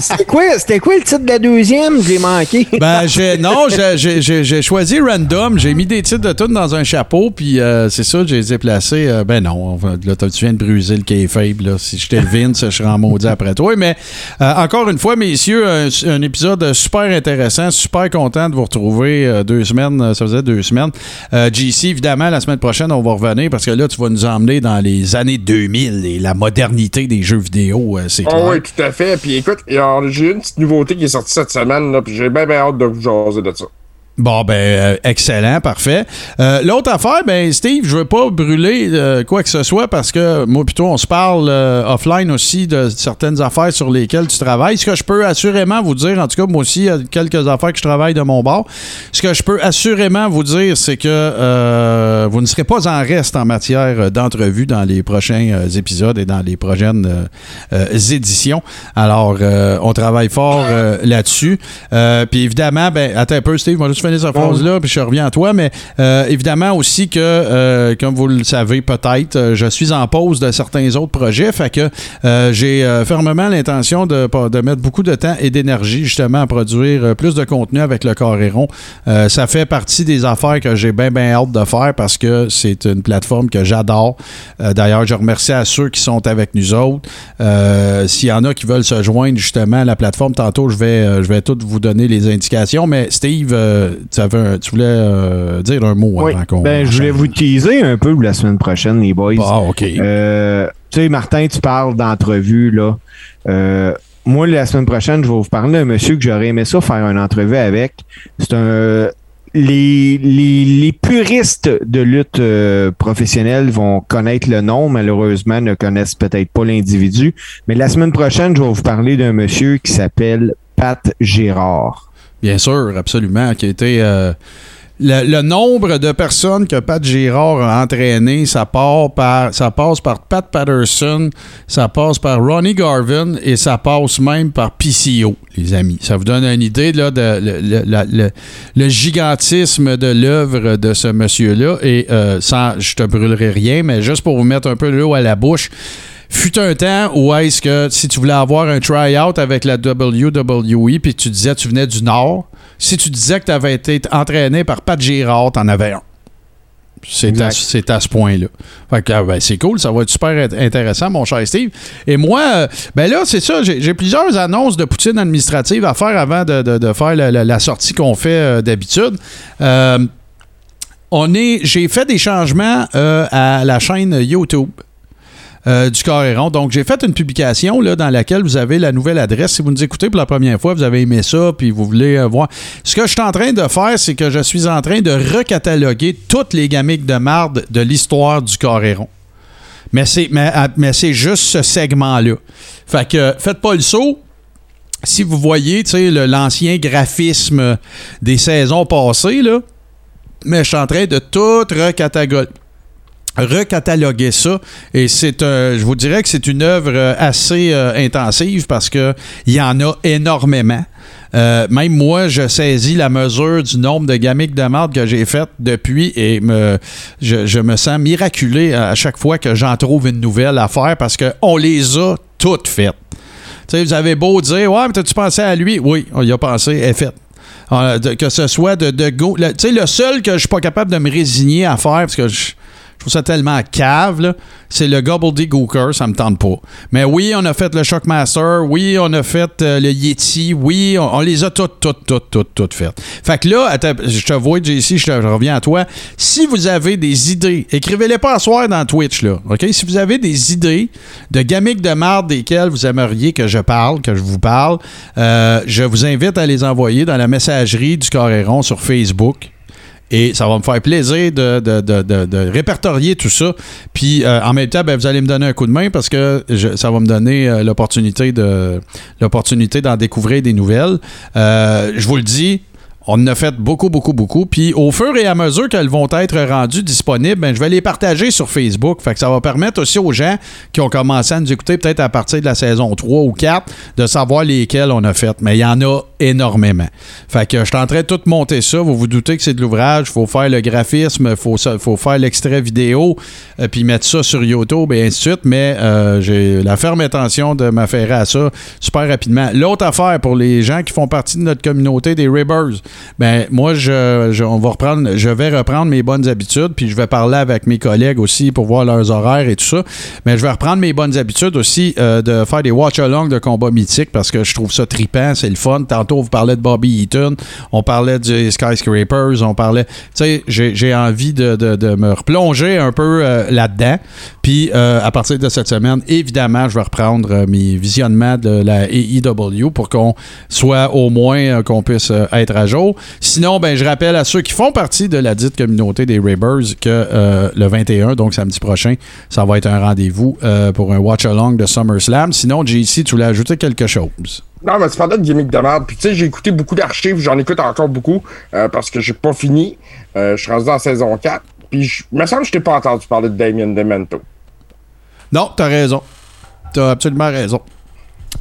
S2: C'était quoi, le titre de la deuxième? J'ai manqué.
S1: Ben, j'ai, non, j'ai- j'ai- j'ai j'ai choisi random. J'ai mis des titres de tunes dans un chapeau, puis euh, c'est ça, je les ai placés. euh, ben non, là, tu viens de briser le kayfabe, là. Si j'étais Vince, je serais en maudit après toi. Mais euh, encore une fois, messieurs, un, un épisode super intéressant, super content de vous retrouver euh, deux semaines, ça faisait deux semaines. Euh, JC, évidemment, la semaine prochaine, on va revenir parce que là, tu vas nous emmener dans les années 2000 et la modernité des jeux vidéo, euh, c'est clair.
S3: oui, tout à fait. Puis écoute, j'ai une petite nouveauté qui est sortie cette semaine, là, puis j'ai bien, bien hâte de vous jaser de ça.
S1: Bon, ben, euh, excellent, parfait. Euh, L'autre affaire, ben, Steve, je veux pas brûler euh, quoi que ce soit parce que moi, plutôt, on se parle offline aussi de certaines affaires sur lesquelles tu travailles. Ce que je peux assurément vous dire, en tout cas, moi aussi, il y a quelques affaires que je travaille de mon bord. Ce que je peux assurément vous dire, c'est que vous ne serez pas en reste en matière d'entrevue dans les prochains épisodes et dans les prochaines éditions. Alors, on travaille fort là-dessus. Puis évidemment, ben, attends un peu, Steve, moi, juste finir cette phrase-là, puis je reviens à toi, mais euh, évidemment aussi que, euh, comme vous le savez peut-être, euh, je suis en pause de certains autres projets, fait que euh, j'ai fermement l'intention de, de mettre beaucoup de temps et d'énergie justement à produire plus de contenu avec le. Euh, ça fait partie des affaires que j'ai bien, bien hâte de faire parce que c'est une plateforme que j'adore. D'ailleurs, je remercie à ceux qui sont avec nous autres. S'il y en a qui veulent se joindre justement à la plateforme, tantôt je vais, je vais toutes vous donner les indications. Mais Steve, tu, avais un- tu voulais euh, dire un mot
S2: Oui.
S1: avant qu'on.
S2: Ben, je voulais vous teaser un peu la semaine prochaine, les boys.
S1: Ah, OK.
S2: Euh, tu sais, Martin, tu parles d'entrevue, là. Euh, moi, la semaine prochaine, je vais vous parler d'un monsieur que j'aurais aimé ça faire une entrevue avec. C'est un. Les, les, les puristes de lutte euh, professionnelle vont connaître le nom, malheureusement, ne connaissent peut-être pas l'individu. Mais la semaine prochaine, je vais vous parler d'un monsieur qui s'appelle Pat Gérard.
S1: Bien sûr, absolument. Qui euh, le, nombre de personnes que Pat Girard a entraîné, ça, part par, ça passe par Pat Patterson, ça passe par Ronnie Garvin et ça passe même par PCO, les amis. Ça vous donne une idée là, de le gigantisme de l'œuvre de ce monsieur-là. Et euh, sans, je te brûlerai rien, mais juste pour vous mettre un peu l'eau à la bouche, fut un temps où est-ce que si tu voulais avoir un try-out avec la WWE puis tu disais que tu venais du Nord, si tu disais que tu avais été entraîné par Pat Girard, t'en avais un. C'est à, à ce point-là. Fait que, ah, ben, c'est cool, ça va être super int- intéressant, mon cher Steve. Et moi, euh, ben là, c'est ça, j'ai j'ai plusieurs annonces de poutine administrative à faire avant de, de- de faire la, la- la sortie qu'on fait euh, d'habitude. Euh, on est, j'ai fait des changements euh, à la chaîne YouTube. Euh, du Coréron. Donc, j'ai fait une publication là, dans laquelle vous avez la nouvelle adresse. Si vous nous écoutez pour la première fois, vous avez aimé ça, puis vous voulez euh, voir. Ce que je suis en train de faire, c'est que je suis en train de recataloguer toutes les gamiques de marde de l'histoire du Coréron. Mais c'est, mais, ah, mais c'est juste ce segment-là. Fait que faites pas le saut. Si vous voyez, l'ancien graphisme des saisons passées, là, mais je suis en train de tout recataloguer recataloguer ça et c'est un- je vous dirais que c'est une œuvre euh, assez euh, intensive parce que il y en a énormément Euh, même moi, je saisis la mesure du nombre de gamiques de marde que j'ai faites depuis et je, me sens miraculé à chaque fois que j'en trouve une nouvelle à faire parce qu'on les a toutes faites. Tu sais, vous avez beau dire, ouais, mais t'as-tu pensé à lui? Oui, on y a pensé, est faite. Que ce soit de, de go. Tu sais, le seul que je suis pas capable de me résigner à faire, parce que Je trouve ça tellement cave, là. C'est le gobbledygooker, ça me tente pas. Mais oui, on a fait le Shockmaster. Oui, on a fait euh, le Yeti. Oui, on, les a toutes, toutes, toutes, toutes, toutes faites. Fait que là, je te vois, JC, je, je reviens à toi. Si vous avez des idées, écrivez-les pas à soir dans Twitch, là. OK? Si vous avez des idées de gamiques de marde desquelles vous aimeriez que je parle, que je vous parle, euh, je vous invite à les envoyer dans la messagerie du Coréron sur Facebook. Et ça va me faire plaisir de, de- de- de- répertorier tout ça. Puis euh, en même temps, ben, vous allez me donner un coup de main parce que je- ça va me donner euh, l'opportunité de l'opportunité d'en découvrir des nouvelles. Euh, je vous le dis. On en a fait beaucoup, beaucoup, beaucoup. Puis au fur et à mesure qu'elles vont être rendues disponibles, ben, je vais les partager sur Facebook. Fait que ça va permettre aussi aux gens qui ont commencé à nous écouter peut-être à partir de la saison 3 ou 4 de savoir lesquelles on a faites. Mais il y en a énormément. Fait je suis en train de tout monter ça. Vous vous doutez que c'est de l'ouvrage. Il faut faire le graphisme, il faut faire l'extrait vidéo, euh, puis mettre ça sur YouTube et ainsi de suite. Mais euh, j'ai la ferme intention de m'affairer à ça super rapidement. L'autre affaire pour les gens qui font partie de notre communauté des Ribbers, ben moi, je, on va reprendre, je vais reprendre mes bonnes habitudes, puis je vais parler avec mes collègues aussi pour voir leurs horaires et tout ça. Mais je vais reprendre mes bonnes habitudes aussi euh, de faire des watch-along de combats mythiques parce que je trouve ça trippant, c'est le fun. Tantôt, vous parlez de Bobby Eaton, on parlait du Skyscrapers, on parlait. Tu sais, j'ai envie de, de- me replonger un peu euh, là-dedans. Puis euh, à partir de cette semaine, évidemment, je vais reprendre mes visionnements de la AEW pour qu'on soit au moins qu'on puisse être à jour. Sinon, ben je rappelle à ceux qui font partie de la dite communauté des Raybers que euh, le 21, donc samedi prochain, ça va être un rendez-vous euh, pour un watch-along de SummerSlam. Sinon, JC, tu voulais ajouter quelque chose?
S3: Non, mais tu parlais de gimmick de merde. Puis tu sais, j'ai écouté beaucoup d'archives, j'en écoute encore beaucoup euh, parce que j'ai pas fini. Je suis rendu dans saison 4. Puis je me semble que je t'ai pas entendu parler de Damien Demento.
S1: Non, t'as raison. T'as absolument raison.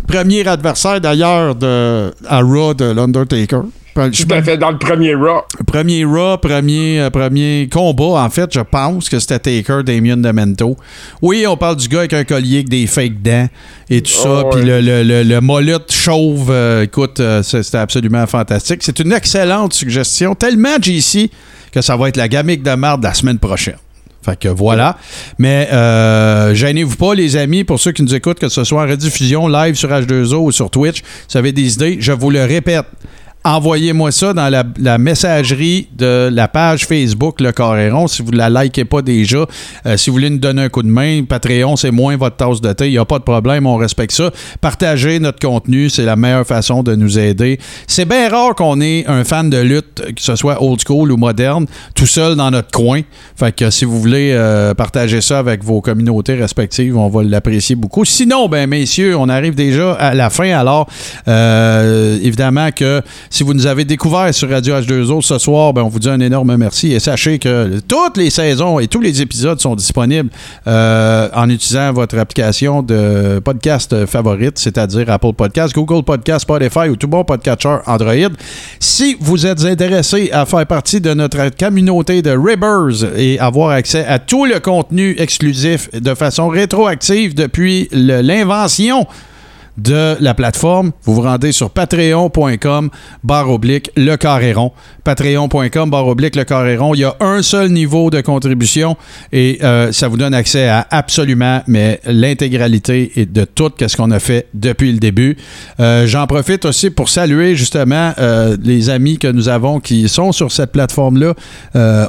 S1: Premier adversaire d'ailleurs de à Raw de l'Undertaker. Je
S3: Tout à fait dans le premier Raw.
S1: Premier Raw, premier, euh, premier combat, en fait, je pense que c'était Taker, Damien Demento. Oui, on parle du gars avec un collier avec des fake dents et tout ça.
S3: Oh,
S1: Puis
S3: ouais.
S1: le, le, le, le molette chauve, euh, écoute, euh, c'était absolument fantastique. C'est une excellente suggestion, tellement JC que ça va être la gamique de marde la semaine prochaine. Fait que voilà. Mais euh, gênez-vous pas, les amis, pour ceux qui nous écoutent, que ce soit en rediffusion, live sur H2O ou sur Twitch, si vous avez des idées, je vous le répète. Envoyez-moi ça dans la, messagerie de la page Facebook Le Coréron si vous ne la likez pas déjà. Euh, si vous voulez nous donner un coup de main, Patreon, c'est moins votre tasse de thé. Il n'y a pas de problème, on respecte ça. Partagez notre contenu, c'est la meilleure façon de nous aider. C'est bien rare qu'on ait un fan de lutte, que ce soit old school ou moderne, tout seul dans notre coin. Fait que si vous voulez euh, partager ça avec vos communautés respectives, on va l'apprécier beaucoup. Sinon, ben messieurs, on arrive déjà à la fin. Alors, euh, évidemment que si vous nous avez découvert sur Radio H2O ce soir, ben, on vous dit un énorme merci et sachez que toutes les saisons et tous les épisodes sont disponibles euh, en utilisant votre application de podcast favorite, c'est-à-dire Apple Podcast, Google Podcast, Spotify ou tout bon podcatcher Android. Si vous êtes intéressé à faire partie de notre communauté de Ribbers et avoir accès à tout le contenu exclusif de façon rétroactive depuis l'invention de la plateforme, vous vous rendez sur patreon.com barre oblique le carréron. Patreon.com barre oblique le carréron. Il y a un seul niveau de contribution et euh, ça vous donne accès à absolument mais l'intégralité de tout ce qu'on a fait depuis le début. Euh, J'en profite aussi pour saluer justement euh, les amis que nous avons qui sont sur cette plateforme-là.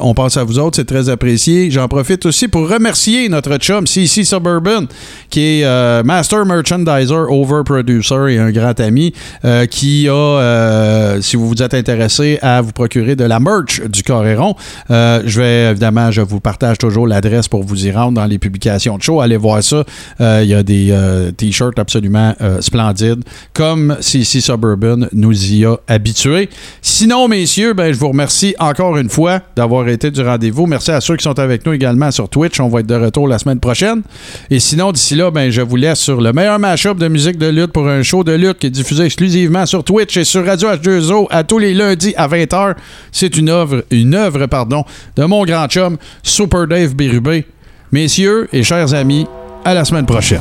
S1: On pense à vous autres, c'est très apprécié. J'en profite aussi pour remercier notre chum CC Suburban qui est Master Merchandiser Over Producer et un grand ami euh, qui a, euh, si vous vous êtes intéressé à vous procurer de la merch du Coréron, euh, je vais évidemment, je vous partage toujours l'adresse pour vous y rendre dans les publications de show. Allez voir ça. Il y a des t-shirts absolument splendides, comme CC Suburban nous y a habitués. Sinon, messieurs, ben, je vous remercie encore une fois d'avoir été du rendez-vous. Merci à ceux qui sont avec nous également sur Twitch. On va être de retour la semaine prochaine. Et sinon, d'ici là, ben, je vous laisse sur le meilleur mashup de musique de lutte pour un show de lutte qui est diffusé exclusivement sur Twitch et sur Radio H2O à tous les lundis à 20h. C'est une œuvre, une œuvre, pardon, de mon grand chum, Super Dave Bérubé. Messieurs et chers amis, à la semaine prochaine.